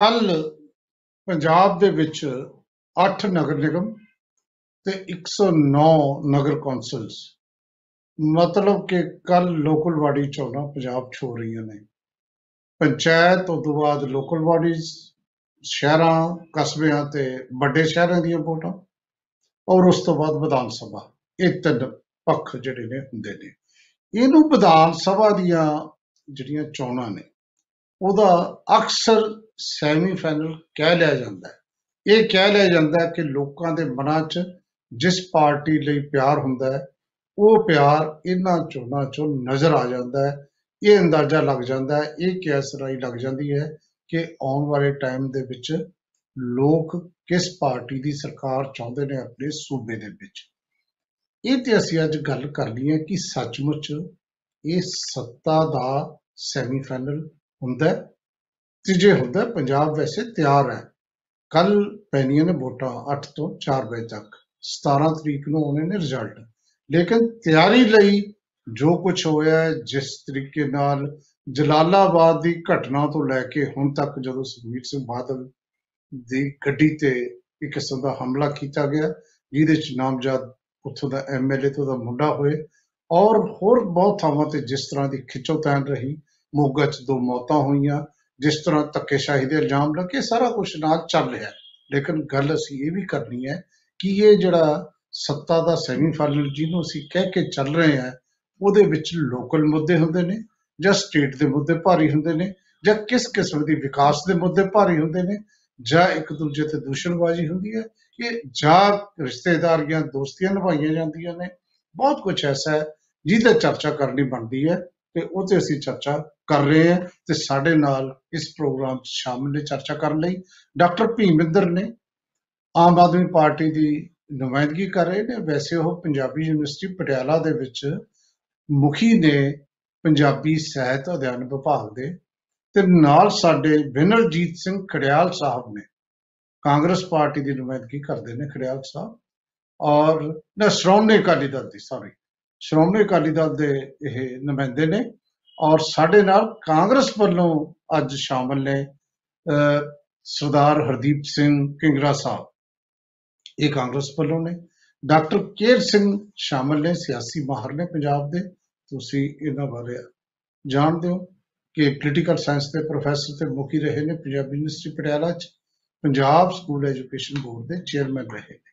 ਕੱਲ ਪੰਜਾਬ ਦੇ ਵਿੱਚ 8 ਨਗਰ ਨਿਗਮ ਤੇ 109 ਨਗਰ ਕੌਂਸਲਸ। ਮਤਲਬ ਕਿ ਕੱਲ ਲੋਕਲ ਬਾਡੀ ਚੋਣਾਂ ਪੰਜਾਬ 'ਚ ਹੋ ਰਹੀਆਂ ਨੇ। ਪੰਚਾਇਤ ਤੋਂ ਤੋਂ ਬਾਅਦ ਲੋਕਲ ਬਾਡੀਜ਼ ਸ਼ਹਿਰਾਂ, ਕਸਬਿਆਂ ਤੇ ਵੱਡੇ ਸ਼ਹਿਰਾਂ ਦੀਆਂ ਵੋਟਾਂ ਔਰ ਉਸ ਤੋਂ ਬਾਅਦ ਵਿਧਾਨ ਸਭਾ। ਇਹ ਤਿੰਨ ਪੱਖ ਜਿਹੜੇ ਨੇ ਹੁੰਦੇ ਨੇ। ਇਹਨੂੰ ਵਿਧਾਨ ਸਭਾ ਦੀਆਂ ਜਿਹੜੀਆਂ ਚੋਣਾਂ ਨੇ, ਉਹਦਾ ਅਕਸਰ ਸੈਮੀ ਫਾਈਨਲ ਕਹਿ ਲਿਆ ਜਾਂਦਾ ਹੈ। ਇਹ ਕਹਿ ਲਿਆ ਜਾਂਦਾ ਹੈ ਕਿ ਲੋਕਾਂ ਦੇ ਮਨਾਂ 'ਚ ਜਿਸ ਪਾਰਟੀ ਲਈ ਪਿਆਰ ਹੁੰਦਾ ਹੈ, ਉਹ ਪਿਆਰ ਇਹਨਾਂ ਚੋਣਾਂ 'ਚੋਂ ਨਜ਼ਰ ਆ ਜਾਂਦਾ ਹੈ। ਇਹ ਅੰਦਾਜ਼ਾ ਲੱਗ ਜਾਂਦਾ ਹੈ, ਇਹ ਕਿਆਸ ਰਾਈ ਲੱਗ ਜਾਂਦੀ ਹੈ ਕਿ ਆਉਣ ਵਾਲੇ ਟਾਈਮ ਦੇ ਵਿੱਚ ਲੋਕ ਕਿਸ ਪਾਰਟੀ ਦੀ ਸਰਕਾਰ ਚਾਹੁੰਦੇ ਨੇ ਆਪਣੇ ਸੂਬੇ ਦੇ ਵਿੱਚ। ਇਹ ਤੇ ਅਸੀਂ ਅੱਜ ਗੱਲ ਕਰਨੀ ਹੈ ਕਿ ਸੱਚਮੁੱਚ ਇਹ ਸੱਤਾ ਦਾ ਸੈਮੀ ਫਾਈਨਲ ਹੁੰਦਾ ਹੈ ਤੇ ਜੇ ਹੁੰਦਾ ਹੈ, ਪੰਜਾਬ ਵੈਸੇ ਤਿਆਰ ਹੈ। ਕੱਲ ਪੈਣੀਆਂ ਨੇ ਵੋਟਾਂ 8 ਤੋਂ 4 ਵਜੇ ਤੱਕ। 17 ਤਰੀਕ ਨੂੰ ਆਉਣੇ ਨੇ ਰਿਜ਼ਲਟ ਲੇਕਿਨ ਤਿਆਰੀ ਲਈ ਜੋ ਕੁਝ ਹੋਇਆ ਹੈ, ਜਿਸ ਤਰੀਕੇ ਨਾਲ ਜਲਾਲਾਬਾਦ ਦੀ ਘਟਨਾ ਤੋਂ ਲੈ ਕੇ ਹੁਣ ਤੱਕ ਜਦੋਂ ਸੁਖਬੀਰ ਸਿੰਘ ਬਾਦਲ ਦੀ ਗੱਡੀ ਤੇ ਇੱਕ ਕਿਸਮ ਦਾ ਹਮਲਾ ਕੀਤਾ ਗਿਆ ਜਿਹਦੇ ਚ ਨਾਮਜ਼ਦ ਉੱਥੋਂ ਦਾ ਐਮਐਲਏ ਤੋਂ ਦਾ ਮੁੰਡਾ ਹੋਏ ਔਰ ਹੋਰ ਬਹੁਤ ਥਾਵਾਂ ਤੇ ਜਿਸ ਤਰ੍ਹਾਂ ਦੀ ਖਿੱਚੋਤਾਣ ਰਹੀ ਮੋਗਾ ਚ ਦੋ ਮੌਤਾਂ ਹੋਈਆਂ ਜਿਸ ਤਰ੍ਹਾਂ ਧੱਕੇਸ਼ਾਹੀ ਦੇ ਇਲਜ਼ਾਮ ਲੱਗੇ ਸਾਰਾ ਕੁਝ ਨਾਲ ਚੱਲ ਰਿਹਾ। ਹੈ। ਲੇਕਿਨ ਗੱਲ ਅਸੀਂ ਇਹ ਵੀ ਕਰਨੀ ਹੈ ਕਿ ਇਹ ਜਿਹੜਾ ਸੱਤਾ ਦਾ ਸੈਮੀ ਫਾਈਨਲ ਜਿਹਨੂੰ ਅਸੀਂ ਕਹਿ ਕੇ ਚੱਲ ਰਹੇ ਹਾਂ, ਉਹਦੇ ਵਿੱਚ ਲੋਕਲ ਮੁੱਦੇ ਹੁੰਦੇ ਨੇ ਜਾਂ ਸਟੇਟ ਦੇ ਮੁੱਦੇ ਭਾਰੀ ਹੁੰਦੇ ਨੇ ਜਾਂ ਕਿਸ ਕਿਸਮ ਦੀ ਵਿਕਾਸ ਦੇ ਮੁੱਦੇ ਭਾਰੀ ਹੁੰਦੇ ਨੇ ਜਾਂ ਇੱਕ ਦੂਜੇ ਤੇ ਦੂਸ਼ਣਬਾਜ਼ੀ ਹੁੰਦੀ ਹੈ। ਕਿ ਜਾਂ ਰਿਸ਼ਤੇਦਾਰੀਆਂ ਦੋਸਤੀਆਂ ਨਿਭਾਈਆਂ ਜਾਂਦੀਆਂ ਨੇ। ਬਹੁਤ ਕੁਝ ਐਸਾ ਹੈ ਜਿਹਦੇ ਚਰਚਾ ਕਰਨੀ ਬਣਦੀ ਹੈ। ਤੇ ਉਹ ਤੇ ਅਸੀਂ ਚਰਚਾ ਕਰ ਰਹੇ ਹਾਂ ਤੇ ਸਾਡੇ ਨਾਲ ਇਸ ਪ੍ਰੋਗਰਾਮ 'ਚ ਸ਼ਾਮਿਲ ਨੇ ਚਰਚਾ ਕਰਨ ਲਈ। ਡਾਕਟਰ ਭੀਮਿੰਦਰ ਨੇ ਆਮ ਆਦਮੀ ਪਾਰਟੀ ਦੀ ਨੁਮਾਇੰਦਗੀ ਕਰ ਰਹੇ ਨੇ। ਵੈਸੇ ਉਹ ਪੰਜਾਬੀ ਯੂਨੀਵਰਸਿਟੀ ਪਟਿਆਲਾ ਦੇ ਵਿੱਚ ਮੁਖੀ ਨੇ ਪੰਜਾਬੀ ਸਾਹਿਤ ਅਧਿਐਨ ਵਿਭਾਗ ਦੇ ਤੇ ਨਾਲ ਸਾਡੇ ਵਿਨਰਜੀਤ ਸਿੰਘ ਖੜਿਆਲ ਸਾਹਿਬ ਨੇ ਕਾਂਗਰਸ ਪਾਰਟੀ ਦੀ ਨੁਮਾਇੰਦਗੀ ਕਰਦੇ ਨੇ ਖੜਿਆਲ ਸਾਹਿਬ ਔਰ ਨਾ ਸ਼੍ਰੋਮਣੀ ਅਕਾਲੀ ਦਲ ਦੀ ਸੌਰੀ ਸ਼੍ਰੋਮਣੀ ਅਕਾਲੀ ਦਲ ਦੇ ਇਹ ਨੁਮਾਇੰਦੇ ਨੇ ਔਰ ਸਾਡੇ ਨਾਲ ਕਾਂਗਰਸ ਵੱਲੋਂ ਅੱਜ ਸ਼ਾਮਲ ਨੇ ਅਹ, ਸਰਦਾਰ ਹਰਦੀਪ ਸਿੰਘ ਕਿੰਗਰਾ ਸਾਹਿਬ। ਇਹ ਕਾਂਗਰਸ ਵੱਲੋਂ ਨੇ। ਡਾਕਟਰ ਕੇਰ ਸਿੰਘ ਸ਼ਾਮਲ ਨੇ ਸਿਆਸੀ ਮਾਹਰ ਨੇ ਪੰਜਾਬ ਦੇ। ਤੁਸੀਂ ਇਹਨਾਂ ਬਾਰੇ ਜਾਣਦੇ ਹੋ ਕਿ ਪੋਲੀਟੀਕਲ ਸਾਇੰਸ ਦੇ ਪ੍ਰੋਫੈਸਰ ਤੇ ਮੁਖੀ ਰਹੇ ਨੇ ਪੰਜਾਬੀ ਯੂਨੀਵਰਸਿਟੀ ਪਟਿਆਲਾ 'ਚ। ਪੰਜਾਬ ਸਕੂਲ ਐਜੂਕੇਸ਼ਨ ਬੋਰਡ ਦੇ ਚੇਅਰਮੈਨ ਰਹੇ ਨੇ।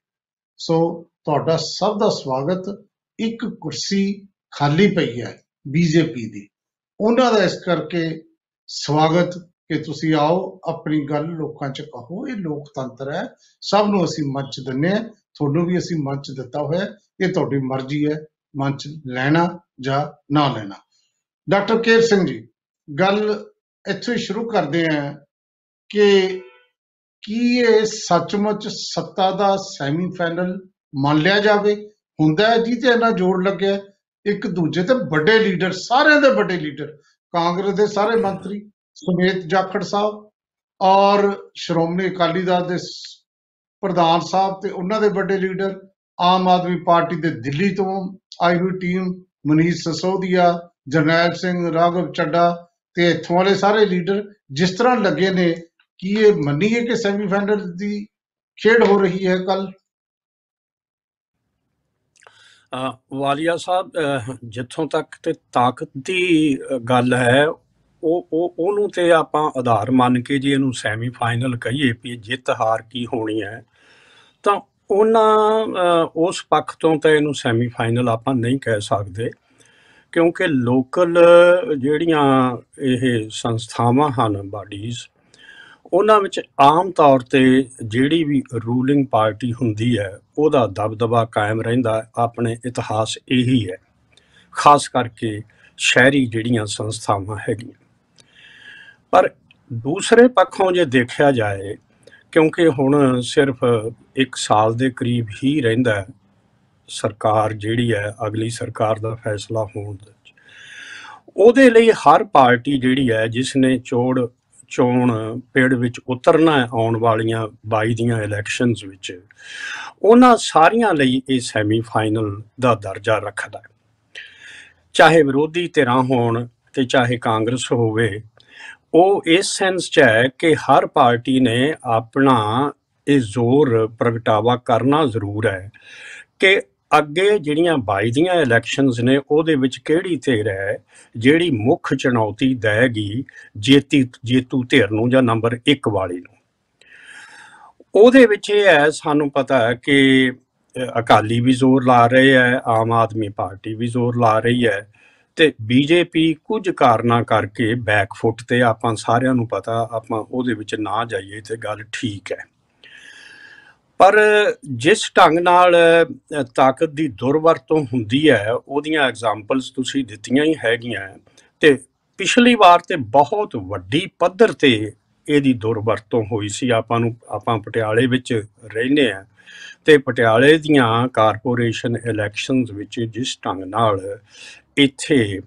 ਸੋ ਤੁਹਾਡਾ ਸਭ ਦਾ ਸਵਾਗਤ। ਇੱਕ ਕੁਰਸੀ ਖਾਲੀ ਪਈ ਹੈ ਬੀਜੇਪੀ ਦੀ। ਉਹਨਾਂ ਦਾ ਇਸ ਕਰਕੇ ਸਵਾਗਤ ਕਿ ਤੁਸੀਂ ਆਓ, ਆਪਣੀ ਗੱਲ ਲੋਕਾਂ 'ਚ ਕਹੋ। ਇਹ ਲੋਕਤੰਤਰ ਹੈ। ਸਭ ਨੂੰ ਅਸੀਂ ਮੰਚ ਦਿੰਨੇ ਆ ਤੁਹਾਨੂੰ ਵੀ ਅਸੀਂ ਮੰਚ ਦਿੱਤਾ ਹੋਇਆ ਹੈ। ਇਹ ਤੁਹਾਡੀ ਮਰਜ਼ੀ ਹੈ। ਮੰਚ ਲੈਣਾ ਜਾਂ ਨਾ ਲੈਣਾ। ਡਾਕਟਰ ਕੇਰ ਸਿੰਘ ਜੀ, ਗੱਲ ਇੱਥੋਂ ਹੀ ਸ਼ੁਰੂ ਕਰਦੇ ਹਾਂ ਕਿ ਕੀ ਇਹ ਸੱਚਮੁੱਚ ਸੱਤਾ ਦਾ ਸੈਮੀ ਫਾਈਨਲ ਮੰਨ ਲਿਆ ਜਾਵੇ? ਹੁੰਦਾ ਹੈ ਜਿਹਤੇ ਇੰਨਾ ਜੋਰ ਲੱਗਿਆ ਇੱਕ ਦੂਜੇ ਤੇ ਵੱਡੇ ਲੀਡਰ ਸਾਰਿਆਂ ਦੇ ਵੱਡੇ ਲੀਡਰ ਕਾਂਗਰਸ ਦੇ ਸਾਰੇ ਮੰਤਰੀ ਸੁਮੇਤ ਜਾਖੜ ਸਾਹਿਬ ਔਰ ਸ਼੍ਰੋਮਣੀ ਅਕਾਲੀ ਦਲ ਦੇ ਸ- ਪ੍ਰਧਾਨ ਸਾਹਿਬ ਤੇ ਉਹਨਾਂ ਦੇ ਵੱਡੇ ਲੀਡਰ ਆਮ ਆਦਮੀ ਪਾਰਟੀ ਦੇ ਦਿੱਲੀ ਤੋਂ ਆਈ ਹੋਈ ਟੀਮ ਮਨੀਸ਼ ਸਸੋਦੀਆ ਜਰਨੈਲ ਸਿੰਘ ਰਾਘਵ ਚੱਡਾ ਤੇ ਇੱਥੋਂ ਵਾਲੇ ਸਾਰੇ ਲੀਡਰ ਜਿਸ ਤਰ੍ਹਾਂ ਲੱਗੇ ਨੇ ਕੀ ਇਹ ਮੰਨੀਏ ਕਿ ਸੈਮੀਫਾਈਨਲ ਦੀ ਖੇਡ ਹੋ ਰਹੀ ਹੈ ਕੱਲ ਅ, ਵਾਲੀਆ ਸਾਹਿਬ ਅ, ਜਿੱਥੋਂ ਤੱਕ ਤੇ ਤਾਕਤ ਦੀ ਅ, ਗੱਲ ਹੈ ਉਹ ਉਹ ਉਹਨੂੰ ਤੇ ਆਪਾਂ ਆਧਾਰ ਮੰਨ ਕੇ ਜੇ ਇਹਨੂੰ ਸੈਮੀ ਫਾਈਨਲ ਕਹੀਏ ਵੀ ਜਿੱਤ ਹਾਰ ਕੀ ਹੋਣੀ ਹੈ ਤਾਂ ਉਹਨਾਂ ਅ, ਉਸ ਪੱਖ ਤੋਂ ਤਾਂ ਇਹਨੂੰ ਸੈਮੀ ਫਾਈਨਲ ਆਪਾਂ ਨਹੀਂ ਕਹਿ ਸਕਦੇ ਕਿਉਂਕਿ ਲੋਕਲ ਜਿਹੜੀਆਂ ਇਹ ਸੰਸਥਾਵਾਂ ਹਨ ਬਾਡੀਜ਼ ਉਹਨਾਂ ਵਿੱਚ ਆਮ ਤੌਰ ਤੇ ਜਿਹੜੀ ਵੀ ਰੂਲਿੰਗ ਪਾਰਟੀ ਹੁੰਦੀ ਹੈ, ਉਹਦਾ ਦਬਦਬਾ ਕਾਇਮ ਰਹਿੰਦਾ ਹੈ। ਆਪਣੇ ਇਤਿਹਾਸ ਇਹੀ ਹੈ ਖਾਸ ਕਰਕੇ ਸ਼ਹਿਰੀ ਜਿਹੜੀਆਂ ਸੰਸਥਾਵਾਂ ਹੈਗੀਆਂ ਪਰ ਦੂਸਰੇ ਪੱਖੋਂ ਜੇ ਦੇਖਿਆ ਜਾਏ, ਕਿਉਂਕਿ ਹੁਣ ਸਿਰਫ 1 ਸਾਲ ਦੇ ਕਰੀਬ ਹੀ ਰਹਿੰਦਾ ਹੈ, ਸਰਕਾਰ ਜਿਹੜੀ ਹੈ, ਅਗਲੀ ਸਰਕਾਰ ਦਾ ਫੈਸਲਾ ਹੋਣ ਦੇ ਵਿੱਚ। ਉਹਦੇ ਲਈ ਹਰ ਪਾਰਟੀ ਜਿਹੜੀ ਹੈ, ਜਿਸ ਨੇ ਚੋੜ ਚੋਣ ਪੇੜ ਵਿੱਚ ਉਤਰਨਾ ਹੈ ਆਉਣ ਵਾਲੀਆਂ 22 ਦੀਆਂ ਇਲੈਕਸ਼ਨਸ ਵਿੱਚ, ਉਹਨਾਂ ਸਾਰੀਆਂ ਲਈ ਇਹ ਸੈਮੀ ਫਾਈਨਲ ਦਾ ਦਰਜਾ ਰੱਖਦਾ ਹੈ। ਚਾਹੇ ਵਿਰੋਧੀ ਧਿਰਾਂ ਹੋਣ ਤੇ ਚਾਹੇ ਕਾਂਗਰਸ ਹੋਵੇ, ਉਹ ਇਸ ਸੈਂਸ 'ਚ ਹੈ ਕਿ ਹਰ ਪਾਰਟੀ ਨੇ ਆਪਣਾ ਇਹ ਜ਼ੋਰ ਪ੍ਰਗਟਾਵਾ ਕਰਨਾ ਜ਼ਰੂਰ ਹੈ ਕਿ ਅੱਗੇ ਜਿਹੜੀਆਂ 22 ਦੀਆਂ ਇਲੈਕਸ਼ਨਸ ਨੇ ਉਹਦੇ ਵਿੱਚ ਕਿਹੜੀ ਧਿਰ ਹੈ ਜਿਹੜੀ ਮੁੱਖ ਚੁਣੌਤੀ ਦੇਗੀ ਜੇਤੀ ਜੇਤੂ ਧਿਰ ਨੂੰ ਜਾਂ ਨੰਬਰ 1 ਵਾਲੀ ਨੂੰ? ਉਹਦੇ ਵਿੱਚ ਇਹ ਹੈ ਸਾਨੂੰ ਪਤਾ ਹੈ ਕਿ ਅ, ਅਕਾਲੀ ਵੀ ਜ਼ੋਰ ਲਾ ਰਹੇ ਹੈ ਆਮ ਆਦਮੀ ਪਾਰਟੀ ਵੀ ਜ਼ੋਰ ਲਾ ਰਹੀ ਹੈ ਤੇ ਬੀਜੇਪੀ ਕੁਝ ਕਾਰਨਾਂ ਕਰਕੇ ਬੈਕਫੁੱਟ ਤੇ ਆਪਾਂ ਸਾਰਿਆਂ ਨੂੰ ਪਤਾ ਆਪਾਂ ਉਹਦੇ ਵਿੱਚ ਨਾ ਜਾਈਏ ਤੇ ਗੱਲ ਠੀਕ ਹੈ। ਪਰ ਜਿਸ ਢੰਗ ਨਾਲ ਅ, ਤਾਕਤ ਦੀ ਦੁਰਵਰਤੋਂ ਹੁੰਦੀ ਹੈ ਉਹਦੀਆਂ ਐਗਜ਼ਾਮਪਲਸ ਤੁਸੀਂ ਦਿੱਤੀਆਂ ਹੀ ਹੈਗੀਆਂ ਤੇ ਪਿਛਲੀ ਵਾਰ ਤੇ ਬਹੁਤ ਵੱਡੀ ਪੱਧਰ ਤੇ ਇਹਦੀ ਦੁਰਵਰਤੋਂ ਹੋਈ ਸੀ। ਆਪਾਂ ਨੂੰ ਆਪਾਂ ਪਟਿਆਲੇ ਵਿੱਚ ਰਹਿੰਦੇ ਆ ਤੇ ਪਟਿਆਲੇ ਦੀਆਂ ਕਾਰਪੋਰੇਸ਼ਨ ਇਲੈਕਸ਼ਨਸ ਵਿੱਚ ਜਿਸ ਢੰਗ ਨਾਲ ਇੱਥੇ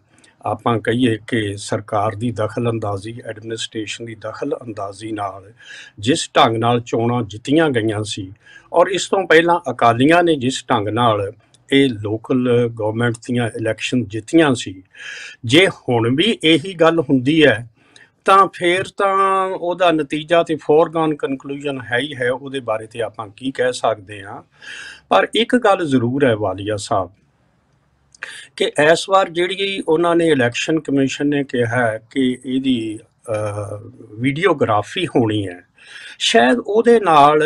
ਆਪਾਂ ਕਹੀਏ ਕਿ ਸਰਕਾਰ ਦੀ ਦਖਲ ਅੰਦਾਜ਼ੀ ਐਡਮਿਨਿਸਟ੍ਰੇਸ਼ਨ ਦੀ ਦਖਲ ਅੰਦਾਜ਼ੀ ਨਾਲ ਜਿਸ ਢੰਗ ਨਾਲ ਚੋਣਾਂ ਜਿੱਤੀਆਂ ਗਈਆਂ ਸੀ ਔਰ ਇਸ ਤੋਂ ਪਹਿਲਾਂ ਅਕਾਲੀਆਂ ਨੇ ਜਿਸ ਢੰਗ ਨਾਲ ਇਹ ਲੋਕਲ ਗਵਰਨਮੈਂਟ ਦੀਆਂ ਇਲੈਕਸ਼ਨ ਜਿੱਤੀਆਂ ਸੀ, ਜੇ ਹੁਣ ਵੀ ਇਹੀ ਗੱਲ ਹੁੰਦੀ ਹੈ, ਤਾਂ ਫਿਰ ਤਾਂ ਉਹਦਾ ਨਤੀਜਾ ਤੇ ਫੋਰਗਨ ਕਨਕਲੂਜਨ ਹੈ ਹੀ ਹੈ, ਉਹਦੇ ਬਾਰੇ ਤੇ ਆਪਾਂ ਕੀ ਕਹਿ ਸਕਦੇ ਹਾਂ। ਪਰ ਇੱਕ ਗੱਲ ਜ਼ਰੂਰ ਹੈ, ਵਾਲੀਆ ਸਾਹਿਬ ਕਿ ਇਸ ਵਾਰ ਜਿਹੜੀ ਉਹਨਾਂ ਨੇ ਇਲੈਕਸ਼ਨ ਕਮਿਸ਼ਨ ਨੇ ਕਿਹਾ ਹੈ ਕਿ ਇਹਦੀ ਵੀਡੀਓਗ੍ਰਾਫੀ ਹੋਣੀ ਹੈ। ਸ਼ਾਇਦ ਉਹਦੇ ਨਾਲ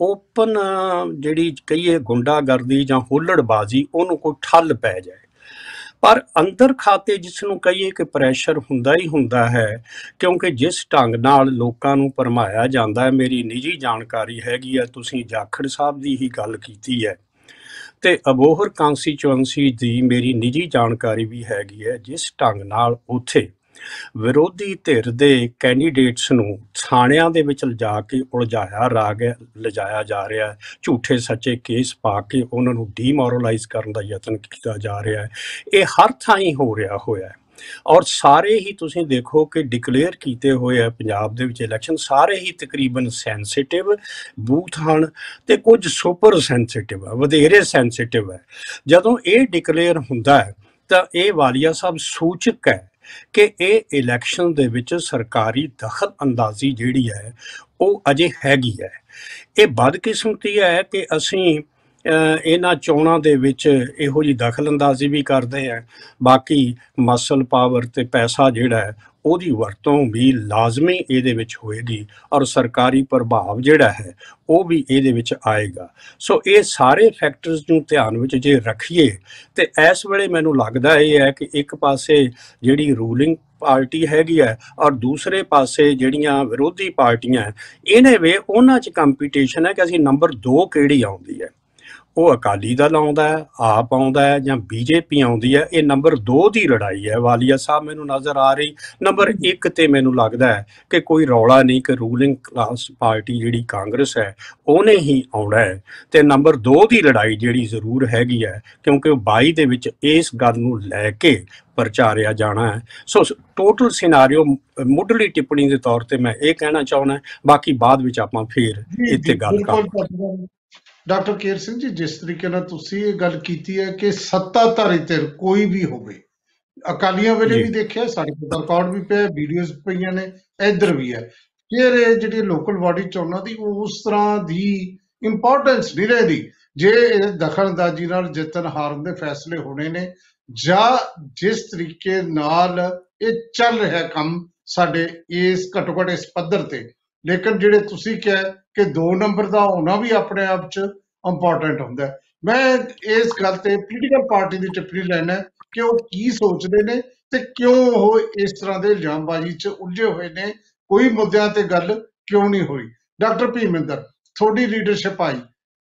ਓਪਨ ਜਿਹੜੀ ਕਹੀਏ ਗੁੰਡਾਗਰਦੀ ਜਾਂ ਹੁੱਲੜਬਾਜ਼ੀ, ਉਹਨੂੰ ਕੋਈ ਠੱਲ ਪੈ ਜਾਏ। ਪਰ ਅੰਦਰ ਖਾਤੇ ਜਿਸ ਨੂੰ ਕਹੀਏ ਕਿ ਪ੍ਰੈਸ਼ਰ ਹੁੰਦਾ ਹੀ ਹੁੰਦਾ ਹੈ, ਕਿਉਂਕਿ ਜਿਸ ਢੰਗ ਨਾਲ ਲੋਕਾਂ ਨੂੰ ਪਰਮਾਇਆ ਜਾਂਦਾ ਹੈ, ਮੇਰੀ ਨਿੱਜੀ ਜਾਣਕਾਰੀ ਹੈਗੀ ਹੈ, ਤੁਸੀਂ ਜਾਖੜ ਸਾਹਿਬ ਦੀ ਹੀ ਗੱਲ ਕੀਤੀ ਹੈ। ਤੇ ਅਬੋਹਰ ਕਾਂਸਟੀਚੁਐਂਸੀ ਦੀ ਮੇਰੀ ਨਿੱਜੀ ਜਾਣਕਾਰੀ ਵੀ ਹੈਗੀ ਹੈ, ਜਿਸ ਢੰਗ ਨਾਲ ਉੱਥੇ ਵਿਰੋਧੀ ਧਿਰ ਦੇ ਕੈਂਡੀਡੇਟਸ ਨੂੰ ਥਾਣਿਆਂ ਦੇ ਵਿੱਚ ਲਿਜਾ ਕੇ ਉਲਝਾਇਆ ਰਾ ਗਿਆ ਲਿਜਾਇਆ ਜਾ ਰਿਹਾ ਹੈ। ਝੂਠੇ ਸੱਚੇ ਕੇਸ ਪਾ ਕੇ ਉਹਨਾਂ ਨੂੰ ਡੀਮੋਰਲਾਈਜ਼ ਕਰਨ ਦਾ ਯਤਨ ਕੀਤਾ ਜਾ ਰਿਹਾ ਹੈ। ਇਹ ਹਰ ਥਾਂ ਹੀ ਹੋ ਰਿਹਾ ਹੋਇਆ ਹੈ। ਔਰ ਸਾਰੇ ਹੀ ਤੁਸੀਂ ਦੇਖੋ ਕਿ ਡਿਕਲੇਅਰ ਕੀਤੇ ਹੋਏ ਆ ਪੰਜਾਬ ਦੇ ਵਿੱਚ ਇਲੈਕਸ਼ਨ ਸਾਰੇ ਹੀ ਤਕਰੀਬਨ ਸੈਂਸਿਟਿਵ ਬੂਥ ਹਨ ਤੇ ਕੁਝ ਸੁਪਰ ਸੈਂਸਿਟਿਵ ਆ ਵਧੇਰੇ ਸੈਂਸਿਟਿਵ ਹੈ ਜਦੋਂ ਇਹ ਡਿਕਲੇਅਰ ਹੁੰਦਾ ਹੈ ਤਾਂ ਇਹ ਵਾਲੀਆ ਸਾਹਿਬ ਸੂਚਕ ਹੈ ਕਿ ਇਹ ਇਲੈਕਸ਼ਨ ਦੇ ਵਿੱਚ ਸਰਕਾਰੀ ਦਖਲ ਅੰਦਾਜ਼ੀ ਜਿਹੜੀ ਹੈ ਉਹ ਅਜੇ ਹੈਗੀ ਹੈ। ਇਹ ਬਦਕਿਸਮਤੀ ਹੈ ਕਿ ਅਸੀਂ ਅ, ਇਹਨਾਂ ਚੋਣਾਂ ਦੇ ਵਿੱਚ ਇਹੋ ਜੀ ਦਖਲ ਅੰਦਾਜ਼ੀ ਵੀ ਕਰਦੇ ਆ। ਬਾਕੀ ਮਸਲ ਪਾਵਰ ਤੇ ਪੈਸਾ ਜਿਹੜਾ ਹੈ ਉਹਦੀ ਵਰਤੋਂ ਵੀ ਲਾਜ਼ਮੀ ਇਹਦੇ ਵਿੱਚ ਹੋਏਗੀ ਔਰ ਸਰਕਾਰੀ ਪ੍ਰਭਾਵ ਜਿਹੜਾ ਹੈ ਉਹ ਵੀ ਇਹਦੇ ਵਿੱਚ ਆਏਗਾ। ਸੋ ਇਹ ਸਾਰੇ ਫੈਕਟਰਸ ਨੂੰ ਧਿਆਨ ਵਿੱਚ ਜੇ ਰੱਖੀਏ ਤੇ ਇਸ ਵੇਲੇ ਮੈਨੂੰ ਲੱਗਦਾ ਇਹ ਹੈ ਕਿ ਇੱਕ ਪਾਸੇ ਜਿਹੜੀ ਰੂਲਿੰਗ ਪਾਰਟੀ ਹੈਗੀ ਹੈ ਔਰ ਦੂਸਰੇ ਪਾਸੇ ਜਿਹੜੀਆਂ ਵਿਰੋਧੀ ਪਾਰਟੀਆਂ ਹੈ, ਇਹਨੇ ਵੇ ਉਹਨਾਂ 'ਚ ਕੰਪੀਟੀਸ਼ਨ ਹੈ ਕਿ ਅਸੀਂ ਨੰਬਰ 2 ਕਿਹੜੀ ਆਉਂਦੀ ਹੈ। ਉਹ ਅਕਾਲੀ ਦਲ ਆਉਂਦਾ ਆਪ ਆਉਂਦਾ ਜਾਂ ਬੀਜੇਪੀ ਆਉਂਦੀ ਹੈ ਇਹ ਨੰਬਰ 2 ਦੀ ਲੜਾਈ ਹੈ। ਵਾਲੀਆ ਸਾਹਿਬ ਮੈਨੂੰ ਨਜ਼ਰ ਆ ਰਹੀ ਨੰਬਰ 1 ਤੇ ਮੈਨੂੰ ਲੱਗਦਾ ਹੈ ਕਿ ਕੋਈ ਰੌਲਾ ਨਹੀਂ ਕਿ ਰੂਲਿੰਗ ਕਲਾਸ ਪਾਰਟੀ ਜਿਹੜੀ ਕਾਂਗਰਸ ਹੈ ਉਹਨੇ ਹੀ ਆਉਣਾ ਹੈ। ਤੇ ਨੰਬਰ 2 ਦੀ ਲੜਾਈ ਜਿਹੜੀ ਜ਼ਰੂਰ ਹੈਗੀ ਹੈ ਕਿਉਂਕਿ 22 ਦੇ ਵਿੱਚ ਇਸ ਗੱਲ ਨੂੰ ਲੈ ਕੇ ਪ੍ਰਚਾਰਿਆ ਜਾਣਾ ਹੈ। ਸੋ ਟੋਟਲ ਸਿਨੈਰੀਓ ਮੁੱਢਲੀ ਟਿੱਪਣੀ ਦੇ ਤੌਰ ਤੇ ਮੈਂ ਇਹ ਕਹਿਣਾ ਚਾਹੁੰਦਾ ਬਾਕੀ ਬਾਅਦ ਵਿੱਚ ਆਪਾਂ ਫੇਰ ਇੱਥੇ ਗੱਲ ਕਰਾਂਗੇ। ਡਾਕਟਰ ਕੇਰ ਸਿੰਘ ਜੀ ਜਿਸ ਤਰੀਕੇ ਨਾਲ ਤੁਸੀਂ ਇਹ ਗੱਲ ਕੀਤੀ ਹੈ ਕਿ ਸੱਤਾਧਾਰੀ ਧਿਰ ਕੋਈ ਵੀ ਹੋਵੇ ਅਕਾਲੀਆਂ ਵੇਲੇ। ਵੀ ਦੇਖਿਆ ਸਾਡੇ ਕੋਲ ਰਿਕਾਰਡ ਵੀ ਪਿਆ ਵੀਡੀਓਜ਼ ਪਈਆਂ ਨੇ ਇੱਧਰ ਵੀ ਹੈ ਫਿਰ ਇਹ ਜਿਹੜੀ ਲੋਕਲ ਬਾਡੀ ਚੋਣਾਂ ਦੀ ਉਸ ਤਰ੍ਹਾਂ ਦੀ ਇੰਪੋਰਟੈਂਸ ਨਹੀਂ ਰਹਦੀ ਜੇ ਦਖਲਅੰਦਾਜ਼ੀ ਨਾਲ ਜਿੱਤਣ ਹਾਰਨ ਦੇ ਫੈਸਲੇ ਹੋਣੇ ਨੇ ਜਾਂ ਜਿਸ ਤਰੀਕੇ ਨਾਲ ਇਹ ਚੱਲ ਰਿਹਾ ਕੰਮ ਸਾਡੇ ਇਸ ਘੱਟੋ ਘੱਟ ਇਸ ਪੱਧਰ ਤੇ ਲੇਕਿਨ ਜਿਹੜੇ ਤੁਸੀਂ ਕਿਹਾ ਕਿ 2 ਨੰਬਰ ਦਾ ਹੋਣਾ ਵੀ ਆਪਣੇ ਆਪ 'ਚ ਇੰਪੋਰਟੈਂਟ ਹੁੰਦਾ ਹੈ। ਮੈਂ ਇਸ ਗੱਲ ਤੇ ਪੋਲੀਟੀਕਲ ਪਾਰਟੀ ਦੀ ਟਿੱਪਣੀ ਲੈਣਾ ਹੈ ਕਿ ਉਹ ਕੀ ਸੋਚਦੇ ਨੇ ਤੇ ਕਿਉਂ ਉਹ ਇਸ ਤਰ੍ਹਾਂ ਦੇ ਇਲਜ਼ਾਮਬਾਜ਼ੀ 'ਚ ਉਲਝੇ ਹੋਏ ਨੇ। ਕੋਈ ਮੁੱਦਿਆਂ ਤੇ ਗੱਲ ਕਿਉਂ ਨਹੀਂ ਹੋਈ। ਡਾਕਟਰ ਭੀਮਿੰਦਰ, ਤੁਹਾਡੀ ਲੀਡਰਸ਼ਿਪ ਆਈ।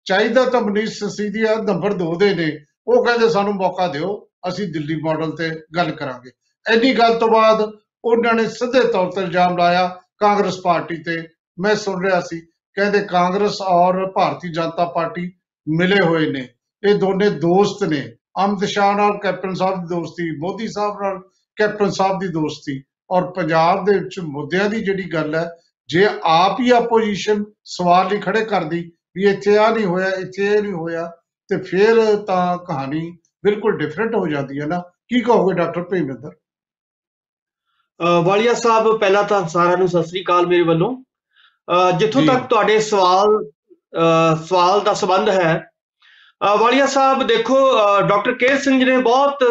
ਚਾਹੀਦਾ ਤਾਂ ਮਨੀਸ਼ ਸਿਸੋਦੀਆ ਨੰਬਰ 2 ਦੇ ਨੇ। ਉਹ ਕਹਿੰਦੇ ਸਾਨੂੰ ਮੌਕਾ ਦਿਓ, ਅਸੀਂ ਦਿੱਲੀ ਮਾਡਲ ਤੇ ਗੱਲ ਕਰਾਂਗੇ। ਐਨੀ ਗੱਲ ਤੋਂ ਬਾਅਦ ਉਹਨਾਂ ਨੇ ਸਿੱਧੇ ਤੌਰ ਤੇ ਇਲਜ਼ਾਮ ਲਾਇਆ ਕਾਂਗਰਸ ਪਾਰਟੀ ਤੇ। ਮੈਂ ਸੁਣ ਰਿਹਾ ਸੀ ਕਹਿੰਦੇ ਕਾਂਗਰਸ ਔਰ ਭਾਰਤੀ ਜਨਤਾ ਪਾਰਟੀ ਮਿਲੇ ਹੋਏ ਨੇ। ਇਹ ਦੋਨੇ ਦੋਸਤ ਨੇ। ਅਮਿਤ ਸ਼ਾਹ ਨਾਲ ਕੈਪਟਨ ਸਾਹਿਬ ਦੀ ਦੋਸਤੀ ਮੋਦੀ ਸਾਹਿਬ ਨਾਲ ਕੈਪਟਨ ਸਾਹਿਬ ਦੀ ਦੋਸਤੀ। ਔਰ ਪੰਜਾਬ ਦੇ ਵਿੱਚ ਮੁੱਦਿਆਂ ਦੀ ਜਿਹੜੀ ਗੱਲ ਹੈ ਜੇ ਆਪ ਹੀ ਆਪੋਜੀਸ਼ਨ ਸਵਾਲ ਹੀ ਖੜੇ ਕਰਦੀ ਵੀ ਇੱਥੇ ਆ ਨਹੀਂ ਹੋਇਆ ਇੱਥੇ ਇਹ ਨਹੀਂ ਹੋਇਆ ਤੇ ਫਿਰ ਤਾਂ ਕਹਾਣੀ ਬਿਲਕੁਲ ਡਿਫਰੈਂਟ ਹੋ ਜਾਂਦੀ ਹੈ ਨਾ। ਕੀ ਕਹੋਗੇ ਡਾਕਟਰ ਭੀਮਿੰਦਰ ਅ, ਵਾਲੀਆ ਸਾਹਿਬ ਪਹਿਲਾਂ ਤਾਂ ਸਾਰਿਆਂ ਨੂੰ ਸਤਿ ਸ੍ਰੀ ਅਕਾਲ ਮੇਰੇ ਵੱਲੋਂ। ਜਿੱਥੋਂ। ਤੱਕ ਤੁਹਾਡੇ ਸਵਾਲ ਸਵਾਲ ਦਾ ਸੰਬੰਧ ਹੈ ਵਾਲੀਆ ਸਾਹਿਬ ਦੇਖੋ ਡਾਕਟਰ ਕੇ ਸਿੰਘ ਜੀ ਨੇ ਬਹੁਤ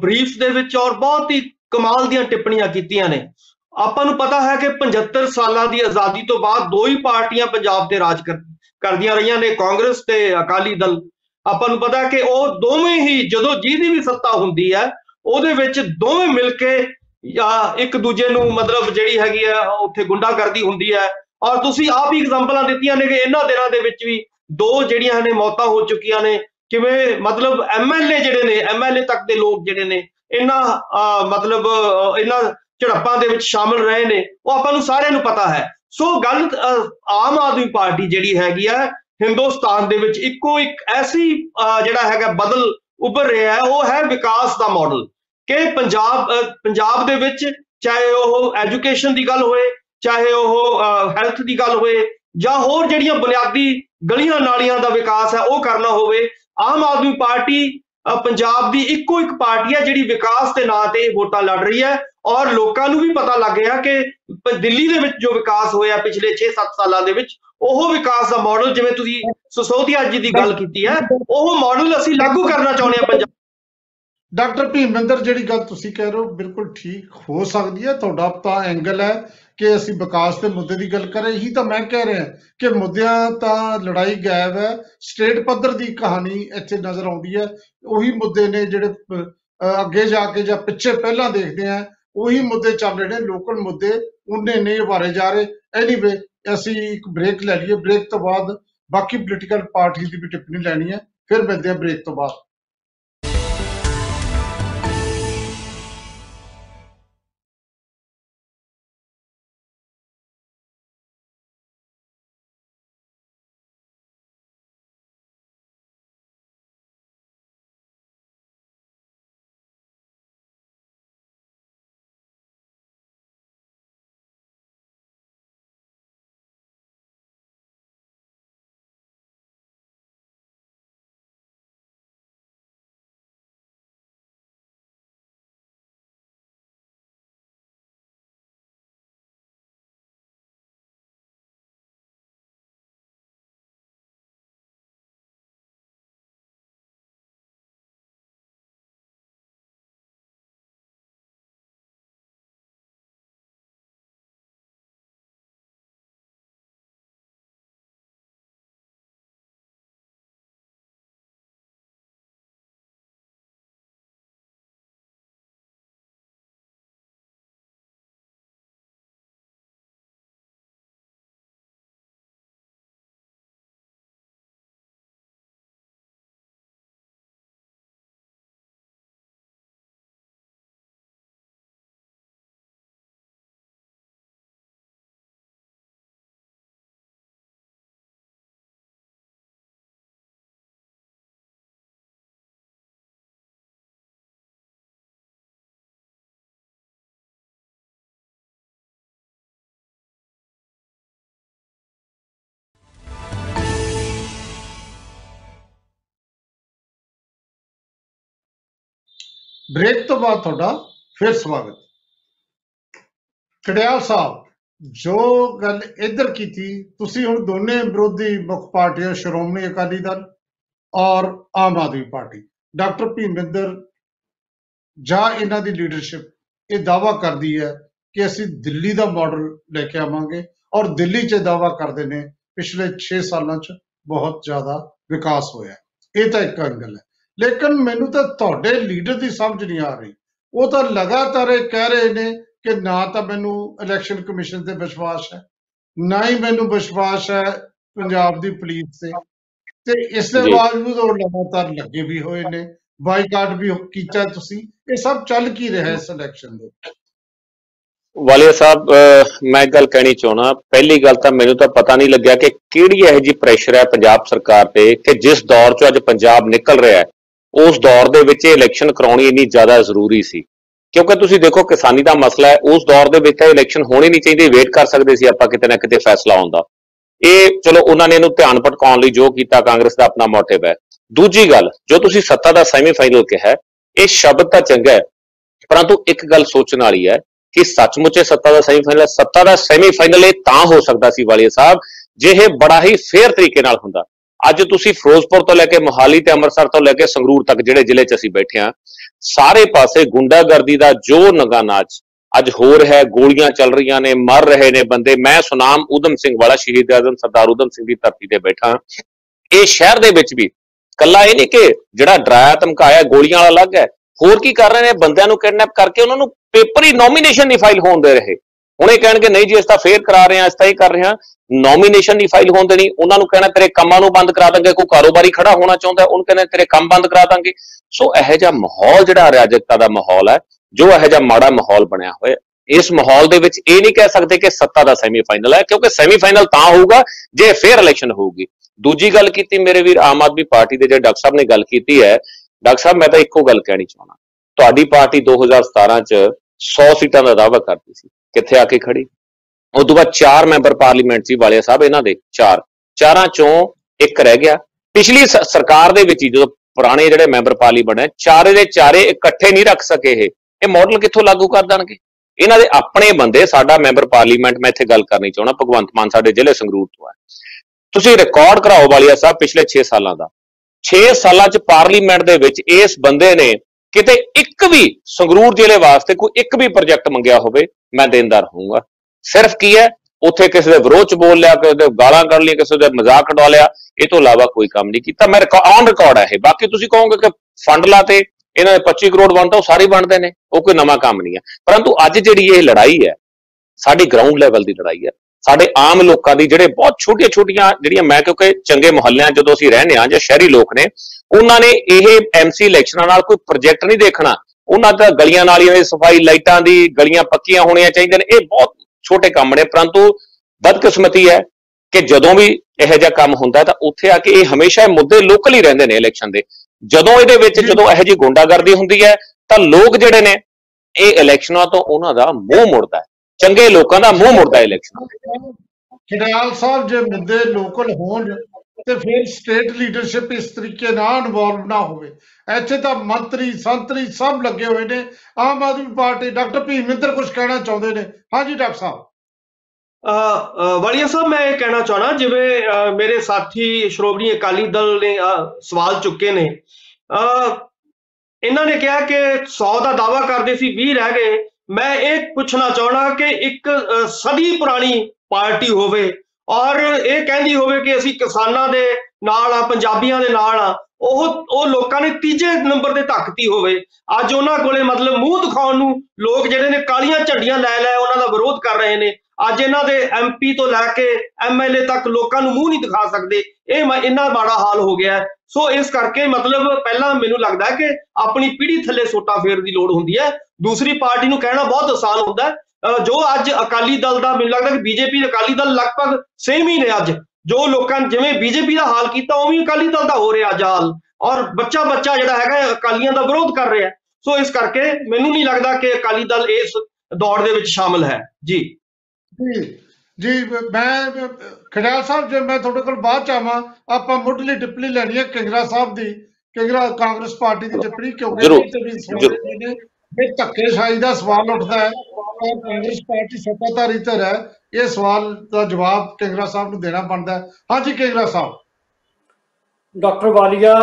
ਬਰੀਫ ਦੇ ਵਿੱਚ ਔਰ ਬਹੁਤ ਹੀ ਕਮਾਲ ਦੀਆਂ ਟਿੱਪਣੀਆਂ ਕੀਤੀਆਂ ਨੇ। ਆਪਾਂ ਨੂੰ ਪਤਾ ਹੈ ਕਿ 75 ਸਾਲਾਂ ਦੀ ਆਜ਼ਾਦੀ ਤੋਂ ਬਾਅਦ ਦੋ ਹੀ ਪਾਰਟੀਆਂ ਪੰਜਾਬ ਤੇ ਰਾਜ ਕਰ- ਕਰਦੀਆਂ ਰਹੀਆਂ ਨੇ ਕਾਂਗਰਸ ਤੇ ਅਕਾਲੀ ਦਲ। ਆਪਾਂ ਨੂੰ ਪਤਾ ਕਿ ਉਹ ਦੋਵੇਂ ਹੀ ਜਦੋਂ ਜਿਹਦੀ ਵੀ ਸੱਤਾ ਹੁੰਦੀ ਹੈ ਉਹਦੇ ਵਿੱਚ ਦੋਵੇਂ ਮਿਲ ਕੇ ਜਾਂ ਇੱਕ ਦੂਜੇ ਨੂੰ ਮਤਲਬ ਜਿਹੜੀ ਹੈਗੀ ਆ ਉੱਥੇ ਗੁੰਡਾਗਰਦੀ ਹੁੰਦੀ ਹੈ। ਔਰ ਤੁਸੀਂ ਆਪ ਹੀ ਐਗਜ਼ਾਮਪਲਾਂ ਦਿੱਤੀਆਂ ਨੇ ਕਿ ਇਹਨਾਂ ਦਿਨਾਂ ਦੇ ਵਿੱਚ ਵੀ ਦੋ ਜਿਹੜੀਆਂ ਨੇ ਮੌਤਾਂ ਹੋ ਚੁੱਕੀਆਂ ਨੇ। ਕਿਵੇਂ ਮਤਲਬ ਐਮਐਲਏ ਜਿਹੜੇ ਨੇ ਐਮਐਲਏ ਤੱਕ ਦੇ ਲੋਕ ਜਿਹੜੇ ਨੇ ਇਹਨਾਂ ਅਹ, ਮਤਲਬ ਅਹ, ਇਹਨਾਂ ਝੜਪਾਂ ਦੇ ਵਿੱਚ ਸ਼ਾਮਲ ਰਹੇ ਨੇ। ਉਹ ਆਪਾਂ ਨੂੰ ਸਾਰਿਆਂ ਨੂੰ ਪਤਾ ਹੈ। ਸੋ ਗੱਲ ਅਹ, ਆਮ ਆਦਮੀ ਪਾਰਟੀ ਜਿਹੜੀ ਹੈਗੀ ਆ ਹਿੰਦੁਸਤਾਨ ਦੇ ਵਿੱਚ ਇੱਕੋ ਇੱਕ ਐਸੀ ਅਹ, ਜਿਹੜਾ ਹੈਗਾ ਬਦਲ ਉੱਭਰ ਰਿਹਾ ਹੈ ਉਹ ਹੈ ਵਿਕਾਸ ਦਾ ਮਾਡਲ ਕਿ ਪੰਜਾਬ ਪੰਜਾਬ ਦੇ ਵਿੱਚ ਚਾਹੇ ਉਹ ਐਜੂਕੇਸ਼ਨ ਦੀ ਗੱਲ ਹੋਏ ਚਾਹੇ ਉਹ ਹੈਲਥ ਦੀ ਗੱਲ ਹੋਏ ਜਾਂ ਹੋਰ ਜਿਹੜੀਆਂ ਬੁਨਿਆਦੀ ਗਲੀਆਂ ਨਾਲੀਆਂ ਦਾ ਵਿਕਾਸ ਹੈ ਉਹ ਕਰਨਾ ਹੋਵੇ ਆਮ ਆਦਮੀ ਪਾਰਟੀ ਪੰਜਾਬ ਦੀ ਇੱਕੋ ਇੱਕ ਪਾਰਟੀ ਹੈ ਜਿਹੜੀ ਵਿਕਾਸ ਦੇ ਨਾਂ ਤੇ ਵੋਟਾਂ ਲੜ ਰਹੀ ਹੈ ਔਰ ਲੋਕਾਂ ਨੂੰ ਵੀ ਪਤਾ ਲੱਗ ਗਿਆ ਕਿ ਦਿੱਲੀ ਦੇ ਵਿੱਚ ਜੋ ਵਿਕਾਸ ਹੋਇਆ ਪਿਛਲੇ 6-7 ਸਾਲਾਂ ਦੇ ਵਿੱਚ ਉਹ ਵਿਕਾਸ ਦਾ ਮਾਡਲ ਜਿਵੇਂ ਤੁਸੀਂ ਸਸੋਦੀਆ ਜੀ ਦੀ ਗੱਲ ਕੀਤੀ ਹੈ ਉਹ ਮਾਡਲ ਅਸੀਂ ਲਾਗੂ ਕਰਨਾ ਚਾਹੁੰਦੇ ਹਾਂ ਪੰਜਾਬ ਡਾਕਟਰ ਭੀਮਿੰਦਰ ਜਿਹੜੀ ਗੱਲ ਤੁਸੀਂ ਕਹਿ ਰਹੇ ਹੋ ਬਿਲਕੁਲ ਠੀਕ ਹੋ ਸਕਦੀ ਹੈ। ਤੁਹਾਡਾ ਤਾਂ ਐਂਗਲ ਹੈ ਕਿ ਅਸੀਂ ਵਿਕਾਸ ਦੇ ਮੁੱਦੇ ਦੀ ਗੱਲ ਕਰ ਰਹੇ ਇਹੀ ਤਾਂ ਮੈਂ ਕਹਿ ਰਿਹਾ ਕਿ ਮੁੱਦਿਆਂ ਤਾਂ ਲੜਾਈ ਗਾਇਬ ਹੈ। ਸਟੇਟ ਪੱਧਰ ਦੀ ਕਹਾਣੀ ਇੱਥੇ ਨਜ਼ਰ ਆਉਂਦੀ ਹੈ। ਉਹੀ ਮੁੱਦੇ ਨੇ ਜਿਹੜੇ ਅ, ਅ, ਅੱਗੇ ਜਾ ਕੇ ਜਾਂ ਪਿੱਛੇ ਪਹਿਲਾਂ ਦੇਖਦੇ ਆ ਉਹੀ ਮੁੱਦੇ ਚੱਲ ਰਹੇ ਨੇ। ਲੋਕਲ ਮੁੱਦੇ ਉਹਨੇ ਨਹੀਂ ਉਭਾਰੇ ਜਾ ਰਹੇ। ਐਨੀਵੇ ਅਸੀਂ ਇੱਕ ਬ੍ਰੇਕ ਲੈ ਲਈਏ। ਬ੍ਰੇਕ ਤੋਂ ਬਾਅਦ ਬਾਕੀ ਪੋਲੀਟੀਕਲ ਪਾਰਟੀ ਦੀ ਵੀ ਟਿੱਪਣੀ ਲੈਣੀ ਹੈ। ਫਿਰ ਮਿਲਦੇ ਆ ਬ੍ਰੇਕ ਤੋਂ ਬਾਅਦ। ਬ੍ਰੇਕ ਤੋਂ ਬਾਅਦ ਤੁਹਾਡਾ ਫਿਰ ਸਵਾਗਤ। ਕੜਿਆਲ ਸਾਹਿਬ, ਜੋ ਗੱਲ ਇੱਧਰ ਕੀਤੀ, ਤੁਸੀਂ ਹੁਣ ਦੋਨੇ ਵਿਰੋਧੀ ਮੁੱਖ ਪਾਰਟੀਆਂ ਸ਼੍ਰੋਮਣੀ ਅਕਾਲੀ ਦਲ ਔਰ ਆਮ ਆਦਮੀ ਪਾਰਟੀ। ਡਾਕਟਰ ਭੀਮਿੰਦਰ ਜਾਂ ਇਹਨਾਂ ਦੀ ਲੀਡਰਸ਼ਿਪ ਇਹ ਦਾਵਾ ਕਰਦੀ ਹੈ ਕਿ ਅਸੀਂ ਦਿੱਲੀ ਦਾ ਮਾਡਲ ਲੈ ਕੇ ਆਵਾਂਗੇ ਔਰ ਦਿੱਲੀ 'ਚ ਦਾਵਾ ਕਰਦੇ ਨੇ, ਪਿਛਲੇ 6 ਸਾਲਾਂ 'ਚ ਬਹੁਤ ਜ਼ਿਆਦਾ ਵਿਕਾਸ ਹੋਇਆ। ਹੈ। ਇਹ ਤਾਂ ਇੱਕ ਐਂਗਲ ਹੈ। ਲੇਕਿਨ ਮੈਨੂੰ ਤਾਂ ਤੁਹਾਡੇ ਲੀਡਰ ਦੀ ਸਮਝ ਨਹੀਂ ਆ ਰਹੀ। ਉਹ ਤਾਂ ਲਗਾਤਾਰ ਇਹ ਕਹਿ ਰਹੇ ਨੇ ਕਿ ਨਾ ਤਾਂ ਮੈਨੂੰ ਇਲੈਕਸ਼ਨ ਕਮਿਸ਼ਨ ਤੇ ਵਿਸ਼ਵਾਸ ਹੈ ਨਾ ਹੀ ਮੈਨੂੰ ਵਿਸ਼ਵਾਸ ਹੈ ਪੰਜਾਬ ਦੀ ਪੁਲਿਸ ਤੇ। ਤੇ ਇਸ ਦੇ। ਬਾਵਜੂਦ ਉਹ ਲਗਾਤਾਰ ਲੱਗੇ ਵੀ ਹੋਏ ਨੇ ਬਾਈਕਾਟ ਵੀ ਕੀਤਾ ਤੁਸੀਂ ਇਹ ਸਭ ਚੱਲ ਕੀ ਰਿਹਾ ਇਸ ਇਲੈਕਸ਼ਨ ਦੇ ਵਾਲੀਆ ਸਾਹਿਬ ਮੈਂ ਗੱਲ ਕਹਿਣੀ ਚਾਹਣਾ ਪਹਿਲੀ ਗੱਲ ਤਾਂ ਮੈਨੂੰ ਤਾਂ ਪਤਾ ਨਹੀਂ ਲੱਗਿਆ ਕਿ ਕਿਹੜੀ ਇਹੋ ਜੀ ਪ੍ਰੈਸ਼ਰ ਹੈ ਪੰਜਾਬ ਸਰਕਾਰ ਤੇ ਕਿ ਜਿਸ ਦੌਰ 'ਚੋਂ ਅੱਜ ਪੰਜਾਬ ਨਿਕਲ ਰਿਹਾ ਹੈ। ਉਸ ਦੌਰ ਦੇ ਵਿੱਚ ਇਹ ਇਲੈਕਸ਼ਨ ਕਰਾਉਣੀ ਇੰਨੀ ਜ਼ਿਆਦਾ ਜ਼ਰੂਰੀ ਸੀ। ਕਿਉਂਕਿ ਤੁਸੀਂ ਦੇਖੋ ਕਿਸਾਨੀ ਦਾ ਮਸਲਾ ਹੈ ਉਸ ਦੌਰ ਦੇ ਵਿੱਚ ਤਾਂ ਇਲੈਕਸ਼ਨ ਹੋਣੀ ਨਹੀਂ ਚਾਹੀਦੀ ਵੇਟ ਕਰ ਸਕਦੇ ਸੀ ਆਪਾਂ ਕਿਤੇ ਨਾ ਕਿਤੇ ਫੈਸਲਾ ਆਉਣ ਦਾ। ਇਹ ਚਲੋ ਉਹਨਾਂ ਨੇ ਇਹਨੂੰ ਧਿਆਨ ਭਟਕਾਉਣ ਲਈ ਜੋ ਕੀਤਾ ਕਾਂਗਰਸ ਦਾ ਆਪਣਾ ਮੋਟਿਵ ਹੈ। ਦੂਜੀ ਗੱਲ ਜੋ ਤੁਸੀਂ ਸੱਤਾ ਦਾ ਸੈਮੀਫਾਈਨਲ ਕਿਹਾ ਹੈ, ਇਹ ਸ਼ਬਦ ਤਾਂ ਚੰਗਾ ਹੈ ਪਰੰਤੂ ਇੱਕ ਗੱਲ ਸੋਚਣ ਵਾਲੀ ਹੈ ਕਿ ਸੱਚਮੁੱਚ ਇਹ ਸੱਤਾ ਦਾ ਸੈਮੀਫਾਈਨਲ ਸੱਤਾ ਦਾ ਸੈਮੀਫਾਈਨਲ ਇਹ ਤਾਂ ਹੋ ਸਕਦਾ ਸੀ ਵਾਲੀਆ ਸਾਹਿਬ ਜੇ ਇਹ ਬੜਾ ਹੀ ਫੇਅਰ ਤਰੀਕੇ ਨਾਲ ਹੁੰਦਾ। ਅੱਜ ਤੁਸੀਂ ਫਿਰੋਜ਼ਪੁਰ ਤੋਂ ਲੈ ਕੇ ਮੋਹਾਲੀ ਤੇ ਅੰਮ੍ਰਿਤਸਰ ਤੋਂ ਲੈ ਕੇ ਸੰਗਰੂਰ ਤੱਕ ਜਿਹੜੇ ਜ਼ਿਲ੍ਹੇ 'ਚ ਅਸੀਂ ਬੈਠੇ ਹਾਂ, ਸਾਰੇ ਪਾਸੇ ਗੁੰਡਾਗਰਦੀ ਦਾ ਜੋ ਨਗਾ ਨਾਚ ਅੱਜ ਹੋ ਰਿਹਾ ਹੈ, ਗੋਲੀਆਂ ਚੱਲ ਰਹੀਆਂ ਨੇ, ਮਰ ਰਹੇ ਨੇ ਬੰਦੇ। ਮੈਂ ਸੁਨਾਮ ਉਦਮ ਸਿੰਘ ਵਾਲਾ, ਸ਼ਹੀਦ ਆਜ਼ਮ ਸਰਦਾਰ ਉਦਮ ਸਿੰਘ ਦੀ ਧਰਤੀ ਤੇ ਬੈਠਾ ਇਹ ਸ਼ਹਿਰ ਦੇ ਵਿੱਚ ਵੀ ਕੱਲਾ ਇਹ ਨਹੀਂ ਕਿ ਜਿਹੜਾ ਡਰਾਇਆ, ਧਮਕਾਇਆ, ਗੋਲੀਆਂ ਵਾਲਾ ਅਲੱਗ ਹੈ। ਹੋਰ ਕੀ ਕਰ ਰਹੇ ਨੇ? ਬੰਦਿਆਂ ਨੂੰ ਕਿਡਨੈਪ ਕਰਕੇ ਉਹਨਾਂ ਨੂੰ ਪੇਪਰ ਹੀ ਨੋਮੀਨੇਸ਼ਨ ਨਹੀਂ ਫਾਈਲ ਹੋਣ ਦੇ ਰਹੇ। ਹੁਣ ਇਹ ਕਹਿਣਗੇ, ਨਹੀਂ ਜੀ ਇਸ ਤਾਂ ਫੇਰ ਕਰਾ ਰਹੇ ਹਾਂ ਇਸ ਤਾਂ ਇਹ ਕਰ ਰਹੇ ਹਾਂ। ਨੋਮੀਨੇਸ਼ਨ ਨਹੀਂ ਫਾਈਲ ਹੋਣ ਦੇਣੀ। ਉਹਨਾਂ ਨੂੰ ਕਹਿਣਾ, ਤੇਰੇ ਕੰਮਾਂ ਨੂੰ ਬੰਦ ਕਰਾ ਦਾਂਗੇ, ਕੋਈ ਕਾਰੋਬਾਰੀ ਖੜਾ ਹੋਣਾ ਚਾਹੁੰਦਾ, ਉਹਨੂੰ ਕਹਿੰਦੇ, ਤੇਰੇ ਕੰਮ ਬੰਦ ਕਰਾ ਦਾਂਗੇ। ਸੋ ਇਹੋ ਜਿਹਾ ਮਾਹੌਲ ਜਿਹੜਾ ਅਰਾਜਕਤਾ ਦਾ ਮਾਹੌਲ ਹੈ, ਜੋ ਇਹੋ ਜਿਹਾ ਮਾੜਾ ਮਾਹੌਲ ਬਣਿਆ ਹੋਇਆ, ਇਸ ਮਾਹੌਲ ਦੇ ਵਿੱਚ ਇਹ ਨਹੀਂ ਕਹਿ ਸਕਦੇ ਕਿ ਸੱਤਾ ਦਾ ਸੈਮੀਫਾਈਨਲ ਹੈ, ਕਿਉਂਕਿ ਸੈਮੀਫਾਈਨਲ ਤਾਂ ਹੋਊਗਾ, ਜੇ ਫੇਅਰ ਇਲੈਕਸ਼ਨ ਹੋਊਗੀ। ਦੂਜੀ ਗੱਲ ਕੀਤੀ ਮੇਰੇ ਵੀਰ, ਆਮ ਆਦਮੀ ਪਾਰਟੀ ਦੇ ਜਿਹੜੇ ਡਾਕਟਰ ਸਾਹਿਬ ਨੇ ਗੱਲ ਕੀਤੀ ਹੈ, ਡਾਕਟਰ ਸਾਹਿਬ, ਮੈਂ ਤਾਂ ਇੱਕੋ ਗੱਲ ਕਹਿਣੀ ਚਾਹੁੰਦਾ। ਤੁਹਾਡੀ ਪਾਰਟੀ 2017 ਚ 100 ਸੀਟਾਂ ਦਾ ਦਾਅਵਾ ਕਰਦੀ ਸੀ। ਕਿੱਥੇ ਆ ਕੇ ਖੜੀ? ਉਸ ਤੋਂ ਬਾਅਦ ਚਾਰ ਮੈਂਬਰ ਪਾਰਲੀਮੈਂਟ ਸੀ ਵਾਲਿਆ ਸਾਹਿਬ ਇਹਨਾਂ ਦੇ, ਚਾਰ। ਚਾਰਾਂ ਚੋਂ ਇੱਕ ਰਹਿ ਗਿਆ। ਪਿਛਲੀ ਸ- ਸਰਕਾਰ ਦੇ ਵਿੱਚ ਹੀ ਜਦੋਂ ਪੁਰਾਣੇ ਜਿਹੜੇ ਮੈਂਬਰ ਪਾਰਲੀ ਬਣੇ, ਚਾਰੇ ਦੇ ਚਾਰੇ ਇਕੱਠੇ ਨਹੀਂ ਰੱਖ ਸਕੇ ਇਹ। ਇਹ ਮਾਡਲ ਕਿੱਥੋਂ ਲਾਗੂ ਕਰ ਦੇਣਗੇ? ਇਹਨਾਂ ਦੇ ਆਪਣੇ ਬੰਦੇ ਸਾਡਾ ਮੈਂਬਰ ਪਾਰਲੀਮੈਂਟ, ਮੈਂ ਇੱਥੇ ਗੱਲ ਕਰਨੀ ਚਾਹੁੰਦਾ, ਭਗਵੰਤ ਮਾਨ ਸਾਡੇ ਜ਼ਿਲ੍ਹੇ ਸੰਗਰੂਰ ਤੋਂ ਹੈ। ਤੁਸੀਂ ਰਿਕਾਰਡ ਕਰਾਓ ਵਾਲੀਆ ਸਾਹਿਬ ਪਿਛਲੇ 6 ਸਾਲਾਂ ਦਾ। 6 ਸਾਲਾਂ ਚ ਪਾਰਲੀਮੈਂਟ ਦੇ ਵਿੱਚ ਇਸ ਬੰਦੇ ਨੇ ਕਿਤੇ ਇੱਕ ਵੀ ਸੰਗਰੂਰ ਜ਼ਿਲ੍ਹੇ ਵਾਸਤੇ ਕੋਈ ਇੱਕ ਵੀ ਪ੍ਰੋਜੈਕਟ ਮੰਗਿਆ ਹੋਵੇ, ਮੈਂ ਦੇਣਦਾਰ ਹੋਊਂਗਾ। ਸਿਰਫ ਕੀ ਹੈ, ਉੱਥੇ ਕਿਸੇ ਦੇ ਵਿਰੋਧ ਚ ਬੋਲ ਲਿਆ, ਕਿਸੇ ਦੇ ਗਾਲਾਂ ਕੱਢ ਲਈਆਂ, ਕਿਸੇ ਦੇ ਮਜ਼ਾਕ ਕਢਵਾ ਲਿਆ, ਇਹ ਤੋਂ ਇਲਾਵਾ ਕੋਈ ਕੰਮ ਨਹੀਂ ਕੀਤਾ। ਮੈਂ ਔਨ ਰਿਕਾਰਡ ਹੈ ਇਹ। ਬਾਕੀ ਤੁਸੀਂ ਕਹੋਗੇ ਕਿ ਫੰਡ ਲਾਤੇ, ਇਹਨਾਂ ਦੇ 25 ਕਰੋੜ ਬਣਦਾ ਉਹ ਸਾਰੇ ਬਣਦੇ ਨੇ, ਉਹ ਕੋਈ ਨਵਾਂ ਕੰਮ ਨਹੀਂ ਹੈ। ਪਰੰਤੂ ਅੱਜ ਜਿਹੜੀ ਇਹ ਲੜਾਈ ਹੈ, ਸਾਡੀ ਗਰਾਊਂਡ ਲੈਵਲ ਦੀ ਲੜਾਈ ਹੈ। ਸਾਡੇ ਆਮ ਲੋਕਾਂ ਦੀ ਜਿਹੜੇ ਬਹੁਤ ਛੋਟੀਆਂ ਛੋਟੀਆਂ ਜਿਹੜੀਆਂ ਮੈਂ ਕਿਉਂਕਿ ਚੰਗੇ ਮੁਹੱਲਿਆਂ ਜਦੋਂ ਅਸੀਂ ਰਹਿੰਦੇ ਹਾਂ ਜਾਂ ਸ਼ਹਿਰੀ ਲੋਕ ਨੇ ਉਹਨਾਂ ਨੇ ਇਹ ਐਮਸੀ ਇਲੈਕਸ਼ਨਾਂ ਨਾਲ ਕੋਈ ਪ੍ਰੋਜੈਕਟ ਨਹੀਂ ਦੇਖਣਾ। ਉਹਨਾਂ ਦਾ ਗਲੀਆਂ ਨਾਲੀਆਂ ਦੀ ਸਫ਼ਾਈ ਲਾਈਟਾਂ ਦੀ ਗਲੀਆਂ ਪੱਕੀਆਂ ਹੋਣੀਆਂ ਚਾਹੀਦੀਆਂ ਨੇ। ਇਹ ਬਹੁਤ ਛੋਟੇ ਕੰਮ ਨੇ ਪਰੰਤੂ ਬਦਕਿਸਮਤੀ ਹੈ ਕਿ ਜਦੋਂ ਵੀ ਇਹੋ ਜਿਹਾ ਕੰਮ ਹੁੰਦਾ ਤਾਂ ਉੱਥੇ ਆ ਕੇ ਇਹ ਹਮੇਸ਼ਾ ਇਹ ਮੁੱਦੇ ਲੋਕਲ ਹੀ ਰਹਿੰਦੇ ਨੇ ਇਲੈਕਸ਼ਨ ਦੇ। ਜਦੋਂ ਇਹਦੇ ਵਿੱਚ ਜਦੋਂ ਇਹੋ ਜਿਹੀ ਗੁੰਡਾਗਰਦੀ ਹੁੰਦੀ ਹੈ ਤਾਂ ਲੋਕ ਜਿਹੜੇ ਨੇ ਇਹ ਇਲੈਕਸ਼ਨਾਂ ਤੋਂ ਉਹਨਾਂ ਦਾ ਮੂੰਹ ਮੁੜਦਾ ਹੈ। ਚੰਗੇ ਲੋਕਾਂ ਦਾ ਮੂੰਹ ਮੁੜਦਾ ਇਲੈਕਸ਼ਨਾਂ ਖਿਡਾਲ ਸਾਹਿਬ ਜੇ ਮੁੱਦੇ ਲੋਕਲ ਹੋਣ ਤੇ ਫਿਰ ਸਟੇਟ ਲੀਡਰਸ਼ਿਪ ਇਸ ਤਰੀਕੇ ਨਾਲ ਇਨਵੋਲਵ ਨਾ ਹੋਵੇ। ਇੱਥੇ ਤਾਂ ਮੰਤਰੀ ਸੰਤਰੀ ਸਭ ਲੱਗੇ ਹੋਏ ਨੇ। ਆਮ ਆਦਮੀ ਪਾਰਟੀ ਡਾਕਟਰ ਭੀਮਿੰਦਰ ਕੁਝ ਕਹਿਣਾ ਚਾਹੁੰਦੇ ਨੇ। ਹਾਂਜੀ ਡਾਕਟਰ ਸਾਹਿਬ। ਅ ਵਾਲੀਆ ਸਾਹਿਬ ਮੈਂ ਇਹ ਕਹਿਣਾ ਚਾਹਣਾ ਜਿਵੇਂ ਮੇਰੇ ਸਾਥੀ ਸ਼੍ਰੋਮਣੀ ਅਕਾਲੀ ਦਲ ਨੇ ਸਵਾਲ ਚੁੱਕੇ ਨੇ। ਅ, ਇਹਨਾਂ ਨੇ ਕਿਹਾ ਕਿ 100 ਦਾ ਦਾਵਾ ਕਰਦੇ ਸੀ 20 ਰਹਿ ਗਏ। ਮੈਂ ਇਹ ਪੁੱਛਣਾ ਚਾਹਣਾ ਕਿ ਇੱਕ ਅ, ਸਦੀ ਪੁਰਾਣੀ ਪਾਰਟੀ ਹੋਵੇ ਔਰ ਇਹ ਕਹਿੰਦੀ ਹੋਵੇ ਕਿ ਅਸੀਂ ਕਿਸਾਨਾਂ ਦੇ ਨਾਲ ਆ ਪੰਜਾਬੀਆਂ ਦੇ ਨਾਲ ਆ ਉਹ ਉਹ ਲੋਕਾਂ ਨੇ ਤੀਜੇ ਨੰਬਰ ਤੇ ਧੱਕਤੀ ਹੋਵੇ। ਅੱਜ ਉਹਨਾਂ ਕੋਲੇ ਮਤਲਬ ਮੂੰਹ ਦਿਖਾਉਣ ਨੂੰ ਲੋਕ ਜਿਹੜੇ ਨੇ ਕਾਲੀਆਂ ਝੰਡੀਆਂ ਲੈ ਲੈ ਉਹਨਾਂ ਦਾ ਵਿਰੋਧ ਕਰ ਰਹੇ ਨੇ। ਅੱਜ ਇਹਨਾਂ ਦੇ ਐਮਪੀ ਤੋਂ ਲੈ ਕੇ ਐਮਐਲਏ ਤੱਕ ਲੋਕਾਂ ਨੂੰ ਮੂੰਹ ਨਹੀਂ ਦਿਖਾ ਸਕਦੇ। ਇਹ ਮ- ਇੰਨਾ ਮਾੜਾ ਹਾਲ ਹੋ ਗਿਆ। ਹੈ। ਸੋ ਇਸ ਕਰਕੇ ਮਤਲਬ ਪਹਿਲਾਂ ਮੈਨੂੰ ਲੱਗਦਾ ਹੈ ਕਿ ਆਪਣੀ ਪੀੜ੍ਹੀ ਥੱਲੇ ਸੋਟਾ ਫੇਰ ਦੀ ਲੋੜ ਹੁੰਦੀ ਹੈ। ਦੂਸਰੀ ਪਾਰਟੀ ਨੂੰ ਕਹਿਣਾ ਬਹੁਤ ਆਸਾਨ ਹੁੰਦਾ ਜੋ ਅੱਜ ਅਕਾਲੀ ਦਲ ਦਾ ਮੈਨੂੰ ਲੱਗਦਾ ਕਿ ਬੀਜੇਪੀ ਅਕਾਲੀ ਦਲ ਲਗਭਗ ਸੇਮ ਹੀ ਨੇ ਅੱਜ। ਜੋ ਲੋਕਾਂ ਜਿਵੇਂ ਬੀਜੇਪੀ ਦਾ ਹਾਲ ਕੀਤਾ ਉਵੇਂ ਅਕਾਲੀ ਦਲ ਦਾ ਹੋ ਰਿਹਾ ਅੱਜ ਹਾਲ। ਔਰ ਬੱਚਾ ਬੱਚਾ ਜਿਹੜਾ ਹੈਗਾ ਅਕਾਲੀਆਂ ਦਾ ਵਿਰੋਧ ਕਰ ਰਿਹਾ। ਸੋ ਇਸ ਕਰਕੇ ਮੈਨੂੰ ਨਹੀਂ ਲੱਗਦਾ ਕਿ ਅਕਾਲੀ ਦਲ ਇਸ ਦੌੜ ਦੇ ਵਿੱਚ ਸ਼ਾਮਲ ਹੈ। ਜੀ। ਜੀ ਜੀ ਮੈਂ ਖਿਡਾਲ ਸਾਹਿਬ ਜੇ ਮੈਂ ਤੁਹਾਡੇ ਕੋਲ ਬਾਅਦ ਚ ਆਵਾਂ ਆਪਾਂ ਮੁੱਢਲੀ ਟਿੱਪਣੀ ਲੈਣੀ ਹੈ ਕਿੰਗਰਾ ਸਾਹਿਬ ਦੀ। ਕਿੰਗਰਾ ਕਾਂਗਰਸ ਪਾਰਟੀ ਦੀ ਟਿੱਪਣੀ ਕਿਉਂਕਿ ਜ਼ਰੂਰ, ਇਹਦੇ ਤੇ ਵੀ ਸੁਣਦੇ ਨੇ ਇਹ ਧੱਕੇਸ਼ਾਹੀ ਦਾ ਸਵਾਲ ਉੱਠਦਾ ਹੈ। ਔਰ ਕਾਂਗਰਸ ਪਾਰਟੀ ਸੱਤਾਧਾਰੀ ਧਿਰ ਹੈ। ਇਹ ਸਵਾਲ ਦਾ ਜਵਾਬ ਕਿੰਗਰਾ ਸਾਹਿਬ ਨੂੰ ਦੇਣਾ ਬਣਦਾ ਹੈ। ਹਾਂਜੀ ਕਿੰਗਰਾ ਸਾਹਿਬ। ਡਾਕਟਰ ਵਾਲੀਆ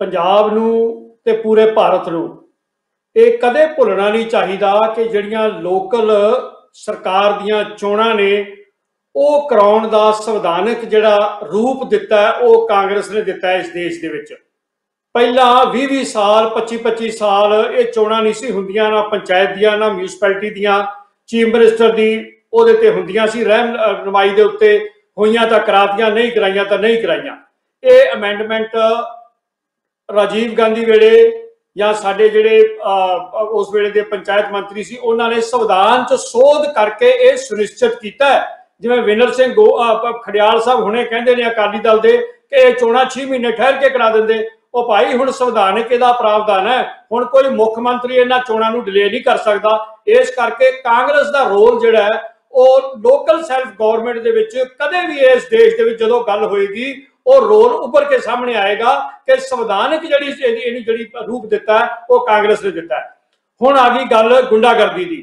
ਪੰਜਾਬ ਨੂੰ ਤੇ ਪੂਰੇ ਭਾਰਤ ਨੂੰ ਇਹ ਕਦੇ ਭੁੱਲਣਾ ਨਹੀਂ ਚਾਹੀਦਾ ਕਿ ਜਿਹੜੀਆਂ ਲੋਕਲ ਸਰਕਾਰ ਦੀਆਂ ਚੋਣਾਂ ਨੇ ਉਹ ਕਰਾਉਣ ਦਾ ਸੰਵਿਧਾਨਕ ਜਿਹੜਾ ਰੂਪ ਦਿੱਤਾ ਹੈ, ਉਹ ਕਾਂਗਰਸ ਨੇ ਦਿੱਤਾ ਹੈ ਇਸ ਦੇਸ਼ ਦੇ ਵਿੱਚ। ਪਹਿਲਾਂ 20-20 ਸਾਲ 25-25 ਸਾਲ ਇਹ ਚੋਣਾਂ ਨਹੀਂ ਸੀ ਹੁੰਦੀਆਂ ਨਾ ਪੰਚਾਇਤ ਦੀਆਂ ਨਾ ਮਿਊਨਿਸਪੈਲਿਟੀ ਦੀਆਂ। ਚੀਫ ਮਿਨਿਸਟਰ ਦੀ ਉਹਦੇ ਤੇ ਹੁੰਦੀਆਂ ਸੀ ਰਹਿਮ ਨਮਾਈ ਦੇ ਉੱਤੇ ਹੋਈਆਂ ਤਾਂ ਕਰਾਤੀਆਂ ਨਹੀਂ ਕਰਾਈਆਂ ਤਾਂ ਨਹੀਂ ਕਰਾਈਆਂ। ਇਹ ਅਮੈਂਡਮੈਂਟ ਰਾਜੀਵ ਗਾਂਧੀ ਵੇਲੇ ਜਾਂ ਸਾਡੇ ਜਿਹੜੇ ਅਹ, ਉਸ ਵੇਲੇ ਦੇ ਪੰਚਾਇਤ ਮੰਤਰੀ ਸੀ ਉਹਨਾਂ ਨੇ ਸੰਵਿਧਾਨ 'ਚ ਸੋਧ ਕਰਕੇ ਇਹ ਸੁਨਿਸ਼ਚਿਤ ਕੀਤਾ ਹੈ। ਜਿਵੇਂ ਵਿਨਰ ਸਿੰਘ ਗੋ ਅਹ, ਖੜਿਆਲ ਸਾਹਿਬ ਹੁਣੇ ਕਹਿੰਦੇ ਨੇ ਅਕਾਲੀ ਦਲ ਦੇ ਕਿ ਇਹ ਚੋਣਾਂ 6 ਮਹੀਨੇ ਠਹਿਰ ਕੇ ਕਰਾ ਦਿੰਦੇ। ਉਹ ਭਾਈ ਹੁਣ ਸੰਵਿਧਾਨਕ ਇਹਦਾ ਪ੍ਰਾਵਧਾਨ ਹੈ। ਹੁਣ ਕੋਈ ਮੁੱਖ ਮੰਤਰੀ ਇਹਨਾਂ ਚੋਣਾਂ ਨੂੰ ਡਿਲੇ ਨਹੀਂ ਕਰ ਸਕਦਾ। ਇਸ ਕਰਕੇ ਕਾਂਗਰਸ ਦਾ ਰੋਲ ਜਿਹੜਾ ਹੈ ਉਹ ਲੋਕਲ ਸੈਲਫ ਗਵਰਨਮੈਂਟ ਦੇ ਵਿੱਚ ਕਦੇ ਵੀ ਇਸ ਦੇਸ਼ ਦੇ ਵਿੱਚ ਜਦੋਂ ਗੱਲ ਹੋਏਗੀ ਉਹ ਰੋਲ ਉੱਭਰ ਕੇ ਸਾਹਮਣੇ ਆਏਗਾ ਕਿ ਸੰਵਿਧਾਨਕ ਜਿਹੜੀ ਇਹਦੀ ਇਹਨੂੰ ਜਿਹੜੀ ਰੂਪ ਦਿੱਤਾ ਹੈ, ਉਹ ਕਾਂਗਰਸ ਨੇ ਦਿੱਤਾ ਹੈ। ਹੁਣ ਆ ਗਈ ਗੱਲ ਗੁੰਡਾਗਰਦੀ ਦੀ।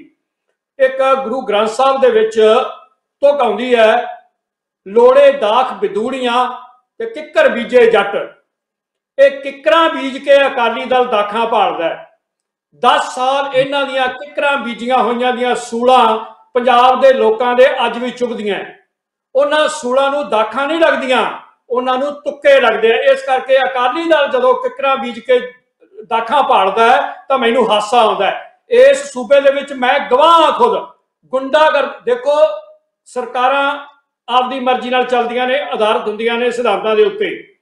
ਇੱਕ ਗੁਰੂ ਗ੍ਰੰਥ ਸਾਹਿਬ ਦੇ ਵਿੱਚ ਤੁਕ ਆਉਂਦੀ ਹੈ ਲੋੜੇ ਦਾਖ ਬਿਦੂੜੀਆਂ ਤੇ ਕਿੱਕਰ ਬੀਜੇ ਜੱਟ। ਇਹ ਕਿੱਕਰਾਂ ਬੀਜ ਕੇ ਅਕਾਲੀ ਦਲ ਦਾਖਾਂ ਭਾਲਦਾ ਹੈ। 10 ਸਾਲ ਇਹਨਾਂ ਦੀਆਂ ਕਿੱਕਰਾਂ ਬੀਜੀਆਂ ਹੋਈਆਂ ਦੀਆਂ ਸੂਲਾਂ ਪੰਜਾਬ ਦੇ ਲੋਕਾਂ ਦੇ ਅੱਜ ਵੀ ਚੁਭਦੀਆਂ ਹੈ। ਉਹਨਾਂ ਸੂਲਾਂ ਨੂੰ ਦਾਖਾਂ ਨਹੀਂ ਲੱਗਦੀਆਂ, ਉਹਨਾਂ ਨੂੰ ਤੁੱਕੇ ਲੱਗਦੇ ਆ ਇਸ ਕਰਕੇ ਅਕਾਲੀ ਦਲ ਜਦੋਂ ਕਿੱਕਰਾਂ ਬੀਜ ਕੇ ਦਾਖਾਂ ਭਾਲਦਾ ਹੈ, ਤਾਂ ਮੈਨੂੰ ਹਾਸਾ ਆਉਂਦਾ ਹੈ। ਇਸ ਸੂਬੇ ਦੇ ਵਿੱਚ ਮੈਂ ਗਵਾਹ ਹਾਂ ਖੁਦ। ਗੁੰਡਾਗਰ ਦੇਖੋ, ਸਰਕਾਰਾਂ ਆਪਦੀ ਮਰਜ਼ੀ ਨਾਲ ਚੱਲਦੀਆਂ ਨੇ, ਆਧਾਰਿਤ ਹੁੰਦੀਆਂ ਨੇ ਸਿਧਾਂਤਾਂ ਦੇ ਉੱਤੇ।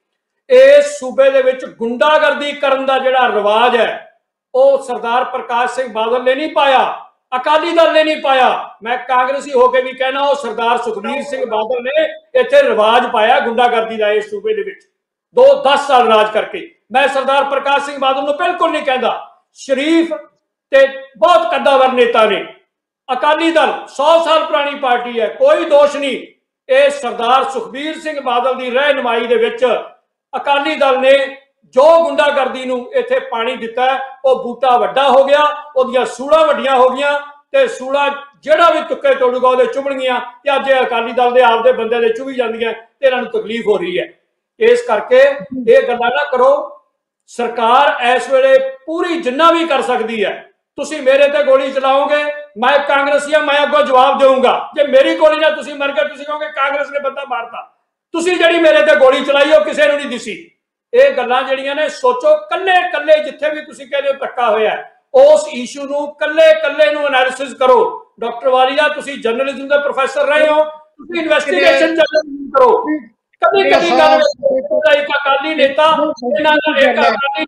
ਇਸ ਸੂਬੇ ਦੇ ਵਿੱਚ ਗੁੰਡਾਗਰਦੀ ਕਰਨ ਦਾ ਜਿਹੜਾ ਰਿਵਾਜ ਹੈ, ਉਹ ਸਰਦਾਰ ਪ੍ਰਕਾਸ਼ ਸਿੰਘ ਬਾਦਲ ਨੇ ਨਹੀਂ ਪਾਇਆ, ਅਕਾਲੀ ਦਲ ਨੇ ਨਹੀਂ ਪਾਇਆ। ਮੈਂ ਕਾਂਗਰਸੀ ਹੋ ਕੇ ਵੀ ਕਹਿਣਾ, ਉਹ ਸਰਦਾਰ ਸੁਖਬੀਰ ਸਿੰਘ ਬਾਦਲ ਨੇ ਇੱਥੇ ਰਿਵਾਜ ਪਾਇਆ ਗੁੰਡਾਗਰਦੀ ਦਾ ਇਸ ਸੂਬੇ ਦੇ ਵਿੱਚ। ਦੋ 10 ਸਾਲ ਰਾਜ ਕਰਕੇ। ਮੈਂ ਸਰਦਾਰ ਪ੍ਰਕਾਸ਼ ਸਿੰਘ ਬਾਦਲ ਨੂੰ ਬਿਲਕੁਲ ਨਹੀਂ ਕਹਿੰਦਾ। ਸ਼ਰੀਫ ਤੇ ਬਹੁਤ ਕੱਦਾਵਰ ਨੇਤਾ ਨੇ। ਅਕਾਲੀ ਦਲ 100 ਸਾਲ ਪੁਰਾਣੀ ਪਾਰਟੀ ਹੈ, ਕੋਈ ਦੋਸ਼ ਨਹੀਂ। ਇਹ ਸਰਦਾਰ ਸੁਖਬੀਰ ਸਿੰਘ ਬਾਦਲ ਦੀ ਰਹਿਨਮਾਈ ਦੇ ਵਿੱਚ ਅਕਾਲੀ ਦਲ ਨੇ ਜੋ ਗੁੰਡਾਗਰਦੀ ਨੂੰ ਇੱਥੇ ਪਾਣੀ ਦਿੱਤਾ ਹੈ, ਉਹ ਬੂਟਾ ਵੱਡਾ ਹੋ ਗਿਆ ਉਹਦੀਆਂ ਸੂਲਾਂ ਵੱਡੀਆਂ ਹੋ ਗਈਆਂ ਤੇ ਸੂਲਾਂ ਜਿਹੜਾ ਵੀ ਤੁੱਕੇ ਤੋੜੂਗਾ ਉਹਦੇ ਚੁਭਣਗੀਆਂ ਤੇ ਅੱਜ ਇਹ ਅਕਾਲੀ ਦਲ ਦੇ ਆਪਦੇ ਬੰਦੇ ਦੇ ਚੁਭੀ ਜਾਂਦੀਆਂ ਤੇ ਇਹਨਾਂ ਨੂੰ ਤਕਲੀਫ ਹੋ ਰਹੀ ਹੈ। ਇਸ ਕਰਕੇ ਇਹ ਗੱਲਾਂ ਨਾ ਕਰੋ ਸਰਕਾਰ ਇਸ ਵੇਲੇ ਪੂਰੀ ਜਿੰਨਾ ਵੀ ਕਰ ਸਕਦੀ ਹੈ ਤੁਸੀਂ ਮੇਰੇ ਤੇ ਗੋਲੀ ਚਲਾਓਗੇ ਮੈਂ ਕਾਂਗਰਸੀ ਹਾਂ ਮੈਂ ਅੱਗੋਂ ਜਵਾਬ ਦੇਵਾਂਗਾ ਜੇ ਮੇਰੀ ਗੋਲੀ ਨਾਲ ਤੁਸੀਂ ਮਰ ਗਏ ਤੁਸੀਂ ਕਹੋਗੇ ਕਾਂਗਰਸ ਨੇ ਬੰਦਾ ਮਾਰਤਾ। ਤੁਸੀਂ ਜਿਹੜੀ ਮੇਰੇ ਤੇ ਗੋਲੀ ਚਲਾਈ ਉਹ ਕਿਸੇ ਨੂੰ ਨਹੀਂ ਦਿਸੀ। ਇਹ ਗੱਲਾਂ ਜਿਹੜੀਆਂ ਨੇ ਸੋਚੋ ਕੱਲੇ ਕੱਲੇ ਜਿੱਥੇ ਵੀ ਤੁਸੀਂ ਕਹਿੰਦੇ ਹੋ ਧੱਕਾ ਹੋਇਆ ਉਸ ਇਸ਼ੂ ਨੂੰ ਕੱਲੇ ਕੱਲੇ ਨੂੰ ਐਨਾਲਿਸਿਸ ਕਰੋ। ਡਾਕਟਰ ਵਾਲੀਆ ਤੁਸੀਂ ਜਰਨਲਿਜ਼ਮ ਦੇ ਪ੍ਰੋਫੈਸਰ ਰਹੇ ਹੋ ਤੁਸੀਂ ਇਨਵੈਸਟੀਗੇਸ਼ਨ ਜਰਨਲਿਜ਼ਮ ਕਰੋ। ਕਦੀ ਕਦੀ ਗੱਲ ਦਾ ਇੱਕ ਅਕਾਲੀ ਨੇਤਾ ਇਹਨਾਂ ਦਾ ਇੱਕ ਅਕਾਲੀ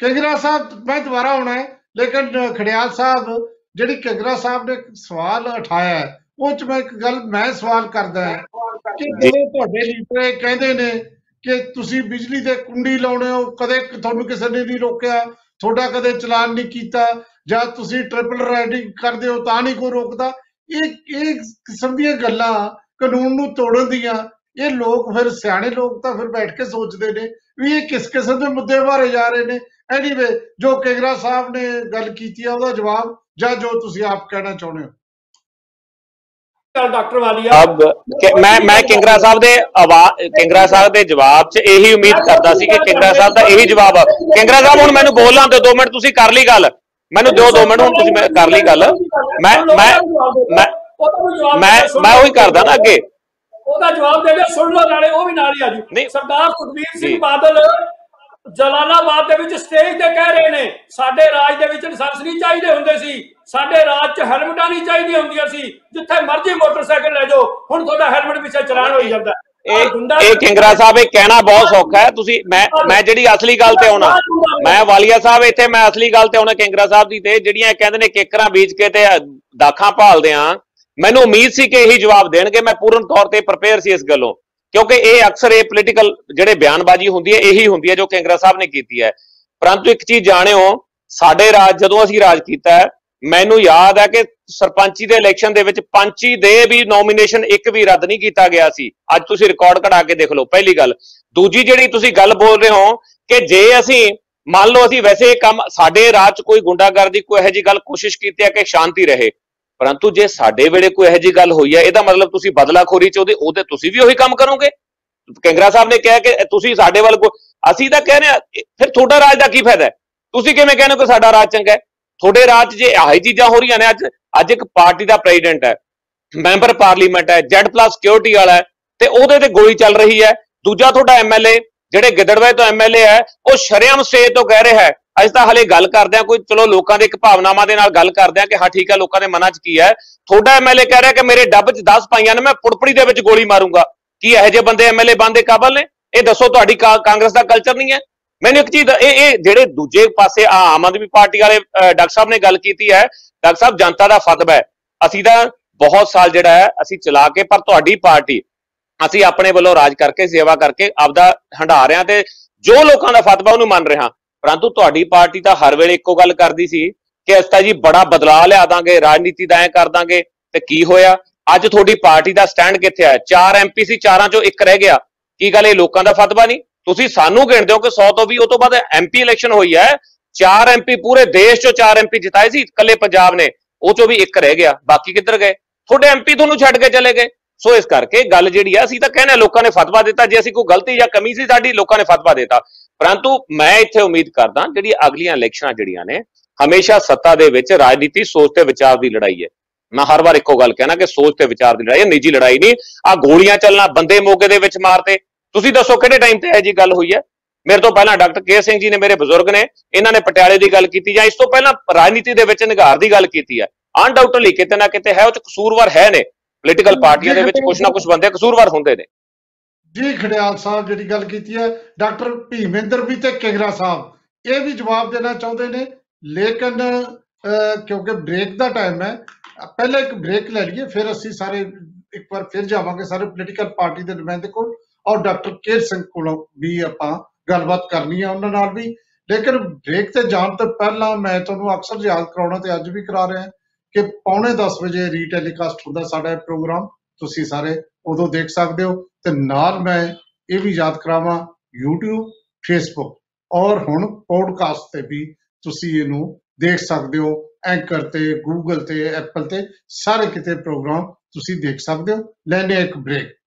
ਕੰਗਰਾ ਸਾਹਿਬ ਮੈਂ ਦੁਬਾਰਾ ਆਉਣਾ ਹੈ ਲੇਕਿਨ ਖੜਿਆਲ ਸਾਹਿਬ ਜਿਹੜੀ ਕੰਗਰਾ ਸਾਹਿਬ ਨੇ ਸਵਾਲ ਉਠਾਇਆ ਹੈ ਉਹ ਚ ਮੈਂ ਇੱਕ ਗੱਲ ਮੈਂ ਸਵਾਲ ਕਰਦਾ ਕਿ ਜਿਹੜੇ ਤੁਹਾਡੇ ਲੀਡਰ ਇਹ ਕਹਿੰਦੇ ਨੇ ਕਿ ਤੁਸੀਂ ਬਿਜਲੀ ਦੇ ਕੁੰਡੀ ਲਾਉਣੇ ਹੋ ਕਦੇ ਤੁਹਾਨੂੰ ਕਿਸੇ ਨੇ ਨਹੀਂ ਰੋਕਿਆ ਤੁਹਾਡਾ ਕਦੇ ਚਲਾਨ ਨਹੀਂ ਕੀਤਾ ਜਾਂ ਤੁਸੀਂ ਟ੍ਰਿਪਲ ਰਾਈਡਿੰਗ ਕਰਦੇ ਹੋ ਤਾਂ ਨਹੀਂ ਕੋਈ ਰੋਕਦਾ? ਇਹ ਇਹ ਕਿਸਮ ਦੀਆਂ ਗੱਲਾਂ ਕਾਨੂੰਨ ਨੂੰ ਤੋੜਨ ਦੀਆਂ ਇਹ ਲੋਕ ਫਿਰ ਸਿਆਣੇ ਲੋਕ ਤਾਂ ਫਿਰ ਬੈਠ ਕੇ ਸੋਚਦੇ ਨੇ ਵੀ ਇਹ ਕਿਸ ਕਿਸਮ ਦੇ ਮੁੱਦੇ ਬਾਰੇ ਜਾ ਰਹੇ ਨੇ। ਐਨੀਵੇ ਜੋ ਕੇਗਰਾ ਸਾਹਿਬ ਨੇ ਗੱਲ ਕੀਤੀ ਹੈ ਉਹਦਾ ਜਵਾਬ ਜਾਂ ਜੋ ਤੁਸੀਂ ਆਪ ਕਹਿਣਾ ਚਾਹੁੰਦੇ ਹੋ। ਡਾਕਟਰ ਵਾਲੀਆ ਅਬ ਮੈਂ ਮੈਂ ਕਿੰਗਰਾ ਸਾਹਿਬ ਦੇ ਆਵਾਜ਼ ਕਿੰਗਰਾ ਸਾਹਿਬ ਦੇ ਜਵਾਬ 'ਚ ਇਹੀ ਉਮੀਦ ਕਰਦਾ ਸੀ ਕਿ ਕਿੰਗਰਾ ਸਾਹਿਬ ਦਾ ਇਹੀ ਜਵਾਬ ਆ। ਕਿੰਗਰਾ ਸਾਹਿਬ ਹੁਣ ਮੈਨੂੰ ਬੋਲਣ ਦਿਓ 2 ਮਿੰਟ ਤੁਸੀਂ ਕਰ ਲਈ ਗੱਲ। ਮੈਨੂੰ ਦਿਓ 2 ਮਿੰਟ ਹੁਣ ਤੁਸੀਂ ਮੈਂ ਕਰ ਲਈ ਗੱਲ। ਮੈਂ ਮੈਂ ਮੈਂ ਮੈਂ ਉਹੀ ਕਰਦਾ ਨਾ ਅੱਗੇ। ਉਹਦਾ ਜਵਾਬ ਦੇ ਦੇ ਸੁਣ ਲਓ ਨਾਲੇ ਉਹ ਵੀ ਨਾਲ ਹੀ ਆਜੂ ਨਹੀਂ। ਸਰਦਾਰ ਜੀ। ਸਿੰਘ ਬਾਦਲ ਜਲਾਲਾਬਾਦ ਦੇ ਵਿੱਚ ਸਟੇਜ ਤੇ ਕਹਿ ਰਹੇ ਨੇ ਸਾਡੇ ਰਾਜ ਦੇ ਵਿੱਚ ਲਾਇਸੈਂਸ ਨਹੀਂ ਚਾਹੀਦੇ ਹੁੰਦੇ ਸੀ ਸਾਡੇ ਰਾਜ 'ਚ ਹੈਲਮਟਾਂ ਨਹੀਂ ਚਾਹੀਦੀਆਂ ਹੁੰਦੀਆਂ ਸੀ ਜਿੱਥੇ ਮਰਜ਼ੀ ਮੋਟਰਸਾਈਕਲ ਲੈ ਜਾਓ ਹੁਣ ਤੁਹਾਡਾ ਹੈਲਮਟ ਪਿੱਛੇ ਚਲਾਨ ਹੋਈ ਜਾਂਦਾ ਇਹ ਇਹ ਕਿੰਗਰਾ ਸਾਹਿਬ ਇਹ ਕਹਿਣਾ ਬਹੁਤ ਸੌਖਾ ਹੈ। ਤੁਸੀਂ ਮੈਂ ਮੈਂ ਜਿਹੜੀ ਅਸਲੀ ਗੱਲ ਤੇ ਆਉਣਾ। ਮੈਂ ਵਾਲੀਆ ਸਾਹਿਬ ਇੱਥੇ ਮੈਂ ਅਸਲੀ ਗੱਲ ਤੇ ਆਉਣਾ ਕਿੰਗਰਾ ਸਾਹਿਬ ਦੀ ਤੇ ਜਿਹੜੀਆਂ ਕਹਿੰਦੇ ਨੇ ਕੇਕਰਾਂ ਬੀਜ ਕੇ ਤੇ ਦਾਖਾਂ ਭਾਲਦੇ ਆ। ਮੈਨੂੰ ਉਮੀਦ ਸੀ ਕਿ ਇਹੀ ਜਵਾਬ ਦੇਣਗੇ। ਮੈਂ ਪੂਰਨ ਤੌਰ ਤੇ ਪ੍ਰਪੇਅਰ ਸੀ ਇਸ ਗੱਲੋਂ। ਕਿਉਂਕਿ ਇਹ ਅਕਸਰ ਇਹ ਪੋਲੀਟੀਕਲ ਜਿਹੜੇ ਬਿਆਨਬਾਜ਼ੀ ਹੁੰਦੀ ਹੈ ਇਹੀ ਹੁੰਦੀ ਹੈ ਜੋ ਕਿੰਗਰਾ ਸਾਹਿਬ ਨੇ ਕੀਤੀ ਹੈ। ਪਰੰਤੂ ਇੱਕ ਚੀਜ਼ ਜਾਣਿਓ ਸਾਡੇ ਰਾਜ ਜਦੋਂ ਅਸੀਂ ਰਾਜ ਕੀਤਾ ਹੈ, ਮੈਨੂੰ ਯਾਦ ਹੈ ਕਿ ਸਰਪੰਚੀ ਦੇ ਇਲੈਕਸ਼ਨ ਦੇ ਵਿੱਚ ਪੰਚੀ ਦੇ ਵੀ ਨੋਮੀਨੇਸ਼ਨ ਇੱਕ ਵੀ ਰੱਦ ਨਹੀਂ ਕੀਤਾ ਗਿਆ ਸੀ। ਅੱਜ ਤੁਸੀਂ ਰਿਕਾਰਡ ਕਢਾ ਕੇ ਦੇਖ ਲਓ ਪਹਿਲੀ ਗੱਲ। ਦੂਜੀ ਜਿਹੜੀ ਤੁਸੀਂ ਗੱਲ ਬੋਲ ਰਹੇ ਹੋ ਕਿ ਜੇ ਅਸੀਂ ਮੰਨ ਲਓ ਅਸੀਂ ਵੈਸੇ ਇਹ ਕੰਮ ਸਾਡੇ ਰਾਜ 'ਚ ਕੋਈ ਗੁੰਡਾਗਰਦੀ ਕੋਈ ਇਹੋ ਜੀ ਗੱਲ ਕੋਸ਼ਿਸ਼ ਕੀਤੀ ਹੈ ਕਿ ਸ਼ਾਂਤੀ ਰਹੇ। ਪਰੰਤੂ ਜੇ ਸਾਡੇ ਵੇਲੇ ਕੋਈ ਇਹੋ ਜੀ ਗੱਲ ਹੋਈ ਹੈ, ਇਹਦਾ ਮਤਲਬ ਤੁਸੀਂ ਬਦਲਾਖੋਰੀ 'ਚ ਉਹਦੇ ਉਹਦੇ ਤੁਸੀਂ ਵੀ ਉਹੀ ਕੰਮ ਕਰੋਗੇ ਕੰਗਰਾ ਸਾਹਿਬ ਨੇ ਕਿਹਾ ਕਿ ਤੁਸੀਂ ਸਾਡੇ ਵੱਲ ਕੋ, ਅਸੀਂ ਤਾਂ ਕਹਿ ਰਹੇ ਹਾਂ, ਇਹ- ਫਿਰ ਤੁਹਾਡਾ ਰਾਜ ਦਾ ਕੀ ਫਾਇਦਾ ਹੈ? ਤੁਸੀਂ ਕਿਵੇਂ ਕਹਿੰਦੇ ਹੋ ਕਿ ਸਾਡਾ ਰਾਜ ਚੰਗਾ ਹੈ ਤੁਹਾਡੇ ਰਾਜ 'ਚ ਜੇ ਆਹੀ ਚੀਜ਼ਾਂ ਹੋ ਰਹੀਆਂ ਨੇ ਅੱਜ ਅੱਜ ਇੱਕ ਪਾਰਟੀ ਦਾ ਪ੍ਰੈਜ਼ੀਡੈਂਟ ਹੈ, ਮੈਂਬਰ ਪਾਰਲੀਮੈਂਟ ਹੈ, Z ਪਲੱਸ ਸਿਕਿਉਰਿਟੀ ਵਾਲਾ ਹੈ, ਤੇ ਉਹਦੇ ਤੇ ਗੋਲੀ ਚੱਲ ਰਹੀ ਹੈ, ਦੂਜਾ ਤੁਹਾਡਾ ਐਮਐਲਏ ਜਿਹੜੇ ਗਿੱਦੜਵੇ ਤੋਂ ਐਮਐਲਏ ਹੈ ਉਹ ਸ਼ਰੇਆਮ ਸਟੇਜ ਤੋਂ ਕਹਿ ਰਿਹਾ ਹੈ। ਅਸੀਂ ਤਾਂ ਹਲੇ ਗੱਲ ਕਰਦੇ ਆ ਕੋਈ ਚਲੋ ਲੋਕਾਂ ਦੇ ਇੱਕ ਭਾਵਨਾਵਾਂ ਦੇ ਨਾਲ ਗੱਲ ਕਰਦੇ ਆ ਕਿ ਹਾਂ ਠੀਕ ਹੈ ਲੋਕਾਂ ਦੇ ਮਨਾਂ 'ਚ ਕੀ ਹੈ। ਤੁਹਾਡਾ ਐਮਐਲਏ ਕਹਿ ਰਿਹਾ ਕਿ ਮੇਰੇ ਡੱਬ 'ਚ 10 ਪਾਈਆਂ ਨੇ ਮੈਂ ਪੁੜਪੜੀ ਦੇ ਵਿੱਚ ਗੋਲੀ ਮਾਰੂੰਗਾ। ਕੀ ਇਹੋ ਜਿਹੇ ਬੰਦੇ ਐਮਐਲਏ ਬੰਦੇ ਕਾਬਲ ਨੇ? ਇਹ ਦੱਸੋ ਤੁਹਾਡੀ ਕਾ- ਕਾਂਗਰਸ ਦਾ ਕਲਚਰ ਨਹੀਂ ਹੈ? ਮੈਨੂੰ ਇੱਕ ਚੀਜ਼ ਦਾ- ਇਹ ਇਹ ਜਿਹੜੇ ਦੂਜੇ ਪਾਸੇ ਆ ਆਮ ਆਦਮੀ ਪਾਰਟੀ ਵਾਲੇ ਅਹ, ਡਾਕਟਰ ਸਾਹਿਬ ਨੇ ਗੱਲ ਕੀਤੀ ਹੈ ਡਾਕਟਰ ਸਾਹਿਬ ਜਨਤਾ ਦਾ ਫਤਵਾ ਹੈ। ਅਸੀਂ ਤਾਂ ਬਹੁਤ ਸਾਲ ਜਿਹੜਾ ਹੈ ਅਸੀਂ ਚਲਾ ਕੇ ਪਰ ਤੁਹਾਡੀ ਪਾਰਟੀ ਅਸੀਂ ਆਪਣੇ ਵੱਲੋਂ ਰਾਜ ਕਰਕੇ, ਸੇਵਾ ਕਰਕੇ ਆਪਦਾ ਹੰਡਾ ਰਿਆਂ ਤੇ ਜੋ ਲੋਕਾਂ ਦਾ ਫਤਵਾ ਉਹਨੂੰ ਮੰਨ ਰਿਹਾ। ਪਰੰਤੂ ਤੁਹਾਡੀ ਪਾਰਟੀ ਤਾਂ ਹਰ ਵੇਲੇ ਇੱਕੋ ਗੱਲ ਕਰਦੀ ਸੀ ਕਿ ਅਸੀਂ ਤਾਂ ਜੀ ਬੜਾ ਬਦਲਾਅ ਲਿਆ ਦਾਂਗੇ, ਰਾਜਨੀਤੀ ਦਾ ਐ ਕਰ ਦਾਂਗੇ, ਤੇ ਕੀ ਹੋਇਆ? ਅੱਜ ਤੁਹਾਡੀ ਪਾਰਟੀ ਦਾ ਸਟੈਂਡ ਕਿੱਥੇ ਹੈ ਚਾਰ ਐਮਪੀ ਸੀ ਚਾਰਾਂ ਚੋਂ ਇੱਕ ਰਹਿ ਗਿਆ। ਕੀ ਗੱਲ ਇਹ ਲੋਕਾਂ ਦਾ ਫਤਵਾ ਨਹੀਂ? ਤੁਸੀਂ ਸਾਨੂੰ ਗਿਣਦੇ ਹੋ ਕਿ 100 ਤੋਂ 20 ਉਹ ਤੋਂ ਬਾਅਦ ਐਮਪੀ ਇਲੈਕਸ਼ਨ ਹੋਈ ਹੈ। ਚਾਰ ਐਮਪੀ ਪੂਰੇ ਦੇਸ਼ ਚੋਂ ਚਾਰ ਐਮਪੀ ਜਿਤਾਏ ਸੀ, ਇਕੱਲੇ ਪੰਜਾਬ ਨੇ। ਉਹ ਚੋਂ ਵੀ ਇੱਕ ਰਹਿ ਗਿਆ। ਬਾਕੀ ਕਿੱਧਰ ਗਏ? ਤੁਹਾਡੇ ਐਮਪੀ ਤੁਹਾਨੂੰ ਛੱਡ ਕੇ ਚਲੇ ਗਏ। ਸੋ ਇਸ ਕਰਕੇ ਗੱਲ ਜਿਹੜੀ ਆ, ਅਸੀਂ ਤਾਂ ਕਹਿੰਦੇ ਹਾਂ ਲੋਕਾਂ ਨੇ ਫਤਵਾ ਦਿੱਤਾ। ਜੇ ਅਸੀਂ ਕੋਈ ਗਲਤੀ ਜਾਂ ਕਮੀ ਸੀ ਸਾਡੀ, ਲੋਕਾਂ ਨੇ ਫਤਵਾ ਦਿੱਤਾ। ਪਰੰਤੂ ਮੈਂ ਇੱਥੇ ਉਮੀਦ ਕਰਦਾ, ਜਿਹੜੀ ਅਗਲੀਆਂ ਇਲੈਕਸ਼ਨਾਂ ਜਿਹੜੀਆਂ ਨੇ, ਹਮੇਸ਼ਾ ਸੱਤਾ ਦੇ ਵਿੱਚ ਰਾਜਨੀਤੀ, ਸੋਚ ਤੇ ਵਿਚਾਰ ਦੀ ਲੜਾਈ ਹੈ। ਮੈਂ ਹਰ ਵਾਰ ਇੱਕੋ ਗੱਲ ਕਹਿਣਾ ਕਿ ਸੋਚ ਤੇ ਵਿਚਾਰ ਦੀ ਲੜਾਈ ਹੈ, ਨਿੱਜੀ ਲੜਾਈ ਨਹੀਂ। ਆ ਗੋਲੀਆਂ ਚੱਲਣਾ, ਬੰਦੇ ਮੋਗੇ ਦੇ ਵਿੱਚ ਮਾਰਤੇ। ਤੁਸੀਂ ਦੱਸੋ ਕਿਹੜੇ ਟਾਈਮ ਤੇ ਇਹ ਜੀ ਗੱਲ ਹੋਈ ਹੈ? ਮੇਰੇ ਤੋਂ ਪਹਿਲਾਂ ਡਾਕਟਰ ਕੇ ਸਿੰਘ ਜੀ ਨੇ ਮੇਰੇ ਬਜ਼ੁਰਗ ਨੇ, ਇਹਨਾਂ ਨੇ ਪਟਿਆਲੇ ਦੀ ਗੱਲ ਕੀਤੀ ਜਾਂ ਇਸ ਤੋਂ ਪਹਿਲਾਂ ਰਾਜਨੀਤੀ ਦੇ ਵਿੱਚ ਨਿਗਾਰ ਦੀ ਗੱਲ ਕੀਤੀ ਹੈ। ਅਨਡਾਊਟਲੀ ਕਿਤੇ ਨਾ ਕਿਤੇ ਹੈ, ਉਹ ਚ ਕਸੂਰਵਾਰ ਹੈ ਨੇ। ਪੋਲੀਟੀਕਲ ਪਾਰਟੀਆਂ ਦੇ ਵਿੱਚ ਕੁਝ ਨਾ ਕੁਝ ਬੰਦੇ ਕਸੂਰਵਾਰ ਹੁੰਦੇ ਨੇ। ਜੀ ਖੜਿਆਲ ਸਾਹਿਬ ਜਿਹੜੀ ਗੱਲ ਕੀਤੀ ਹੈ ਡਾਕਟਰ ਭੀਮਿੰਦਰ ਵੀ ਤੇ ਕਿੰਗਰਾ ਸਾਹਿਬ ਇਹ ਵੀ ਜਵਾਬ ਦੇਣਾ ਚਾਹੁੰਦੇ ਨੇ। ਲੇਕਿਨ ਕਿਉਂਕਿ ਬ੍ਰੇਕ ਦਾ ਟਾਈਮ ਹੈ ਪਹਿਲਾਂ ਇੱਕ ਬ੍ਰੇਕ ਲੈ ਲਈਏ ਫਿਰ ਅਸੀਂ ਸਾਰੇ ਇੱਕ ਵਾਰ ਫਿਰ ਜਾਵਾਂਗੇ ਸਾਰੇ ਪੋਲੀਟੀਕਲ ਪਾਰਟੀ ਦੇ ਨੁਮਾਇੰਦੇ ਕੋਲ। ਔਰ ਡਾਕਟਰ ਕੇਰ ਸਿੰਘ ਕੋਲੋਂ ਵੀ ਆਪਾਂ ਗੱਲਬਾਤ ਕਰਨੀ ਹੈ ਉਹਨਾਂ ਨਾਲ ਵੀ। ਲੇਕਿਨ ਬ੍ਰੇਕ ਤੇ ਜਾਣ ਤੋਂ ਪਹਿਲਾਂ ਮੈਂ ਤੁਹਾਨੂੰ ਅਕਸਰ ਯਾਦ ਕਰਾਉਣਾ ਤੇ ਅੱਜ ਵੀ ਕਰਾ ਰਿਹਾ। ਕਿ ਪੌਣੇ 10 ਵਜੇ ਰੀਟੈਲੀਕਾਸਟ ਹੁੰਦਾ ਸਾਡਾ ਇਹ ਪ੍ਰੋਗਰਾਮ, ਤੁਸੀਂ ਸਾਰੇ ਉਦੋਂ ਦੇਖ ਸਕਦੇ ਹੋ। ਤੇ ਨਾਲ ਮੈਂ ਇਹ ਵੀ ਯਾਦ ਕਰਾਵਾਂ, YouTube, Facebook ਔਰ ਹੁਣ ਪੋਡਕਾਸਟ ਤੇ ਵੀ ਤੁਸੀਂ ਇਹਨੂੰ ਦੇਖ ਸਕਦੇ ਹੋ ਐਂਕਰ ਤੇ ਗੂਗਲ ਤੇ ਐਪਲ ਤੇ, ਸਾਰੇ ਕਿਤੇ ਪ੍ਰੋਗਰਾਮ ਤੁਸੀਂ ਦੇਖ ਸਕਦੇ ਹੋ। ਲੈਣੇ ਇੱਕ ਬ੍ਰੇਕ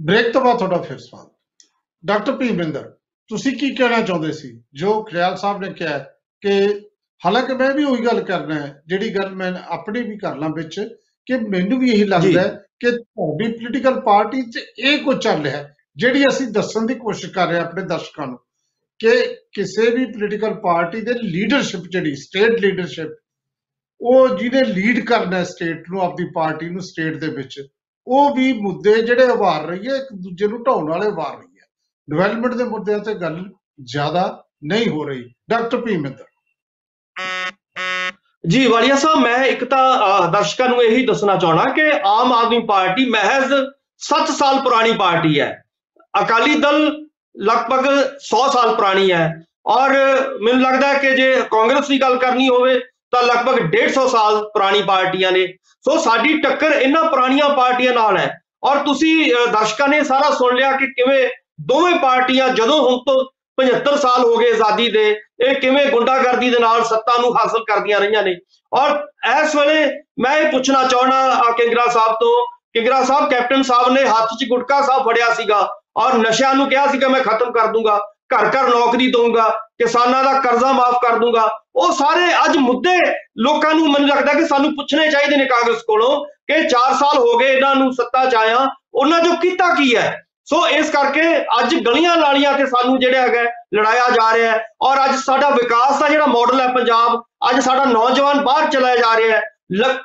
ਬ੍ਰੇਕ ਤੋਂ ਬਾਅਦ ਤੁਹਾਡਾ ਫਿਰ ਸਵਾਗਤ ਡਾਕਟਰ ਭੀਮਿੰਦਰ ਤੁਸੀਂ ਕੀ ਕਹਿਣਾ ਚਾਹੁੰਦੇ ਸੀ? ਜੋ ਖਿਆਲ ਸਾਹਿਬ ਨੇ ਕਿਹਾ ਕਿ ਹਾਲਾਂਕਿ ਮੈਂ ਵੀ ਉਹੀ ਗੱਲ ਕਰਨਾ ਹੈ ਜਿਹੜੀ ਗੱਲ ਮੈਂ ਆਪਣੀ ਵੀ ਕਰ ਲਾਂ ਵਿੱਚ ਕਿ ਮੈਨੂੰ ਵੀ ਇਹੀ ਲੱਗਦਾ ਹੈ ਕਿ ਤੁਹਾਡੀ ਪੋਲੀਟੀਕਲ ਪਾਰਟੀ 'ਚ ਇਹ ਕੁਝ ਚੱਲ ਰਿਹਾ ਹੈ ਜਿਹੜੀ ਅਸੀਂ ਦੱਸਣ ਦੀ ਕੋਸ਼ਿਸ਼ ਕਰ ਰਹੇ ਹਾਂ ਆਪਣੇ ਦਰਸ਼ਕਾਂ ਨੂੰ ਕਿ ਕਿਸੇ ਵੀ ਪੋਲੀਟੀਕਲ ਪਾਰਟੀ ਦੇ ਲੀਡਰਸ਼ਿਪ ਜਿਹੜੀ ਸਟੇਟ ਲੀਡਰਸ਼ਿਪ ਉਹ ਜਿਹਨੇ ਲੀਡ ਕਰਨਾ ਹੈ ਸਟੇਟ ਨੂੰ ਆਪਣੀ ਪਾਰਟੀ ਨੂੰ ਸਟੇਟ ਦੇ ਵਿੱਚ ਉਹ ਵੀ ਮੁੱਦੇ ਜਿਹੜੇ ਉਭਾਰ ਰਹੀ ਹੈ ਇੱਕ ਦੂਜੇ ਨੂੰ ਢਾਉਣ ਵਾਲੇ ਉਭਾਰ ਰਹੀ ਹੈ। ਡਿਵੈਲਪਮੈਂਟ ਦੇ ਮੁੱਦਿਆਂ ਤੇ ਗੱਲ ਜ਼ਿਆਦਾ ਨਹੀਂ ਹੋ ਰਹੀ। ਡਾਕਟਰ ਭੀਮਿੰਦਰ ਜੀ ਵਾਲੀਆ ਸਾਹਿਬ ਮੈਂ ਇੱਕ ਤਾਂ ਅਹ, ਦਰਸ਼ਕਾਂ ਨੂੰ ਇਹੀ ਦੱਸਣਾ ਚਾਹਣਾ ਕਿ ਆਮ ਆਦਮੀ ਪਾਰਟੀ ਮਹਿਜ਼ 7 ਸਾਲ ਪੁਰਾਣੀ ਪਾਰਟੀ ਹੈ। ਅਕਾਲੀ ਦਲ ਲਗਭਗ 100 ਸਾਲ ਪੁਰਾਣੀ ਹੈ। ਔਰ ਮੈਨੂੰ ਲੱਗਦਾ ਹੈ ਕਿ ਜੇ ਕਾਂਗਰਸ ਦੀ ਗੱਲ ਕਰਨੀ ਹੋਵੇ ਤਾਂ ਲਗਭਗ 150 ਸਾਲ ਪੁਰਾਣੀ ਪਾਰਟੀਆਂ ਨੇ। ਸੋ ਸਾਡੀ ਟੱਕਰ ਇਹਨਾਂ ਪੁਰਾਣੀਆਂ ਪਾਰਟੀਆਂ ਨਾਲ ਹੈ। ਔਰ ਤੁਸੀਂ ਅਹ, ਦਰਸ਼ਕਾਂ ਨੇ ਸਾਰਾ ਸੁਣ ਲਿਆ ਕਿ ਕਿਵੇਂ ਦੋਵੇਂ ਪਾਰਟੀਆਂ ਜਦੋਂ ਹੁਣ ਤੋਂ 75 ਸਾਲ ਹੋ ਗਏ ਆਜ਼ਾਦੀ ਦੇ ਇਹ ਕਿਵੇਂ ਗੁੰਡਾਗਰਦੀ ਦੇ ਨਾਲ ਸੱਤਾ ਨੂੰ ਹਾਸਲ ਕਰਦੀਆਂ ਰਹੀਆਂ ਨੇ। ਔਰ ਇਸ ਵੇਲੇ ਮੈਂ ਇਹ ਪੁੱਛਣਾ ਚਾਹਣਾ ਕਿੰਗਰਾ ਸਾਹਿਬ ਤੋਂ ਕਿੰਗਰਾ ਸਾਹਿਬ ਕੈਪਟਨ ਸਾਹਿਬ ਨੇ ਹੱਥ 'ਚ ਗੁਟਕਾ ਸਾਹਿਬ ਫੜਿਆ ਸੀਗਾ ਔਰ ਨਸ਼ਿਆਂ ਨੂੰ ਕਿਹਾ ਸੀਗਾ ਮੈਂ ਖਤਮ ਕਰ ਦੂੰਗਾ। ਘਰ ਘਰ ਨੌਕਰੀ ਦਊਂਗਾ, ਕਿਸਾਨਾਂ ਦਾ ਕਰਜ਼ਾ ਮਾਫ ਕਰ ਦੂੰਗਾ ਉਹ ਸਾਰੇ ਅੱਜ ਮੁੱਦੇ ਲੋਕਾਂ ਨੂੰ ਮੈਨੂੰ ਲੱਗਦਾ ਕਿ ਸਾਨੂੰ ਪੁੱਛਣੇ ਚਾਹੀਦੇ ਨੇ ਕਾਂਗਰਸ ਕੋਲੋਂ ਕਿ 4 ਸਾਲ ਹੋ ਗਏ ਇਹਨਾਂ ਨੂੰ ਸੱਤਾ 'ਚ ਆਇਆ, ਉਹਨਾਂ ਜੋ ਕੀਤਾ ਕੀ ਹੈ? ਸੋ ਇਸ ਕਰਕੇ ਅੱਜ ਗਲੀਆਂ ਨਾਲੀਆਂ ਤੇ ਸਾਨੂੰ ਜਿਹੜਾ ਹੈਗਾ ਲੜਾਇਆ ਜਾ ਰਿਹਾ ਹੈ ਔਰ ਅੱਜ ਸਾਡਾ ਵਿਕਾਸ ਦਾ ਜਿਹੜਾ ਮਾਡਲ ਹੈ ਪੰਜਾਬ, ਅੱਜ ਸਾਡਾ ਨੌਜਵਾਨ ਬਾਹਰ ਚਲਾਇਆ ਜਾ ਰਿਹਾ ਹੈ।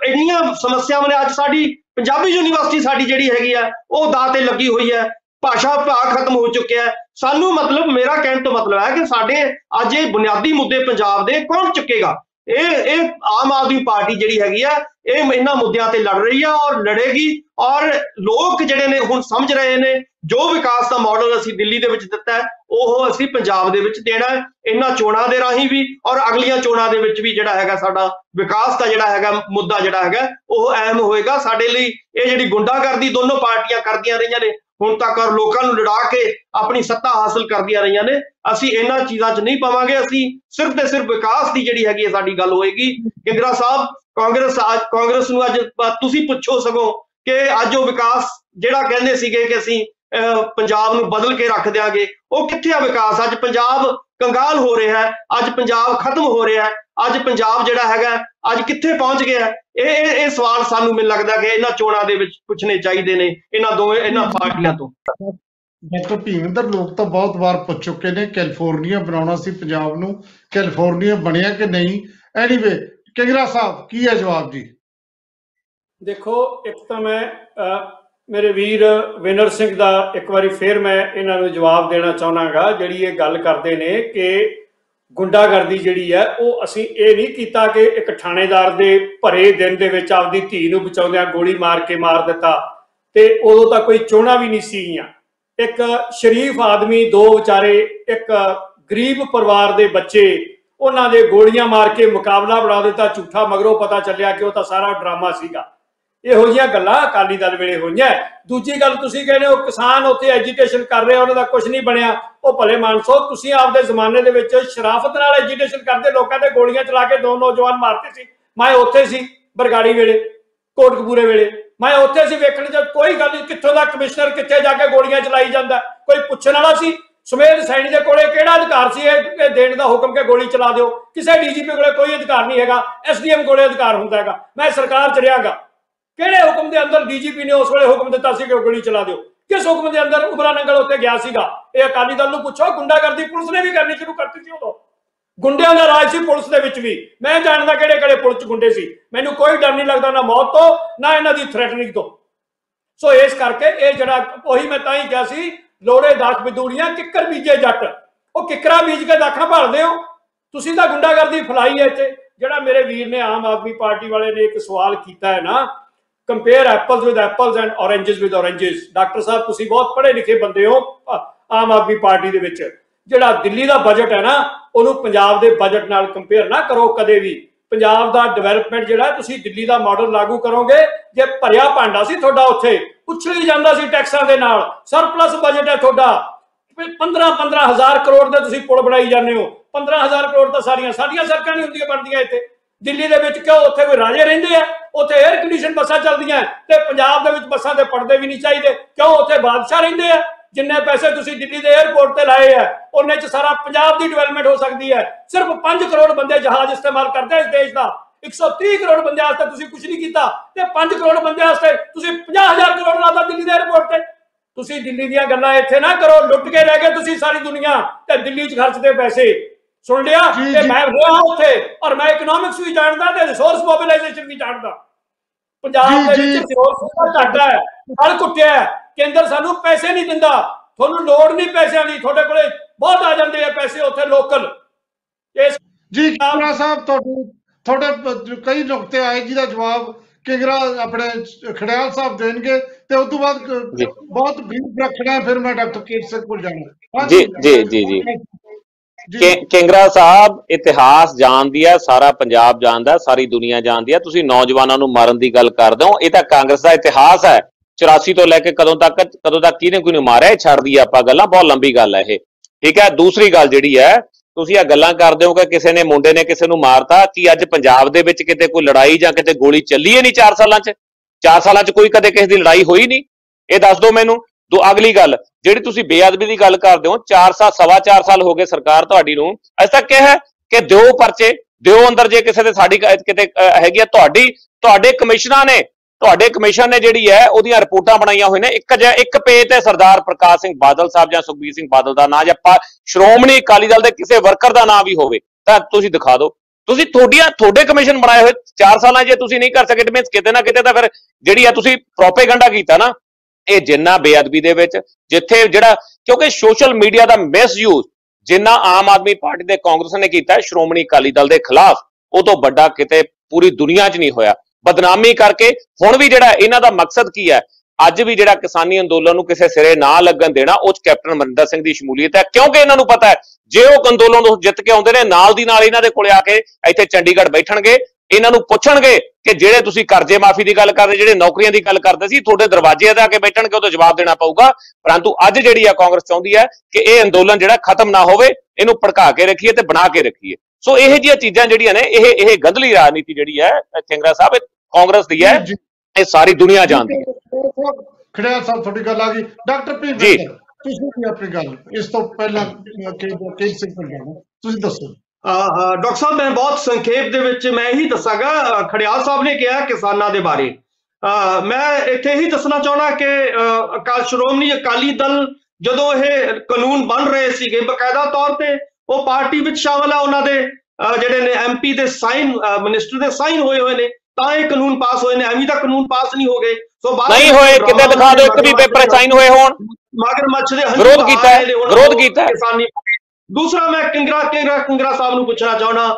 ਇੰਨੀਆਂ ਸਮੱਸਿਆਵਾਂ ਨੇ, ਅੱਜ ਸਾਡੀ ਪੰਜਾਬੀ ਯੂਨੀਵਰਸਿਟੀ ਸਾਡੀ ਜਿਹੜੀ ਹੈਗੀ ਆ ਉਹ ਦਾਅ ਤੇ ਲੱਗੀ ਹੋਈ ਹੈ। ਭਾਸ਼ਾ ਭਾਗ ਖਤਮ ਹੋ ਚੁੱਕਿਆ ਹੈ। ਸਾਨੂੰ ਮਤਲਬ, ਮੇਰਾ ਕਹਿਣ ਤੋਂ ਮਤਲਬ ਹੈ ਕਿ ਸਾਡੇ ਅੱਜ ਇਹ ਬੁਨਿਆਦੀ ਮੁੱਦੇ ਪੰਜਾਬ ਦੇ ਕੌਣ ਚੁੱਕੇਗਾ? ਇਹ ਇਹ ਆਮ ਆਦਮੀ ਪਾਰਟੀ ਜਿਹੜੀ ਹੈਗੀ ਆ, ਇਹ ਇਹਨਾਂ ਮੁੱਦਿਆਂ ਤੇ ਲੜ ਰਹੀ ਆ ਔਰ ਲੜੇਗੀ ਔਰ ਲੋਕ ਜਿਹੜੇ ਨੇ ਹੁਣ ਸਮਝ ਰਹੇ ਨੇ, ਜੋ ਵਿਕਾਸ ਦਾ ਮਾਡਲ ਅਸੀਂ ਦਿੱਲੀ ਦੇ ਵਿੱਚ ਦਿੱਤਾ ਹੈ, ਉਹ ਅਸੀਂ ਪੰਜਾਬ ਦੇ ਵਿੱਚ ਦੇਣਾ ਹੈ, ਇਹਨਾਂ ਚੋਣਾਂ ਦੇ ਰਾਹੀਂ ਵੀ ਔਰ ਅਗਲੀਆਂ ਚੋਣਾਂ ਦੇ ਵਿੱਚ ਵੀ ਜਿਹੜਾ ਹੈਗਾ ਸਾਡਾ ਵਿਕਾਸ ਦਾ ਜਿਹੜਾ ਹੈਗਾ ਮੁੱਦਾ ਜਿਹੜਾ ਹੈਗਾ, ਉਹ ਅਹਿਮ ਹੋਏਗਾ। ਸਾਡੇ ਲਈ ਇਹ ਜਿਹੜੀ ਗੁੰਡਾਗਰਦੀ ਦੋਨੋਂ ਪਾਰਟੀਆਂ ਕਰਦੀਆਂ ਰਹੀਆਂ ਨੇ ਹੁਣ ਤੱਕ ਔਰ ਲੋਕਾਂ ਨੂੰ ਲੜਾ ਕੇ ਆਪਣੀ ਸੱਤਾ ਹਾਸਲ ਕਰਦੀਆਂ ਰਹੀਆਂ ਨੇ, ਅਸੀਂ ਇਹਨਾਂ ਚੀਜ਼ਾਂ 'ਚ ਨਹੀਂ ਪਾਵਾਂਗੇ, ਅਸੀਂ ਸਿਰਫ ਤੇ ਸਿਰਫ ਵਿਕਾਸ ਦੀ ਜਿਹੜੀ ਹੈਗੀ ਸਾਡੀ ਗੱਲ ਹੋਏਗੀ। ਕਿੰਦਰਾ ਸਾਹਿਬ, ਕਾਂਗਰਸ ਕਾਂਗਰਸ ਨੂੰ ਅੱਜ ਤੁਸੀਂ ਪੁੱਛੋ ਸਗੋਂ ਕਿ ਅੱਜ ਉਹ ਵਿਕਾਸ ਜਿਹੜਾ ਕਹਿੰਦੇ ਸੀਗੇ ਕਿ ਅਸੀਂ ਪੰਜਾਬ ਨੂੰ ਬਦਲ ਕੇ ਰੱਖ ਦਿਆਂਗੇ, ਉਹ ਕਿੱਥੇ ਆ ਵਿਕਾਸ? ਅੱਜ ਪੰਜਾਬ ਕੰਗਾਲ ਹੋ ਰਿਹਾ ਹੈ, ਅੱਜ ਪੰਜਾਬ ਖਤਮ ਹੋ ਰਿਹਾ ਹੈ, ਅੱਜ ਪੰਜਾਬ ਜਿਹੜਾ ਹੈਗਾ, ਅੱਜ ਕਿੱਥੇ ਪਹੁੰਚ ਗਿਆ ਇਹ ਇਹ ਇਹ ਸਵਾਲ ਸਾਨੂੰ ਮੈਨੂੰ ਲੱਗਦਾ ਕਿ ਇਹਨਾਂ ਚੋਣਾਂ ਦੇ ਵਿੱਚ ਪੁੱਛਣੇ ਚਾਹੀਦੇ ਨੇ ਇਹਨਾਂ ਦੋਵੇਂ ਇਹਨਾਂ ਪਾਰਟੀਆਂ ਤੋਂ। ਡਾਕਟਰ ਭੀਮਿੰਦਰ ਲੋਕ ਤਾਂ ਬਹੁਤ ਵਾਰ ਪੁੱਛ ਚੁੱਕੇ ਨੇ ਕੈਲੀਫੋਰਨੀਆ ਬਣਾਉਣਾ ਸੀ ਪੰਜਾਬ ਨੂੰ ਕੈਲੀਫੋਰਨੀਆ ਬਣਿਆ ਕਿ ਨਹੀਂ? ਐਨੀਵੇ ਕਿੰਗਰਾ ਸਾਹਿਬ ਕੀ ਹੈ ਜਵਾਬ ਜੀ? ਦੇਖੋ ਇੱਕ ਤਾਂ ਮੈਂ ਮੇਰੇ ਵੀਰ ਵਿਨਰ ਸਿੰਘ ਦਾ ਇੱਕ ਵਾਰੀ ਫੇਰ ਮੈਂ ਇਹਨਾਂ ਨੂੰ ਜਵਾਬ ਦੇਣਾ ਚਾਹਨਾਗਾ ਜਿਹੜੀ ਇਹ ਗੱਲ ਕਰਦੇ ਨੇ ਕਿ ਗੁੰਡਾਗਰਦੀ ਜਿਹੜੀ ਹੈ, ਉਹ ਅਸੀਂ ਇਹ ਨਹੀਂ ਕੀਤਾ ਕਿ ਇੱਕ ਥਾਣੇਦਾਰ ਦੇ ਭਰੇ ਦਿਨ ਦੇ ਵਿੱਚ ਆਪਦੀ ਧੀ ਨੂੰ ਬਚਾਉਂਦਿਆਂ ਗੋਲੀ ਮਾਰ ਕੇ ਮਾਰ ਦਿੱਤਾ ਤੇ ਉਦੋਂ ਤਾਂ ਕੋਈ ਚੋਣਾ ਵੀ ਨਹੀਂ ਸੀਗੀਆਂ। ਇੱਕ ਸ਼ਰੀਫ ਆਦਮੀ, ਦੋ ਵਿਚਾਰੇ, ਇੱਕ ਗਰੀਬ ਪਰਿਵਾਰ ਦੇ ਬੱਚੇ, ਉਹਨਾਂ ਦੇ ਗੋਲੀਆਂ ਮਾਰ ਕੇ ਮੁਕਾਬਲਾ ਬਣਾ ਦਿੱਤਾ, ਝੂਠਾ ਮਗਰੋਂ ਪਤਾ ਚੱਲਿਆ ਕਿ ਉਹ ਤਾਂ ਸਾਰਾ ਡਰਾਮਾ ਸੀਗਾ। ਇਹੋ ਜਿਹੀਆਂ ਗੱਲਾਂ ਅਕਾਲੀ ਦਲ ਵੇਲੇ ਹੋਈਆਂ। ਦੂਜੀ ਗੱਲ ਤੁਸੀਂ ਕਹਿੰਦੇ ਹੋ, ਕਿਸਾਨ ਉੱਥੇ ਐਜੀਟੇਸ਼ਨ ਕਰ ਰਹੇ, ਉਹਨਾਂ ਦਾ ਕੁਝ ਨਹੀਂ ਬਣਿਆ। ਉਹ ਭਲੇ ਮਾਨਸੋ ਤੁਸੀਂ ਆਪਦੇ ਜ਼ਮਾਨੇ ਦੇ ਵਿੱਚ ਸ਼ਰਾਫਤ ਨਾਲ ਐਜੀਟੇਸ਼ਨ ਕਰਦੇ, ਲੋਕਾਂ ਤੇ ਗੋਲੀਆਂ ਚਲਾ ਕੇ ਦੋ ਨੌਜਵਾਨ ਮਾਰਤੇ ਸੀ। ਮੈਂ ਉੱਥੇ ਸੀ, ਬਰਗਾੜੀ ਵੇਲੇ, ਕੋਟਕਪੂਰੇ ਵੇਲੇ। ਮੈਂ ਉੱਥੇ ਸੀ ਵੇਖਣ ਜਦ ਕੋਈ ਗੱਲ ਨਹੀਂ, ਕਿੱਥੋਂ ਦਾ ਕਮਿਸ਼ਨਰ ਕਿੱਥੇ ਜਾ ਕੇ ਗੋਲੀਆਂ ਚਲਾਈ ਜਾਂਦਾ। ਕੋਈ ਪੁੱਛਣ ਵਾਲਾ ਸੀ? ਸੁਮੇਧ ਸੈਣੀ ਦੇ ਕੋਲੇ ਕਿਹੜਾ ਅਧਿਕਾਰ ਸੀ? ਇਹ ਦੇਣ ਦਾ ਹੁਕਮ ਕਿ ਗੋਲੀ ਚਲਾ ਦਿਓ। ਕਿਸੇ ਡੀਜੀਪੀ ਕੋਲੇ ਕੋਈ ਅਧਿਕਾਰ ਨਹੀਂ ਹੈਗਾ। ਐਸਡੀਐਮ ਕੋਲੇ ਅਧਿਕਾਰ ਹੁੰਦਾ ਹੈਗਾ। ਮੈਂ ਸਰਕਾਰ ਚ ਰਿਹਾਗਾ ਕਿਹੜੇ ਹੁਕਮ ਦੇ ਅੰਦਰ ਡੀਜੀਪੀ ਨੇ ਉਸ ਵੇਲੇ ਹੁਕਮ ਦਿੱਤਾ ਸੀ ਕਿ ਗੋਲੀ ਚਲਾ ਦਿਓ? ਕਿਸ ਹੁਕਮ ਦੇ ਅੰਦਰ ਉਬਰਾ ਨੰਗਲ ਉੱਤੇ ਗਿਆ ਸੀਗਾ? ਇਹ ਅਕਾਲੀ ਦਲ ਨੂੰ ਪੁੱਛੋ, ਗੁੰਡਾਗਰਦੀ ਪੁਲਿਸ ਨੇ ਵੀ ਕਰਨੀ ਸ਼ੁਰੂ ਕਰਤੀ ਸੀ ਉਦੋਂ। ਗੁੰਡਿਆਂ ਦਾ ਰਾਜ ਸੀ ਪੁਲਿਸ ਦੇ ਵਿੱਚ ਵੀ। ਮੈਂ ਜਾਣਦਾ ਕਿਹੜੇ ਕਿਹੜੇ ਪੁਲਿਸ ਚ ਗੁੰਡੇ ਸੀ। ਮੈਨੂੰ ਕੋਈ ਡਰ ਨਹੀਂ ਲੱਗਦਾ ਨਾ ਮੌਤ ਤੋਂ, ਨਾ ਇਹਨਾਂ ਦੀ ਥ੍ਰੈਟਨਿੰਗ ਤੋਂ। ਸੋ ਇਸ ਕਰਕੇ ਇਹ ਜਿਹੜਾ, ਉਹੀ ਮੈਂ ਤਾਂ ਹੀ ਕਿਹਾ ਸੀ ਲੋੜੇ ਦਾਖ ਬਿਦੂੜੀਆਂ ਕਿੱਕਰ, ਬੀਜੇ, ਜੱਟ। ਉਹ ਕਿੱਕਰਾਂ ਬੀਜ ਕੇ ਦਾਖਾਂ ਭਾਲਦੇ ਹੋ। ਤੁਸੀਂ ਤਾਂ ਗੁੰਡਾਗਰਦੀ ਫਲਾਈ ਹੈ ਇੱਥੇ। ਜਿਹੜਾ ਮੇਰੇ ਵੀਰ ਨੇ ਆਮ ਆਦਮੀ ਪਾਰਟੀ ਵਾਲੇ ਨੇ ਇੱਕ ਸਵਾਲ ਕੀਤਾ ਹੈ ਨਾ compare apples with apples and oranges with oranges doctor sahib, ਤੁਸੀਂ ਬਹੁਤ ਪੜ੍ਹੇ ਲਿਖੇ ਬੰਦੇ ਹੋ ਆਮ ਆਦਮੀ ਪਾਰਟੀ ਦੇ ਵਿੱਚ। ਜਿਹੜਾ ਦਿੱਲੀ ਦਾ ਬਜਟ ਹੈ ਨਾ, ਉਹਨੂੰ ਪੰਜਾਬ ਦੇ ਬਜਟ ਨਾਲ ਕੰਪੇਅਰ ਨਾ ਕਰੋ ਕਦੇ ਵੀ। ਪੰਜਾਬ ਦਾ ਡਿਵੈਲਪਮੈਂਟ ਜਿਹੜਾ ਤੁਸੀਂ ਦਿੱਲੀ ਦਾ ਮਾਡਲ ਲਾਗੂ ਕਰੋਗੇ, ਜੇ ਭਰਿਆ ਭਾਂਡਾ ਸੀ ਤੁਹਾਡਾ ਉੱਥੇ, ਉਛਲੀ ਜਾਂਦਾ ਸੀ ਟੈਕਸਾਂ ਦੇ ਨਾਲ। ਸਰਪਲਸ ਬਜਟ ਹੈ ਤੁਹਾਡਾ। 15 15000 ਕਰੋੜ ਦੇ ਤੁਸੀਂ ਪੁਲ ਬਣਾਈ ਜਾਂਦੇ ਹੋ। 15000 ਕਰੋੜ ਤਾਂ ਸਾਰੀਆਂ ਸਾਡੀਆਂ ਸੜਕਾਂ ਨਹੀਂ ਹੁੰਦੀਆਂ ਬਣਦੀਆਂ ਇੱਥੇ। ਦਿੱਲੀ ਦੇ ਵਿੱਚ ਕਿਉਂ ਉੱਥੇ ਕੋਈ ਰਾਜੇ ਰਹਿੰਦੇ ਆ? ਉੱਥੇ 에ਅਰ ਕੰਡੀਸ਼ਨ ਬੱਸਾਂ ਚੱਲਦੀਆਂ ਤੇ ਪੰਜਾਬ ਦੇ ਵਿੱਚ ਬੱਸਾਂ ਦੇ ਪੜਦੇ ਵੀ ਨਹੀਂ ਚਾਹੀਦੇ। ਕਿਉਂ ਉੱਥੇ ਬਾਦਸ਼ਾਹ ਰਹਿੰਦੇ ਆ? ਜਿੰਨੇ ਪੈਸੇ ਤੁਸੀਂ ਦਿੱਲੀ ਦੇ 에ਅਰਪੋਰਟ ਤੇ ਲਾਏ ਆ, ਉਹਨੇ ਚ ਸਾਰਾ ਪੰਜਾਬ ਦੀ ਡਿਵੈਲਪਮੈਂਟ ਹੋ ਸਕਦੀ ਹੈ। ਸਿਰਫ 5 ਕਰੋੜ ਬੰਦੇ ਜਹਾਜ਼ ਇਸਤੇਮਾਲ ਕਰਦੇ ਇਸ ਦੇਸ਼ ਦਾ। 130 ਕਰੋੜ ਬੰਦੇ ਵਾਸਤੇ ਤੁਸੀਂ ਕੁਝ ਨਹੀਂ ਕੀਤਾ। ਤੇ 5 ਕਰੋੜ ਬੰਦੇ ਵਾਸਤੇ ਤੁਸੀਂ 50000 ਕਰੋੜ ਲਾਤਾ ਦਿੱਲੀ ਦੇ 에ਅਰਪੋਰਟ ਤੇ। ਤੁਸੀਂ ਦਿੱਲੀ ਦੀਆਂ ਗੱਲਾਂ ਇੱਥੇ ਨਾ ਕਰੋ, ਲੁੱਟ ਕੇ ਰਹਿ ਗਏ ਤੁਸੀਂ ਸਾਰੀ ਦੁਨੀਆ। ਤੇ ਦਿੱਲੀ 'ਚ ਖਰਚਦੇ ਪੈਸੇ। ਸੁਣ ਲਿਆ? ਤੇ ਮੈਂ ਰਿਹਾ ਉੱਥੇ। ਔਰ ਮੈਂ ਇਕਨੋਮਿਕਸ ਵੀ ਜਾਣਦਾ ਤੇ ਰਿਸੋਰਸ ਮੋਬਿਲਾਈਜੇਸ਼ਨ ਵੀ ਜਾਣਦਾ। ਪੰਜਾਬ ਦੇ ਵਿੱਚ ਰਿਸੋਰਸ ਘੱਟ ਹੈ। ਹਲ ਕੁੱਟਿਆ ਕੇਂਦਰ ਸਾਨੂੰ ਪੈਸੇ ਨਹੀਂ ਦਿੰਦਾ। ਤੁਹਾਨੂੰ ਲੋੜ ਨਹੀਂ ਪੈਸਿਆਂ ਦੀ। ਤੁਹਾਡੇ ਕੋਲੇ ਬਹੁਤ ਆ ਜਾਂਦੇ ਆ ਪੈਸੇ ਉੱਥੇ ਲੋਕਲ ਇਸ ਜੀ ਕਿੰਗਰਾ ਸਾਹਿਬ ਤੁਹਾਡੇ ਤੁਹਾਡੇ ਕਈ ਨੁਕਤੇ ਆਏ ਜਿਹਦਾ ਜਵਾਬ ਕਿੰਗਰਾ ਆਪਣੇ ਖੜਿਆਲ ਸਾਹਿਬ ਦੇਣਗੇ ਤੇ ਉਸ ਤੋਂ ਬਾਅਦ ਬਹੁਤ ਬਰੀਫ ਰੱਖਣਾ ਫਿਰ ਮੈਂ ਡਾਕਟਰ ਕੇਟ ਸਿੰਘ ਕੋਲ ਜਾਣਾ। ਜੀ ਜੀ ਜੀ ਜੀ। ਕਿੰਗਰਾ ਸਾਹਿਬ ਇਤਿਹਾਸ ਜਾਣਦੀ ਹੈ ਸਾਰਾ ਪੰਜਾਬ ਜਾਣਦਾ, ਸਾਰੀ ਦੁਨੀਆ ਜਾਣਦੀ ਹੈ ਤੁਸੀਂ ਨੌਜਵਾਨਾਂ ਨੂੰ ਮਾਰਨ ਦੀ ਗੱਲ ਕਰਦੇ ਹੋ। ਇਹ ਤਾਂ ਕਾਂਗਰਸ ਦਾ ਇਤਿਹਾਸ ਹੈ। 84 ਤੋਂ ਲੈ ਕੇ ਕਦੋਂ ਤੱਕ ਕਦੋਂ ਤੱਕ ਕਿਹਨੇ ਕੋਈ ਨਹੀਂ ਮਾਰਿਆ ਛੱਡਦੀ ਆਪਾਂ ਗੱਲਾਂ। ਬਹੁਤ ਲੰਬੀ ਗੱਲ ਹੈ ਇਹ। ਠੀਕ ਹੈ ਦੂਸਰੀ ਗੱਲ ਜਿਹੜੀ ਹੈ, ਤੁਸੀਂ ਆ ਗੱਲਾਂ ਕਰਦੇ ਹੋ ਕਿ ਕਿਸੇ ਨੇ ਮੁੰਡੇ ਨੇ ਕਿਸੇ ਨੂੰ ਮਾਰਤਾ ਕਿ ਅੱਜ ਪੰਜਾਬ ਦੇ ਵਿੱਚ ਕਿਤੇ ਕੋਈ ਲੜਾਈ ਜਾਂ ਕਿਤੇ ਗੋਲੀ ਚੱਲੀ ਹੈ ਨਹੀਂ 4 ਸਾਲਾਂ 'ਚ? 4 ਸਾਲਾਂ 'ਚ ਕੋਈ ਕਦੇ ਕਿਸੇ ਦੀ ਲੜਾਈ ਹੋਈ ਨਹੀਂ? ਇਹ ਦੱਸ ਦਿਓ ਮੈਨੂੰ। ਦੋ ਅਗਲੀ ਗੱਲ ਜਿਹੜੀ ਤੁਸੀਂ ਬੇਅਦਬੀ ਦੀ ਗੱਲ ਕਰਦੇ ਹੋ 4 ਸਾਲ ਸਵਾ 4 ਸਾਲ ਹੋ ਗਏ ਸਰਕਾਰ ਤੁਹਾਡੀ ਨੂੰ ਅਜੇ ਤੱਕ ਕਿਹਾ ਹੈ ਕਿ ਦਿਓ ਪਰਚੇ ਦਿਓ ਅੰਦਰ ਜੇ ਕਿਸੇ ਦੇ ਸਾਡੀ ਕ- ਕਿਤੇ ਅ, ਹੈਗੀ ਆ ਤੁਹਾਡੀ ਤੁਹਾਡੇ ਕਮਿਸ਼ਨਰਾਂ ਨੇ ਤੁਹਾਡੇ ਕਮਿਸ਼ਨ ਨੇ ਜਿਹੜੀ ਹੈ ਉਹਦੀਆਂ ਰਿਪੋਰਟਾਂ ਬਣਾਈਆਂ ਹੋਈਆਂ ਨੇ ਇੱਕ ਜਿਹਾ ਇੱਕ ਪੇਜ ਤੇ ਸਰਦਾਰ ਪ੍ਰਕਾਸ਼ ਸਿੰਘ ਬਾਦਲ ਸਾਹਿਬ ਜਾਂ ਸੁਖਬੀਰ ਸਿੰਘ ਬਾਦਲ ਦਾ ਨਾਂ ਜਾਂ ਪਾ- ਸ਼੍ਰੋਮਣੀ ਅਕਾਲੀ ਦਲ ਦੇ ਕਿਸੇ ਵਰਕਰ ਦਾ ਨਾਂ ਵੀ ਹੋਵੇ ਤਾਂ ਤੁਸੀਂ ਦਿਖਾ ਦਿਓ। ਤੁਸੀਂ ਤੁਹਾਡੀਆਂ ਤੁਹਾਡੇ ਕਮਿਸ਼ਨ ਬਣਾਏ ਹੋਏ 4 ਸਾਲਾਂ 'ਚ ਜੇ ਤੁਸੀਂ ਨਹੀਂ ਕਰ ਸਕੇ ਤੇ means ਕਿਤੇ ਨਾ ਕਿਤੇ ਤਾਂ ਫਿਰ ਜਿਹੜੀ ਆ ਤੁਸੀਂ ਪ੍ਰੋਪੇਗੈਂਡਾ ਕੀਤਾ ਨਾ ਇਹ ਜਿੰਨਾ ਬੇਅਦਬੀ ਦੇ ਵਿੱਚ ਜਿੱਥੇ ਜਿਹੜਾ ਕਿਉਂਕਿ ਸੋਸ਼ਲ ਮੀਡੀਆ ਦਾ ਮਿਸਯੂਜ਼ ਜਿੰਨਾ ਆਮ ਆਦਮੀ ਪਾਰਟੀ ਦੇ ਕਾਂਗਰਸ ਨੇ ਕੀਤਾ ਹੈ, ਸ਼੍ਰੋਮਣੀ ਅਕਾਲੀ ਦਲ ਦੇ ਖਿਲਾਫ ਉਹ ਤੋਂ ਵੱਡਾ ਕਿਤੇ ਪੂਰੀ ਦੁਨੀਆ 'ਚ ਨਹੀਂ ਹੋਇਆ। ਬਦਨਾਮੀ ਕਰਕੇ ਹੁਣ ਵੀ ਜਿਹੜਾ ਇਹਨਾਂ ਦਾ ਮਕਸਦ ਕੀ ਹੈ? ਅੱਜ ਵੀ ਜਿਹੜਾ ਕਿਸਾਨੀ ਅੰਦੋਲਨ ਨੂੰ ਕਿਸੇ ਸਿਰੇ ਨਾ ਲੱਗਣ ਦੇਣਾ ਉਹ 'ਚ ਕੈਪਟਨ ਅਮਰਿੰਦਰ ਸਿੰਘ ਦੀ ਸ਼ਮੂਲੀਅਤ ਹੈ। ਕਿਉਂਕਿ ਇਹਨਾਂ ਨੂੰ ਪਤਾ ਹੈ ਜੇ ਉਹ ਅੰਦੋਲਨ ਨੂੰ ਜਿੱਤ ਕੇ ਆਉਂਦੇ ਨੇ ਨਾਲ ਦੀ ਨਾਲ ਇਹਨਾਂ ਦੇ ਕੋਲੇ ਆ ਕੇ ਇੱਥੇ ਚੰਡੀਗੜ੍ਹ ਬੈਠਣਗੇ ਇਹਨਾਂ ਨੂੰ ਪੁੱਛਣਗੇ ਕਿ ਜਿਹੜੇ ਤੁਸੀਂ ਕਰਜ਼ੇ ਮਾਫੀ ਦੀ ਗੱਲ ਕਰਦੇ ਜਿਹੜੇ ਨੌਕਰੀਆਂ ਦੀ ਗੱਲ ਕਰਦੇ ਸੀ ਤੁਹਾਡੇ ਦਰਵਾਜ਼ੇ ਤੇ ਆ ਕੇ ਬੈਠਣਗੇ ਉਹਦਾ ਜਵਾਬ ਦੇਣਾ ਪਊਗਾ। ਪਰੰਤੂ ਅੱਜ ਜਿਹੜੀ ਆ ਕਾਂਗਰਸ ਚਾਹੁੰਦੀ ਹੈ ਕਿ ਇਹ ਅੰਦੋਲਨ ਜਿਹੜਾ ਖਤਮ ਨਾ ਹੋਵੇ ਇਹਨੂੰ ਭੜਕਾ ਕੇ ਰੱਖੀਏ ਤੇ ਬਣਾ ਕੇ ਰੱਖੀਏ। ਸੋ ਇਹ ਜਿਹੀਆਂ ਚੀਜ਼ਾਂ ਜਿਹੜੀਆਂ ਨੇ ਇਹ ਇਹ ਗੰਧਲੀ ਰਾਜਨੀਤੀ ਜਿਹੜੀ ਹੈ ਚੰਗਰਾ ਸਾਹਿਬ ਇਹ ਕਾਂਗਰਸ ਦੀ ਹੈ ਇਹ ਸਾਰੀ ਦੁਨੀਆ ਜਾਣਦੀ ਹੈ। ਖੜਿਆ ਸਾਹਿਬ ਤੁਹਾਡੀ ਗੱਲ ਆ ਗਈ। ਡਾਕਟਰ ਜੀ। ਤੁਸੀਂ ਵੀ ਆਪਣੀ ਗੱਲ ਇਸ ਤੋਂ ਪਹਿਲਾਂ ਕਿ ਕਿ ਸਿੰਘ ਜਾਣਾ ਤੁਸੀਂ ਦੱਸੋ। ਡਾਕਟਰ ਸਾਹਿਬ ਮੈਂ ਬਹੁਤ ਸੰਖੇਪ ਦੇ ਵਿੱਚ ਮੈਂ ਇਹੀ ਦੱਸਾਂਗਾ। ਖੜਿਆਲ ਸਾਹਿਬ ਨੇ ਕਿਹਾ ਕਿਸਾਨਾਂ ਦੇ ਬਾਰੇ। ਮੈਂ ਇੱਥੇ ਹੀ ਦੱਸਣਾ ਚਾਹਣਾ ਕਿ ਅਕਾਲ ਸ਼੍ਰੋਮਣੀ ਅਕਾਲੀ ਦਲ ਜਦੋਂ ਇਹ ਕਾਨੂੰਨ ਬਣ ਰਹੇ ਸੀਗੇ ਬਕਾਇਦਾ ਤੌਰ ਤੇ ਉਹ ਪਾਰਟੀ ਵਿੱਚ ਸ਼ਾਮਲ ਆ ਉਹਨਾਂ ਦੇ ਜਿਹੜੇ ਨੇ ਐਮਪੀ ਦੇ ਸਾਈਨ ਮਿਨਿਸਟਰ ਦੇ ਸਾਈਨ ਹੋਏ ਹੋਏ ਨੇ ਤਾਂ ਇਹ ਕਾਨੂੰਨ ਪਾਸ ਹੋਏ ਨੇ। ਐਵੇਂ ਤਾਂ ਕਾਨੂੰਨ ਪਾਸ ਨਹੀਂ ਹੋ ਗਏ। ਸੋ ਬਾਅਦ ਨਹੀਂ ਹੋਏ ਕਿਤੇ ਦਿਖਾ ਦਿਓ ਇੱਕ ਵੀ ਪੇਪਰ ਸਾਈਨ ਹੋਏ ਹੋਣ। ਮਗਰਮੱਛ ਦੇ ਹੰਝੂ ਵਿਰੋਧ ਕੀਤਾ ਵਿਰੋਧ ਕੀਤਾ ਹੈ। ਕਿਸਾਨੀ ਦੂਸਰਾ ਮੈਂ ਕਿੰਗਰਾ ਕਿੰਗਰਾ ਕਿੰਗਰਾ ਸਾਹਿਬ ਨੂੰ ਪੁੱਛਣਾ ਚਾਹਣਾ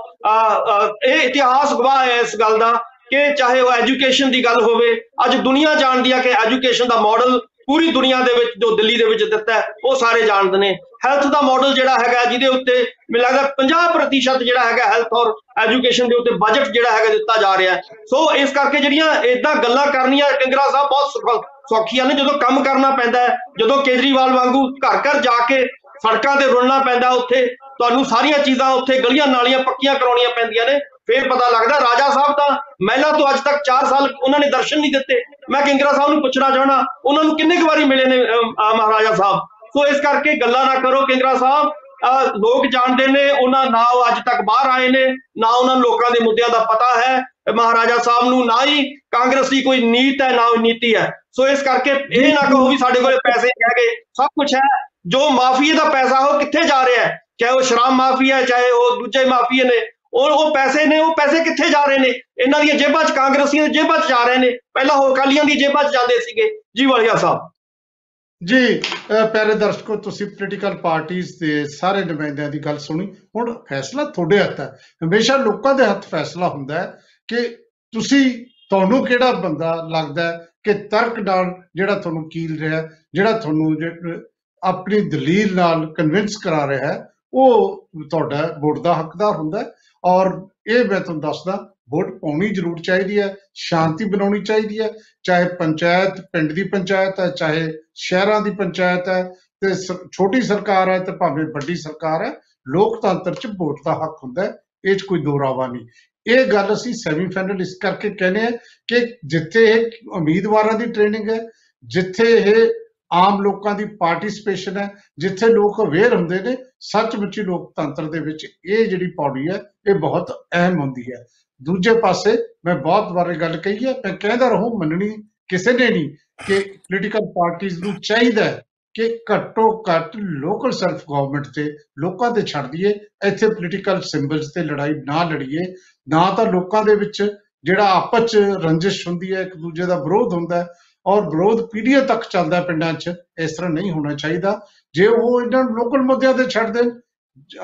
ਇਹ ਇਤਿਹਾਸ ਗਵਾਹ ਹੈ ਇਸ ਗੱਲ ਦਾ ਕਿ ਚਾਹੇ ਉਹ ਐਜੂਕੇਸ਼ਨ ਦੀ ਗੱਲ ਹੋਵੇ ਅੱਜ ਦੁਨੀਆ ਜਾਣਦੀ ਆ ਕਿ ਐਜੂਕੇਸ਼ਨ ਦਾ ਮਾਡਲ ਪੂਰੀ ਦੁਨੀਆ ਦੇ ਵਿੱਚ ਜੋ ਦਿੱਲੀ ਦੇ ਵਿੱਚ ਦਿੱਤਾ ਹੈ, ਉਹ ਸਾਰੇ ਜਾਣਦੇ ਨੇ। ਹੈਲਥ ਦਾ ਮਾਡਲ ਜਿਹੜਾ ਹੈਗਾ ਜਿਹਦੇ ਉੱਤੇ ਮੈਨੂੰ ਲੱਗਦਾ 50% ਜਿਹੜਾ ਹੈਗਾ ਹੈਲਥ ਔਰ ਐਜੂਕੇਸ਼ਨ ਦੇ ਉੱਤੇ ਬਜਟ ਜਿਹੜਾ ਹੈਗਾ ਦਿੱਤਾ ਜਾ ਰਿਹਾ ਹੈ। ਸੋ ਇਸ ਕਰਕੇ ਜਿਹੜੀਆਂ ਇਦਾਂ ਗੱਲਾਂ ਕਰਨੀਆਂ ਕਿੰਗਰਾ ਸਾਹਿਬ ਬਹੁਤ ਸੌਖਾ- ਸੌਖੀਆਂ ਨੇ ਜਦੋਂ ਕੰਮ ਕਰਨਾ ਪੈਂਦਾ ਹੈ ਜਦੋਂ ਕੇਜਰੀਵਾਲ ਵਾਂਗੂ ਘਰ ਘਰ ਜਾ ਕੇ ਸੜਕਾਂ ਤੇ ਰੁਲਣਾ ਪੈਂਦਾ ਉੱਥੇ ਤੁਹਾਨੂੰ ਸਾਰੀਆਂ ਚੀਜ਼ਾਂ ਉੱਥੇ ਗਲੀਆਂ ਨਾਲੀਆਂ ਪੱਕੀਆਂ ਕਰਾਉਣੀਆਂ ਪੈਂਦੀਆਂ ਨੇ ਫੇਰ ਪਤਾ ਲੱਗਦਾ ਰਾਜਾ ਸਾਹਿਬ ਤਾਂ ਮਹਿਲਾ ਤੋਂ ਅੱਜ ਤੱਕ 4 ਸਾਲ ਉਹਨਾਂ ਨੇ ਦਰਸ਼ਨ ਨਹੀਂ ਦਿੱਤੇ। ਮੈਂ ਕਿੰਗਰਾ ਸਾਹਿਬ ਨੂੰ ਪੁੱਛਣਾ ਚਾਹਣਾ ਉਹਨਾਂ ਨੂੰ ਕਿੰਨੇ ਕੁ ਵਾਰੀ ਮਿਲੇ ਨੇ ਅਮ, ਅਹ, ਮਹਾਰਾਜਾ ਸਾਹਿਬ? ਸੋ ਇਸ ਕਰਕੇ ਗੱਲਾਂ ਨਾ ਕਰੋ ਕਿੰਗਰਾ ਸਾਹਿਬ ਅਹ, ਲੋਕ ਜਾਣਦੇ ਨੇ ਉਹਨਾਂ ਨਾ ਉਹ ਅੱਜ ਤੱਕ ਬਾਹਰ ਆਏ ਨੇ ਨਾ ਉਹਨਾਂ ਨੂੰ ਲੋਕਾਂ ਦੇ ਮੁੱਦਿਆਂ ਦਾ ਪਤਾ ਹੈ ਮਹਾਰਾਜਾ ਸਾਹਿਬ ਨੂੰ ਨਾ ਹੀ ਕਾਂਗਰਸ ਦੀ ਕੋਈ ਨੀਤ ਹੈ ਨਾ ਕੋਈ ਨੀਤੀ ਹੈ। ਸੋ ਇਸ ਕਰਕੇ ਇਹ ਨਾ ਕਹੋ ਵੀ ਸਾਡੇ ਕੋਲੇ ਪੈਸੇ ਨਹੀਂ ਹੈਗੇ ਸਭ ਕੁਝ ਹੈ। ਜੋ ਮਾਫੀਏ ਦਾ ਪੈਸਾ ਉਹ ਕਿੱਥੇ ਜਾ ਰਿਹਾ ਹੈ? ਚਾਹੇ ਉਹ ਸ਼ਰਾਬ ਮਾਫੀਆ ਹੈ ਚਾਹੇ ਉਹ ਦੂਜੇ ਮਾਫੀਏ ਨੇ ਉਹ ਉਹ ਪੈਸੇ ਨੇ ਉਹ ਪੈਸੇ ਕਿੱਥੇ ਜਾ ਰਹੇ ਨੇ? ਇਹਨਾਂ ਦੀਆਂ ਜੇਬਾਂ 'ਚ ਕਾਂਗਰਸੀਆਂ ਦੀ ਜੇਬਾਂ 'ਚ ਜਾ ਰਹੇ ਨੇ। ਪਹਿਲਾਂ ਉਹ ਅਕਾਲੀਆਂ ਦੀ ਜੇਬਾਂ 'ਚ ਜਾਂਦੇ ਸੀਗੇ। ਜੀ ਵਾਲੀਆ ਸਾਹਿਬ। ਜੀ ਅਹ ਪਿਆਰੇ ਦਰਸ਼ਕੋ ਤੁਸੀਂ ਪੋਲੀਟੀਕਲ ਪਾਰਟੀਆਂ ਦੇ ਸਾਰੇ ਨੁਮਾਇੰਦਿਆਂ ਦੀ ਗੱਲ ਸੁਣੀ। ਹੁਣ ਫੈਸਲਾ ਤੁਹਾਡੇ ਹੱਥ ਹੈ। ਹਮੇਸ਼ਾ ਲੋਕਾਂ ਦੇ ਹੱਥ ਫੈਸਲਾ ਹੁੰਦਾ ਹੈ ਕਿ ਤੁਸੀਂ ਤੁਹਾਨੂੰ ਕਿਹੜਾ ਬੰਦਾ ਲੱਗਦਾ ਹੈ ਕਿ ਤਰਕ ਨਾਲ ਜਿਹੜਾ ਤੁਹਾਨੂੰ ਕੀਲ ਰਿਹਾ ਹੈ, ਜਿਹੜਾ ਤੁਹਾਨੂੰ ਜੇ- ਆਪਣੀ ਦਲੀਲ ਨਾਲ ਕਨਵਿੰਸ ਕਰਾ ਰਿਹਾ ਹੈ, ਉਹ ਤੁਹਾਡਾ ਵੋਟ ਦਾ ਹੱਕਦਾਰ ਹੁੰਦਾ ਹੈ ਔਰ ਇਹ ਮੈਂ ਤੁਹਾਨੂੰ ਦੱਸਦਾ, ਵੋਟ ਪਾਉਣੀ ਜ਼ਰੂਰ ਚਾਹੀਦੀ ਹੈ, ਸ਼ਾਂਤੀ ਬਣਾਉਣੀ ਚਾਹੀਦੀ ਹੈ, ਚਾਹੇ ਪੰਚਾਇਤ, ਪਿੰਡ ਦੀ ਪੰਚਾਇਤ ਹੈ, ਚਾਹੇ ਸ਼ਹਿਰਾਂ ਦੀ ਪੰਚਾਇਤ ਹੈ, ਤੇ ਸ- ਛੋਟੀ ਸਰਕਾਰ ਹੈ ਤੇ ਭਾਵੇਂ ਵੱਡੀ ਸਰਕਾਰ ਹੈ, ਲੋਕਤੰਤਰ 'ਚ ਵੋਟ ਦਾ ਹੱਕ ਹੁੰਦਾ ਹੈ, ਇਹ 'ਚ ਕੋਈ ਦੋਰਾਵਾ ਨਹੀਂ। ਇਹ ਗੱਲ ਅਸੀਂ ਸੈਮੀਫਾਈਨਲ ਇਸ ਕਰਕੇ ਕਹਿੰਦੇ ਆ ਕਿ ਜਿੱਥੇ ਇਹ ਉਮੀਦਵਾਰਾਂ ਦੀ ਟ੍ਰੇਨਿੰਗ ਹੈ, ਜਿੱਥੇ ਇਹ ਆਮ ਲੋਕਾਂ ਦੀ ਪਾਰਟਿਸਿਪੇਸ਼ਨ ਹੈ, ਜਿੱਥੇ ਲੋਕ ਅਵੇਅਰ ਹੁੰਦੇ ਨੇ, ਸੱਚਮੁੱਚੀ ਲੋਕਤੰਤਰ ਦੇ ਵਿੱਚ ਇਹ ਜਿਹੜੀ ਪੌੜੀ ਹੈ, ਇਹ ਬਹੁਤ ਅਹਿਮ ਹੁੰਦੀ ਹੈ। ਦੂਜੇ ਪਾਸੇ ਮੈਂ ਬਹੁਤ ਵਾਰ ਇਹ ਗੱਲ ਕਹੀ ਹੈ, ਮੈਂ ਕਹਿੰਦਾ ਰਹੂੰ, ਮੰਨਣੀ ਕਿਸੇ ਨੇ ਨਹੀਂ ਕਿ ਪੋਲੀਟੀਕਲ ਪਾਰਟੀਆਂ ਨੂੰ ਚਾਹੀਦਾ ਹੈ ਕਿ ਘੱਟੋ ਘੱਟ ਲੋਕਲ ਸੈਲਫ ਗਵਰਨਮੈਂਟ ਤੇ ਲੋਕਾਂ ਤੇ ਛੱਡ ਦਈਏ, ਇੱਥੇ ਪੋਲੀਟੀਕਲ ਸਿੰਬਲਸ ਤੇ ਲੜਾਈ ਨਾ ਲੜੀਏ। ਨਾ ਤਾਂ ਲੋਕਾਂ ਦੇ ਵਿੱਚ ਜਿਹੜਾ ਆਪਸ ਚ ਰੰਜਿਸ਼ ਹੁੰਦੀ ਹੈ, ਇੱਕ ਦੂਜੇ ਦਾ ਵਿਰੋਧ ਹੁੰਦਾ ਹੈ ਔਰ ਵਿਰੋਧ ਪੀੜ੍ਹੀਆਂ ਤੱਕ ਚੱਲਦਾ ਹੈ ਪਿੰਡਾਂ 'ਚ, ਇਸ ਤਰ੍ਹਾਂ ਨਹੀਂ ਹੋਣਾ ਚਾਹੀਦਾ। ਜੇ ਉਹ ਇਹਨਾਂ ਨੂੰ ਲੋਕਲ ਮੁੱਦਿਆਂ ਤੇ ਛੱਡ ਦੇਣ,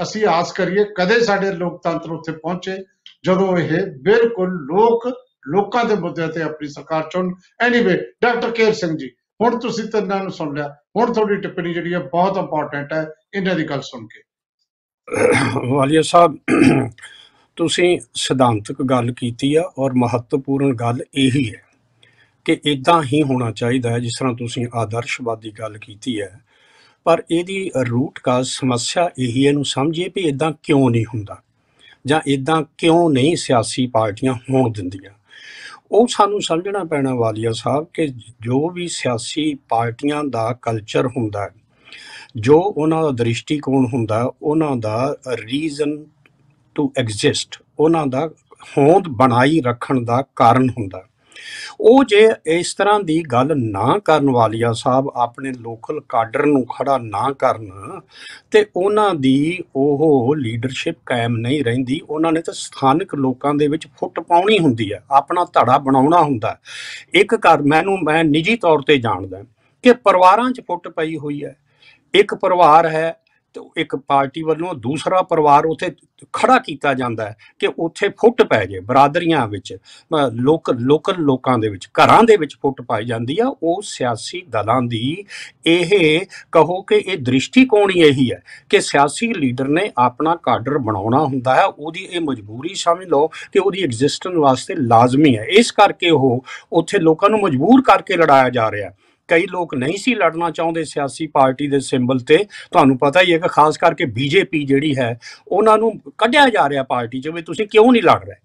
ਅਸੀਂ ਆਸ ਕਰੀਏ ਕਦੇ ਸਾਡੇ ਲੋਕਤੰਤਰ ਉੱਥੇ ਪਹੁੰਚੇ, ਜਦੋਂ ਇਹ ਬਿਲਕੁਲ ਲੋਕ, ਲੋਕਾਂ ਦੇ ਮੁੱਦਿਆਂ ਤੇ ਆਪਣੀ ਸਰਕਾਰ ਚੁਣ ਐਨੀਵੇ ਡਾਕਟਰ ਕੇਰ ਸਿੰਘ ਜੀ, ਹੁਣ ਤੁਸੀਂ ਤਿੰਨਾਂ ਨੂੰ ਸੁਣ ਲਿਆ। ਹੁਣ ਤੁਹਾਡੀ ਟਿੱਪਣੀ ਜਿਹੜੀ ਹੈ ਬਹੁਤ ਇੰਪੋਰਟੈਂਟ ਹੈ, ਇਹਨਾਂ ਦੀ ਗੱਲ ਸੁਣ ਕੇ। ਵਾਲੀਆ ਸਾਹਿਬ, ਤੁਸੀਂ ਸਿਧਾਂਤਕ ਗੱਲ ਕੀਤੀ ਆ ਔਰ ਮਹੱਤਵਪੂਰਨ ਗੱਲ ਇਹੀ ਹੈ। ਕਿ ਇਦਾਂ ਹੀ ਹੋਣਾ ਚਾਹੀਦਾ ਹੈ ਜਿਸ ਤਰ੍ਹਾਂ ਤੁਸੀਂ ਆਦਰਸ਼ਵਾਦੀ ਗੱਲ ਕੀਤੀ ਹੈ। ਪਰ ਇਹਦੀ ਰੂਟ ਕਾਜ਼ ਸਮੱਸਿਆ ਇਹੀ ਹੈ ਇਹਨੂੰ ਸਮਝੀਏ ਵੀ ਇਦਾਂ ਕਿਉਂ ਨਹੀਂ ਹੁੰਦਾ? ਜਾਂ ਇਦਾਂ ਕਿਉਂ ਨਹੀਂ ਸਿਆਸੀ ਪਾਰਟੀਆਂ ਹੋਣ ਦਿੰਦੀਆਂ? ਉਹ ਸਾਨੂੰ ਸਮਝਣਾ ਪੈਣਾ ਵਾਲੀਆ ਸਾਹਿਬ ਕਿ ਜੋ ਵੀ ਸਿਆਸੀ ਪਾਰਟੀਆਂ ਦਾ ਕਲਚਰ ਹੁੰਦਾ ਹੈ ਜੋ ਉਹਨਾਂ ਦਾ ਦ੍ਰਿਸ਼ਟੀਕੋਣ ਹੁੰਦਾ ਹੈ, ਉਹਨਾਂ ਦਾ ਰੀਜ਼ਨ ਟੂ ਐਗਜ਼ਿਸਟ ਉਹਨਾਂ ਦਾ ਹੋਂਦ ਬਣਾਈ ਰੱਖਣ ਦਾ ਕਾਰਨ ਹੁੰਦਾ ਹੈ। ਉਹ ਜੇ ਇਸ ਤਰ੍ਹਾਂ ਦੀ ਗੱਲ ਨਾ ਕਰਨ ਵਾਲੀਆ ਸਾਹਿਬ, ਆਪਣੇ ਲੋਕਲ ਕਾਡਰ ਨੂੰ ਖੜਾ ਨਾ ਕਰਨ, ਤੇ ਉਹਨਾਂ ਦੀ ਉਹ ਲੀਡਰਸ਼ਿਪ ਕਾਇਮ ਨਹੀਂ ਰਹਿੰਦੀ, ਉਹਨਾਂ ਨੇ ਤਾਂ ਸਥਾਨਕ ਲੋਕਾਂ ਦੇ ਵਿੱਚ ਫੁੱਟ ਪਾਉਣੀ ਹੁੰਦੀ ਹੈ, ਆਪਣਾ ਧੜਾ ਬਣਾਉਣਾ ਹੁੰਦਾ ਹੈ। ਇੱਕ ਘਰ ਮੈਨੂੰ, ਮੈਂ ਨਿੱਜੀ ਤੌਰ ਤੇ ਜਾਣਦਾ ਕਿ ਪਰਿਵਾਰਾਂ 'ਚ ਫੁੱਟ ਪਈ ਹੋਈ ਹੈ ਇੱਕ ਪਰਿਵਾਰ ਹੈ ਤੇ ਇੱਕ ਪਾਰਟੀ ਵੱਲੋਂ ਦੂਸਰਾ ਪਰਿਵਾਰ ਉੱਥੇ ਖੜਾ ਕੀਤਾ ਜਾਂਦਾ ਹੈ ਕਿ ਉੱਥੇ ਫੁੱਟ ਪੈ ਜੇ ਬਰਾਦਰੀਆਂ ਵਿੱਚ ਅ, ਲੋਕ ਲੋਕਲ ਲੋਕਾਂ ਦੇ ਵਿੱਚ ਘਰਾਂ ਦੇ ਵਿੱਚ ਫੁੱਟ ਪਾਈ ਜਾਂਦੀ ਆ ਉਹ ਸਿਆਸੀ ਦਲਾਂ ਦੀ ਇਹ ਕਹੋ ਕਿ ਇਹ ਦ੍ਰਿਸ਼ਟੀਕੋਣ ਹੀ ਇਹੀ ਹੈ ਕਿ ਸਿਆਸੀ ਲੀਡਰ ਨੇ ਆਪਣਾ ਕਾਡਰ ਬਣਾਉਣਾ ਹੁੰਦਾ ਹੈ ਉਹਦੀ ਇਹ ਮਜਬੂਰੀ ਸਮਝ ਲਓ ਕਿ ਉਹਦੀ ਐਗਜ਼ਿਸਟੈਂਸ ਵਾਸਤੇ ਲਾਜ਼ਮੀ ਹੈ। ਇਸ ਕਰਕੇ ਉਹ ਉੱਥੇ ਲੋਕਾਂ ਨੂੰ ਮਜਬੂਰ ਕਰਕੇ ਲੜਾਇਆ ਜਾ ਰਿਹਾ ਹੈ। ਕਈ ਲੋਕ ਨਹੀਂ ਸੀ ਲੜਨਾ ਚਾਹੁੰਦੇ ਸਿਆਸੀ ਪਾਰਟੀ ਦੇ ਸਿੰਬਲ ਤੇ। ਤੁਹਾਨੂੰ ਪਤਾ ਹੀ ਹੈ ਕਿ ਖਾਸ ਕਰਕੇ ਬੀਜੇਪੀ ਜਿਹੜੀ ਹੈ, ਉਹਨਾਂ ਨੂੰ ਕੱਢਿਆ ਜਾ ਰਿਹਾ ਪਾਰਟੀ 'ਚ ਵੀ ਤੁਸੀਂ ਕਿਉਂ ਨਹੀਂ ਲੜ ਰਹੇ?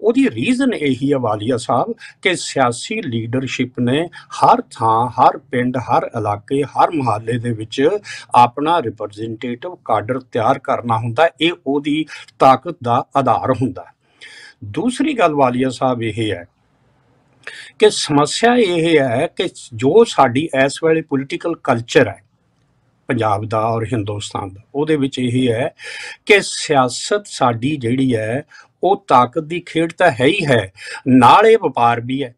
ਉਹਦੀ ਰੀਜ਼ਨ ਇਹੀ ਹੈ ਵਾਲੀਆ ਸਾਹਿਬ ਕਿ ਸਿਆਸੀ ਲੀਡਰਸ਼ਿਪ ਨੇ ਹਰ ਥਾਂ, ਹਰ ਪਿੰਡ, ਹਰ ਇਲਾਕੇ, ਹਰ ਮੁਹੱਲੇ ਦੇ ਵਿੱਚ ਆਪਣਾ ਰਿਪਰੈਜ਼ੈਂਟੇਟਿਵ ਕਾਡਰ ਤਿਆਰ ਕਰਨਾ ਹੁੰਦਾ, ਇਹ ਉਹਦੀ ਤਾਕਤ ਦਾ ਆਧਾਰ ਹੁੰਦਾ। ਦੂਸਰੀ ਗੱਲ ਵਾਲੀਆ ਸਾਹਿਬ ਇਹ ਹੈ ਕਿ ਸਮੱਸਿਆ ਇਹ ਹੈ ਕਿ ਜੋ ਸਾਡੀ ਇਸ ਵੇਲੇ ਪੋਲੀਟੀਕਲ ਕਲਚਰ ਹੈ, ਪੰਜਾਬ ਦਾ ਔਰ ਹਿੰਦੁਸਤਾਨ ਦਾ, ਉਹਦੇ ਵਿੱਚ ਇਹ ਹੈ ਕਿ ਸਿਆਸਤ ਸਾਡੀ ਜਿਹੜੀ ਹੈ, ਉਹ ਤਾਕਤ ਦੀ ਖੇਡ ਤਾਂ ਹੈ ਹੀ ਹੈ, ਨਾਲ ਇਹ ਵਪਾਰ ਵੀ ਹੈ।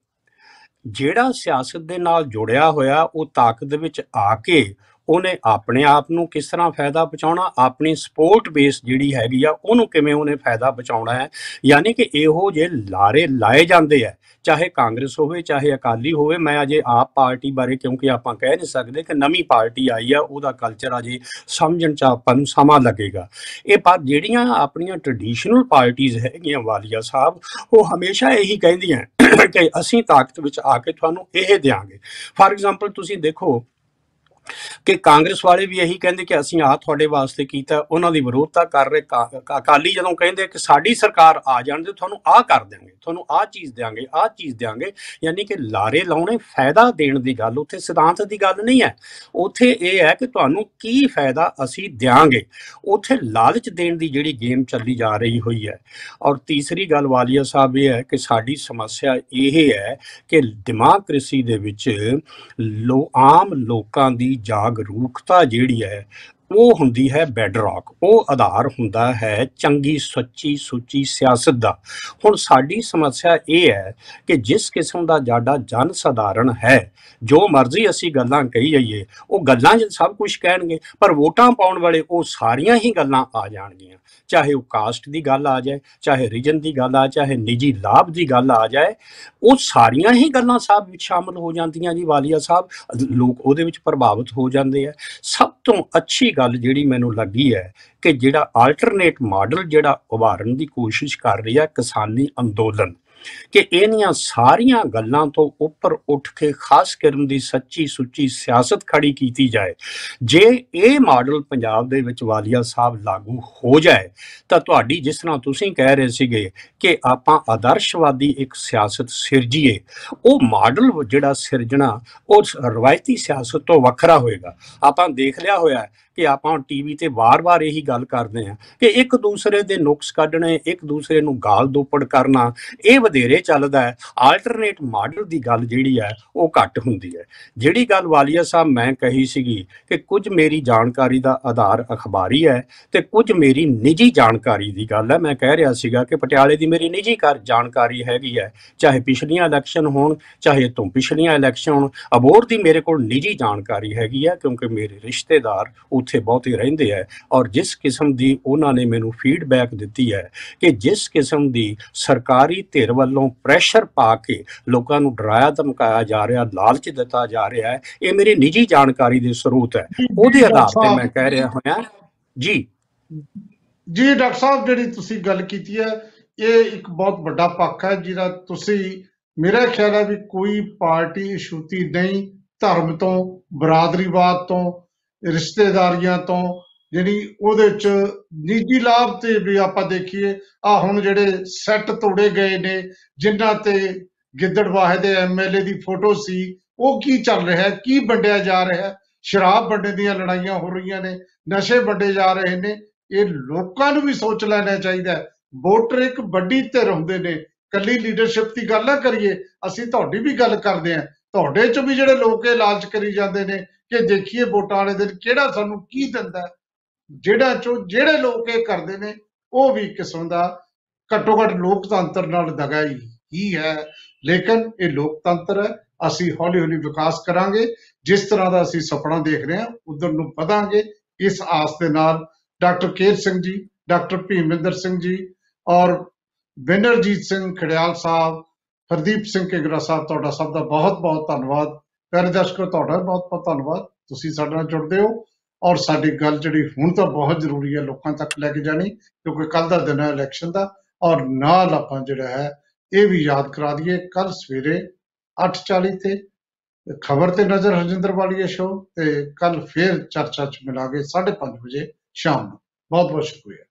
ਜਿਹੜਾ ਸਿਆਸਤ ਦੇ ਨਾਲ ਜੁੜਿਆ ਹੋਇਆ, ਉਹ ਤਾਕਤ ਵਿੱਚ ਆ ਕੇ ਉਹਨੇ ਆਪਣੇ ਆਪ ਨੂੰ ਕਿਸ ਤਰ੍ਹਾਂ ਫਾਇਦਾ ਪਹੁੰਚਾਉਣਾ, ਆਪਣੀ ਸਪੋਰਟ ਬੇਸ ਜਿਹੜੀ ਹੈਗੀ ਆ, ਉਹਨੂੰ ਕਿਵੇਂ ਉਹਨੇ ਫਾਇਦਾ ਪਹੁੰਚਾਉਣਾ ਹੈ? ਯਾਨੀ ਕਿ ਇਹੋ ਜੇ ਲਾਰੇ ਲਾਏ ਜਾਂਦੇ ਆ, ਚਾਹੇ ਕਾਂਗਰਸ ਹੋਵੇ, ਚਾਹੇ ਅਕਾਲੀ ਹੋਵੇ, ਮੈਂ ਅਜੇ ਆਪ ਪਾਰਟੀ ਬਾਰੇ ਕਿਉਂਕਿ ਆਪਾਂ ਕਹਿ ਨਹੀਂ ਸਕਦੇ ਕਿ ਨਵੀਂ ਪਾਰਟੀ ਆਈ ਆ, ਉਹਦਾ ਕਲਚਰ ਅਜੇ ਸਮਝਣ ਚ ਆਪਾਂ ਨੂੰ ਸਮਾਂ ਲੱਗੇਗਾ। ਇਹ ਪਰ ਜਿਹੜੀਆਂ ਆਪਣੀਆਂ ਟ੍ਰੈਡੀਸ਼ਨਲ ਪਾਰਟੀਆਂ ਹੈਗੀਆਂ, ਵਾਲੀਆ ਸਾਹਿਬ, ਉਹ ਹਮੇਸ਼ਾ ਇਹੀ ਕਹਿੰਦੀਆਂ ਕਿ ਅਸੀਂ ਤਾਕਤ ਵਿੱਚ ਆ ਕੇ ਤੁਹਾਨੂੰ ਇਹ ਦੇਾਂਗੇ ਫਾਰ ਐਗਜ਼ਾਮਪਲ ਤੁਸੀਂ ਦੇਖੋ ਕਿ ਕਾਂਗਰਸ ਵਾਲੇ ਵੀ ਇਹੀ ਕਹਿੰਦੇ ਕਿ ਅਸੀਂ ਆ ਤੁਹਾਡੇ ਵਾਸਤੇ ਕੀਤਾ ਉਹਨਾਂ ਦੀ ਵਿਰੋਧਤਾ ਕਰ ਰਹੇ ਕਾ- ਕਾ- ਅਕਾਲੀ ਜਦੋਂ ਕਹਿੰਦੇ ਕਿ ਸਾਡੀ ਸਰਕਾਰ ਆ ਜਾਣ ਦੇ ਤੁਹਾਨੂੰ ਆ ਕਰ ਦਿਆਂਗੇ ਤੁਹਾਨੂੰ ਆ ਚੀਜ਼ ਦਿਆਂਗੇ ਆ ਚੀਜ਼ ਦਿਆਂਗੇ ਯਾਨੀ ਕਿ ਲਾਰੇ ਲਾਉਣੇ ਫਾਇਦਾ ਦੇਣ ਦੀ ਗੱਲ ਉੱਥੇ ਸਿਧਾਂਤ ਦੀ ਗੱਲ ਨਹੀਂ ਹੈ ਉੱਥੇ ਇਹ ਹੈ ਕਿ ਤੁਹਾਨੂੰ ਕੀ ਫਾਇਦਾ ਅਸੀਂ ਦਿਆਂਗੇ ਉੱਥੇ ਲਾਲਚ ਦੇਣ ਦੀ ਜਿਹੜੀ ਗੇਮ ਚੱਲੀ ਜਾ ਰਹੀ ਹੋਈ ਹੈ ਔਰ ਤੀਸਰੀ ਗੱਲ ਵਾਲੀਆ ਸਾਹਿਬ ਇਹ ਹੈ ਕਿ ਸਾਡੀ ਸਮੱਸਿਆ ਇਹ ਹੈ ਕਿ ਡੈਮੋਕ੍ਰੇਸੀ ਦੇ ਵਿੱਚ ਲੋ ਆਮ ਲੋਕਾਂ ਦੀ ਜਾਗਰੂਕਤਾ ਜਿਹੜੀ ਹੈ ਉਹ ਹੁੰਦੀ ਹੈ ਬੈਡਰੌਕ। ਉਹ ਆਧਾਰ ਹੁੰਦਾ ਹੈ ਚੰਗੀ, ਸੱਚੀ, ਸੁੱਚੀ ਸਿਆਸਤ ਦਾ। ਹੁਣ ਸਾਡੀ ਸਮੱਸਿਆ ਇਹ ਹੈ ਕਿ ਜਿਸ ਕਿਸਮ ਦਾ ਜਾਡਾ ਜਨ ਸਧਾਰਨ ਹੈ, ਜੋ ਮਰਜ਼ੀ ਅਸੀਂ ਗੱਲਾਂ ਕਹੀ ਜਾਈਏ, ਉਹ ਗੱਲਾਂ 'ਚ ਸਭ ਕੁਝ ਕਹਿਣਗੇ, ਪਰ ਵੋਟਾਂ ਪਾਉਣ ਵਾਲੇ ਉਹ ਸਾਰੀਆਂ ਹੀ ਗੱਲਾਂ ਆ ਜਾਣਗੀਆਂ। ਚਾਹੇ ਉਹ ਕਾਸਟ ਦੀ ਗੱਲ ਆ ਜਾਏ, ਚਾਹੇ ਰੀਜਨ ਦੀ ਗੱਲ ਆ, ਚਾਹੇ ਨਿੱਜੀ ਲਾਭ ਦੀ ਗੱਲ ਆ ਜਾਏ, ਉਹ ਸਾਰੀਆਂ ਹੀ ਗੱਲਾਂ ਸਾਹਿਬ ਵਿੱਚ ਸ਼ਾਮਲ ਹੋ ਜਾਂਦੀਆਂ ਜੀ, ਵਾਲੀਆ ਸਾਹਿਬ। ਲੋਕ ਉਹਦੇ ਵਿੱਚ ਪ੍ਰਭਾਵਿਤ ਹੋ ਜਾਂਦੇ ਆ। ਸਭ ਤੋਂ ਅੱਛੀ ਗੱਲ ਜਿਹੜੀ ਮੈਨੂੰ ਲੱਗੀ ਹੈ ਕਿ ਜਿਹੜਾ ਆਲਟਰਨੇਟ ਮਾਡਲ ਜਿਹੜਾ ਉਭਾਰਨ ਦੀ ਕੋਸ਼ਿਸ਼ ਕਰ ਰਹੀ ਹੈ ਕਿਸਾਨੀ ਅੰਦੋਲਨ। ਕਿ ਇਹਨੀਆਂ ਸਾਰੀਆਂ ਗੱਲਾਂ ਤੋਂ ਉੱਪਰ ਉੱਠ ਕੇ ਖਾਸ ਕਿਸਮ ਦੀ ਸੱਚੀ ਸੁੱਚੀ ਸਿਆਸਤ ਖੜੀ ਕੀਤੀ ਜਾਏ। ਜੇ ਇਹ ਮਾਡਲ ਪੰਜਾਬ ਦੇ ਵਿੱਚ ਵਾਲੀਆ ਸਾਹਿਬ ਲਾਗੂ ਹੋ ਜਾਏ, ਤਾਂ ਤੁਹਾਡੀ ਜਿਸ ਤਰ੍ਹਾਂ ਤੁਸੀਂ ਕਹਿ ਰਹੇ ਸੀਗੇ ਕਿ ਆਪਾਂ ਆਦਰਸ਼ਵਾਦੀ ਇੱਕ ਸਿਆਸਤ ਸਿਰਜੀਏ, ਉਹ ਮਾਡਲ ਜਿਹੜਾ ਸਿਰਜਣਾ, ਉਹ ਰਵਾਇਤੀ ਸਿਆਸਤ ਤੋਂ ਵੱਖਰਾ ਹੋਏਗਾ। ਆਪਾਂ ਦੇਖ ਲਿਆ ਹੋਇਆ ਹੈ ਕਿ ਆਪਾਂ ਟੀਵੀ ਤੇ ਵਾਰ-ਵਾਰ ਇਹੀ ਗੱਲ ਕਰਦੇ ਹਾਂ ਕਿ ਇੱਕ ਦੂਸਰੇ ਦੇ ਨੁਕਸ ਕੱਢਣੇ, ਇੱਕ ਦੂਸਰੇ ਨੂੰ ਗਾਲ ਦੋਪੜ ਕਰਨਾ, ਇਹ ਵਧੇਰੇ ਚੱਲਦਾ ਹੈ ਆਲਟਰਨੇਟ ਮਾਡਲ ਦੀ ਗੱਲ ਜਿਹੜੀ ਹੈ, ਉਹ ਘੱਟ ਹੁੰਦੀ ਹੈ। ਜਿਹੜੀ ਗੱਲ ਵਾਲੀਆ ਸਾਹਿਬ ਮੈਂ ਕਹੀ ਸੀਗੀ ਕਿ ਕੁਝ ਮੇਰੀ ਜਾਣਕਾਰੀ ਦਾ ਆਧਾਰ ਅਖਬਾਰੀ ਹੈ ਤੇ ਕੁਝ ਮੇਰੀ ਨਿੱਜੀ ਜਾਣਕਾਰੀ ਦੀ ਗੱਲ ਹੈ। ਮੈਂ ਕਹਿ ਰਿਹਾ ਸੀਗਾ ਕਿ ਪਟਿਆਲੇ ਦੀ ਮੇਰੀ ਨਿੱਜੀ ਕਰ ਜਾਣਕਾਰੀ ਹੈਗੀ ਹੈ, ਚਾਹੇ ਪਿਛਲੀਆਂ ਇਲੈਕਸ਼ਨ ਹੋਣ, ਚਾਹੇ ਤੋਂ ਪਿਛਲੀਆਂ ਇਲੈਕਸ਼ਨ ਹੋਣ, ਅਬੋਰ ਦੀ ਮੇਰੇ ਕੋਲ ਨਿੱਜੀ ਜਾਣਕਾਰੀ ਹੈਗੀ ਹੈ, ਕਿਉਂਕਿ ਮੇਰੇ ਰਿਸ਼ਤੇਦਾਰ ਉੱਥੇ ਬਹੁਤੇ ਰਹਿੰਦੇ ਹੈ ਔਰ ਜਿਸ ਕਿਸਮ ਦੀ ਉਹਨਾਂ ਨੇ ਮੈਨੂੰ ਫੀਡਬੈਕ ਦਿੱਤੀ ਹੈ ਕਿ ਜਿਸ ਕਿਸਮ ਦੀ ਸਰਕਾਰੀ ਧਿਰ ਵੱਲੋਂ ਪ੍ਰੈਸ਼ਰ ਪਾ ਕੇ ਲੋਕਾਂ ਨੂੰ ਡਰਾਇਆ ਧਮਕਾਇਆ ਜਾ ਰਿਹਾ ਲਾਲਚ ਦਿੱਤਾ ਜਾ ਰਿਹਾ ਹੈ। ਇਹ ਮੇਰੀ ਨਿੱਜੀ ਜਾਣਕਾਰੀ ਦੇ ਸਰੋਤ ਹੈ। ਉਹਦੇ ਆਧਾਰ ਤੇ ਮੈਂ ਕਹਿ ਰਿਹਾ ਹੋਇਆ। ਜੀ। ਜੀ ਡਾਕਟਰ ਸਾਹਿਬ ਜਿਹੜੀ ਤੁਸੀਂ ਗੱਲ ਕੀਤੀ ਹੈ ਇਹ ਇੱਕ ਬਹੁਤ ਵੱਡਾ ਪੱਖ ਹੈ ਜਿਹਦਾ ਤੁਸੀਂ ਮੇਰਾ ਖਿਆਲ ਹੈ ਵੀ ਕੋਈ ਪਾਰਟੀ ਇਸ਼ੂਤੀ ਨਹੀਂ ਧਰਮ ਤੋਂ ਬਰਾਦਰੀਵਾਦ ਤੋਂ ਰਿਸ਼ਤੇਦਾਰੀਆਂ ਤੋਂ ਜਿਹੜੀ ਉਹਦੇ ਚ ਨਿੱਜੀ ਲਾਭ ਤੇ ਵੀ ਆਪਾਂ ਦੇਖੀਏ ਆ ਹੁਣ ਜਿਹੜੇ ਸੈੱਟ ਤੋੜੇ ਗਏ ਨੇ, ਜਿਨ੍ਹਾਂ ਤੇ ਗਿੱਦੜਵਾਹੇ ਦੇ ਐਮਐਲਏ ਦੀ ਫੋਟੋ ਸੀ, ਉਹ ਕੀ ਚੱਲ ਰਿਹਾ ਹੈ? ਕੀ ਵੰਡਿਆ ਜਾ ਰਿਹਾ ਹੈ? ਸ਼ਰਾਬ ਵੰਡਣ ਦੀਆਂ ਲੜਾਈਆਂ ਹੋ ਰਹੀਆਂ ਨੇ, ਨਸ਼ੇ ਵੰਡੇ ਜਾ ਰਹੇ ਨੇ, ਇਹ ਲੋਕਾਂ ਨੂੰ ਵੀ ਸੋਚ ਲੈਣਾ ਚਾਹੀਦਾ ਹੈ। ਵੋਟਰ ਇੱਕ ਵੱਡੀ ਧਿਰ ਹੁੰਦੇ ਨੇ। ਕੱਲੀ ਲੀਡਰਸ਼ਿਪ ਦੀ ਗੱਲ ਨਾ ਕਰੀਏ, ਅਸੀਂ ਤੁਹਾਡੀ ਵੀ ਗੱਲ ਕਰਦੇ ਹਾਂ। ਤੁਹਾਡੇ ਚ ਵੀ ਜਿਹੜੇ ਲੋਕ ਇਹ ਲਾਲਚ ਕਰੀ ਜਾਂਦੇ ਨੇ ਕਿ ਦੇਖੀਏ ਵੋਟਾਂ ਵਾਲੇ ਦਿਨ ਕਿਹੜਾ ਸਾਨੂੰ ਕੀ ਦਿੰਦਾ ਹੈ। ਜਿਹੜਾ ਚੋਂ ਜਿਹੜੇ ਲੋਕ ਇਹ ਕਰਦੇ ਨੇ, ਉਹ ਵੀ ਕਿਸਮ ਦਾ ਘੱਟੋ ਘੱਟ ਲੋਕਤੰਤਰ ਨਾਲ ਦਗਾ ਹੀ ਹੀ ਹੈ। ਲੇਕਿਨ ਇਹ ਲੋਕਤੰਤਰ ਹੈ, ਅਸੀਂ ਹੌਲੀ ਹੌਲੀ ਵਿਕਾਸ ਕਰਾਂਗੇ। ਜਿਸ ਤਰ੍ਹਾਂ ਦਾ ਅਸੀਂ ਸੁਪਨਾ ਦੇਖ ਰਹੇ ਹਾਂ, ਉਧਰ ਨੂੰ ਵਧਾਂਗੇ। ਇਸ ਆਸ ਦੇ ਨਾਲ ਡਾਕਟਰ ਕੇਰ ਸਿੰਘ ਜੀ, ਡਾਕਟਰ ਭੀਮਿੰਦਰ ਸਿੰਘ ਜੀ ਔਰ ਬਿਨਰਜੀਤ ਸਿੰਘ ਖੜਿਆਲ ਸਾਹਿਬ, ਹਰਦੀਪ ਸਿੰਘ ਕਿਗਰਾ ਸਾਹਿਬ, ਤੁਹਾਡਾ ਸਭ ਦਾ ਬਹੁਤ ਬਹੁਤ ਧੰਨਵਾਦ। ਪਿਆਰੇ ਦਰਸ਼ਕੋ, ਤੁਹਾਡਾ ਵੀ ਬਹੁਤ ਬਹੁਤ ਧੰਨਵਾਦ। ਤੁਸੀਂ ਸਾਡੇ ਨਾਲ ਜੁੜਦੇ ਹੋ। ਔਰ ਸਾਡੀ ਗੱਲ ਜਿਹੜੀ ਹੁਣ ਤਾਂ ਬਹੁਤ ਜ਼ਰੂਰੀ ਹੈ ਲੋਕਾਂ ਤੱਕ ਲੈ ਕੇ ਜਾਣੀ, ਕਿਉਂਕਿ ਕੱਲ ਦਾ ਦਿਨ ਹੈ ਇਲੈਕਸ਼ਨ ਦਾ, ਔਰ ਨਾਲ ਆਪਾਂ ਜਿਹੜਾ ਹੈ ਇਹ ਵੀ ਯਾਦ ਕਰਾ ਦਈਏ ਕੱਲ ਸਵੇਰੇ 8:40 ਤੇ ਖਬਰ ਤੇ ਨਜ਼ਰ ਹਰਜਿੰਦਰ ਵਾਲੀਆ ਸ਼ੋ ਤੇ ਕੱਲ ਫੇਰ ਚਰਚਾ ਚ ਮਿਲਾਂਗੇ 5:30 ਵਜੇ ਸ਼ਾਮ ਨੂੰ। ਬਹੁਤ ਬਹੁਤ ਸ਼ੁਕਰੀਆ।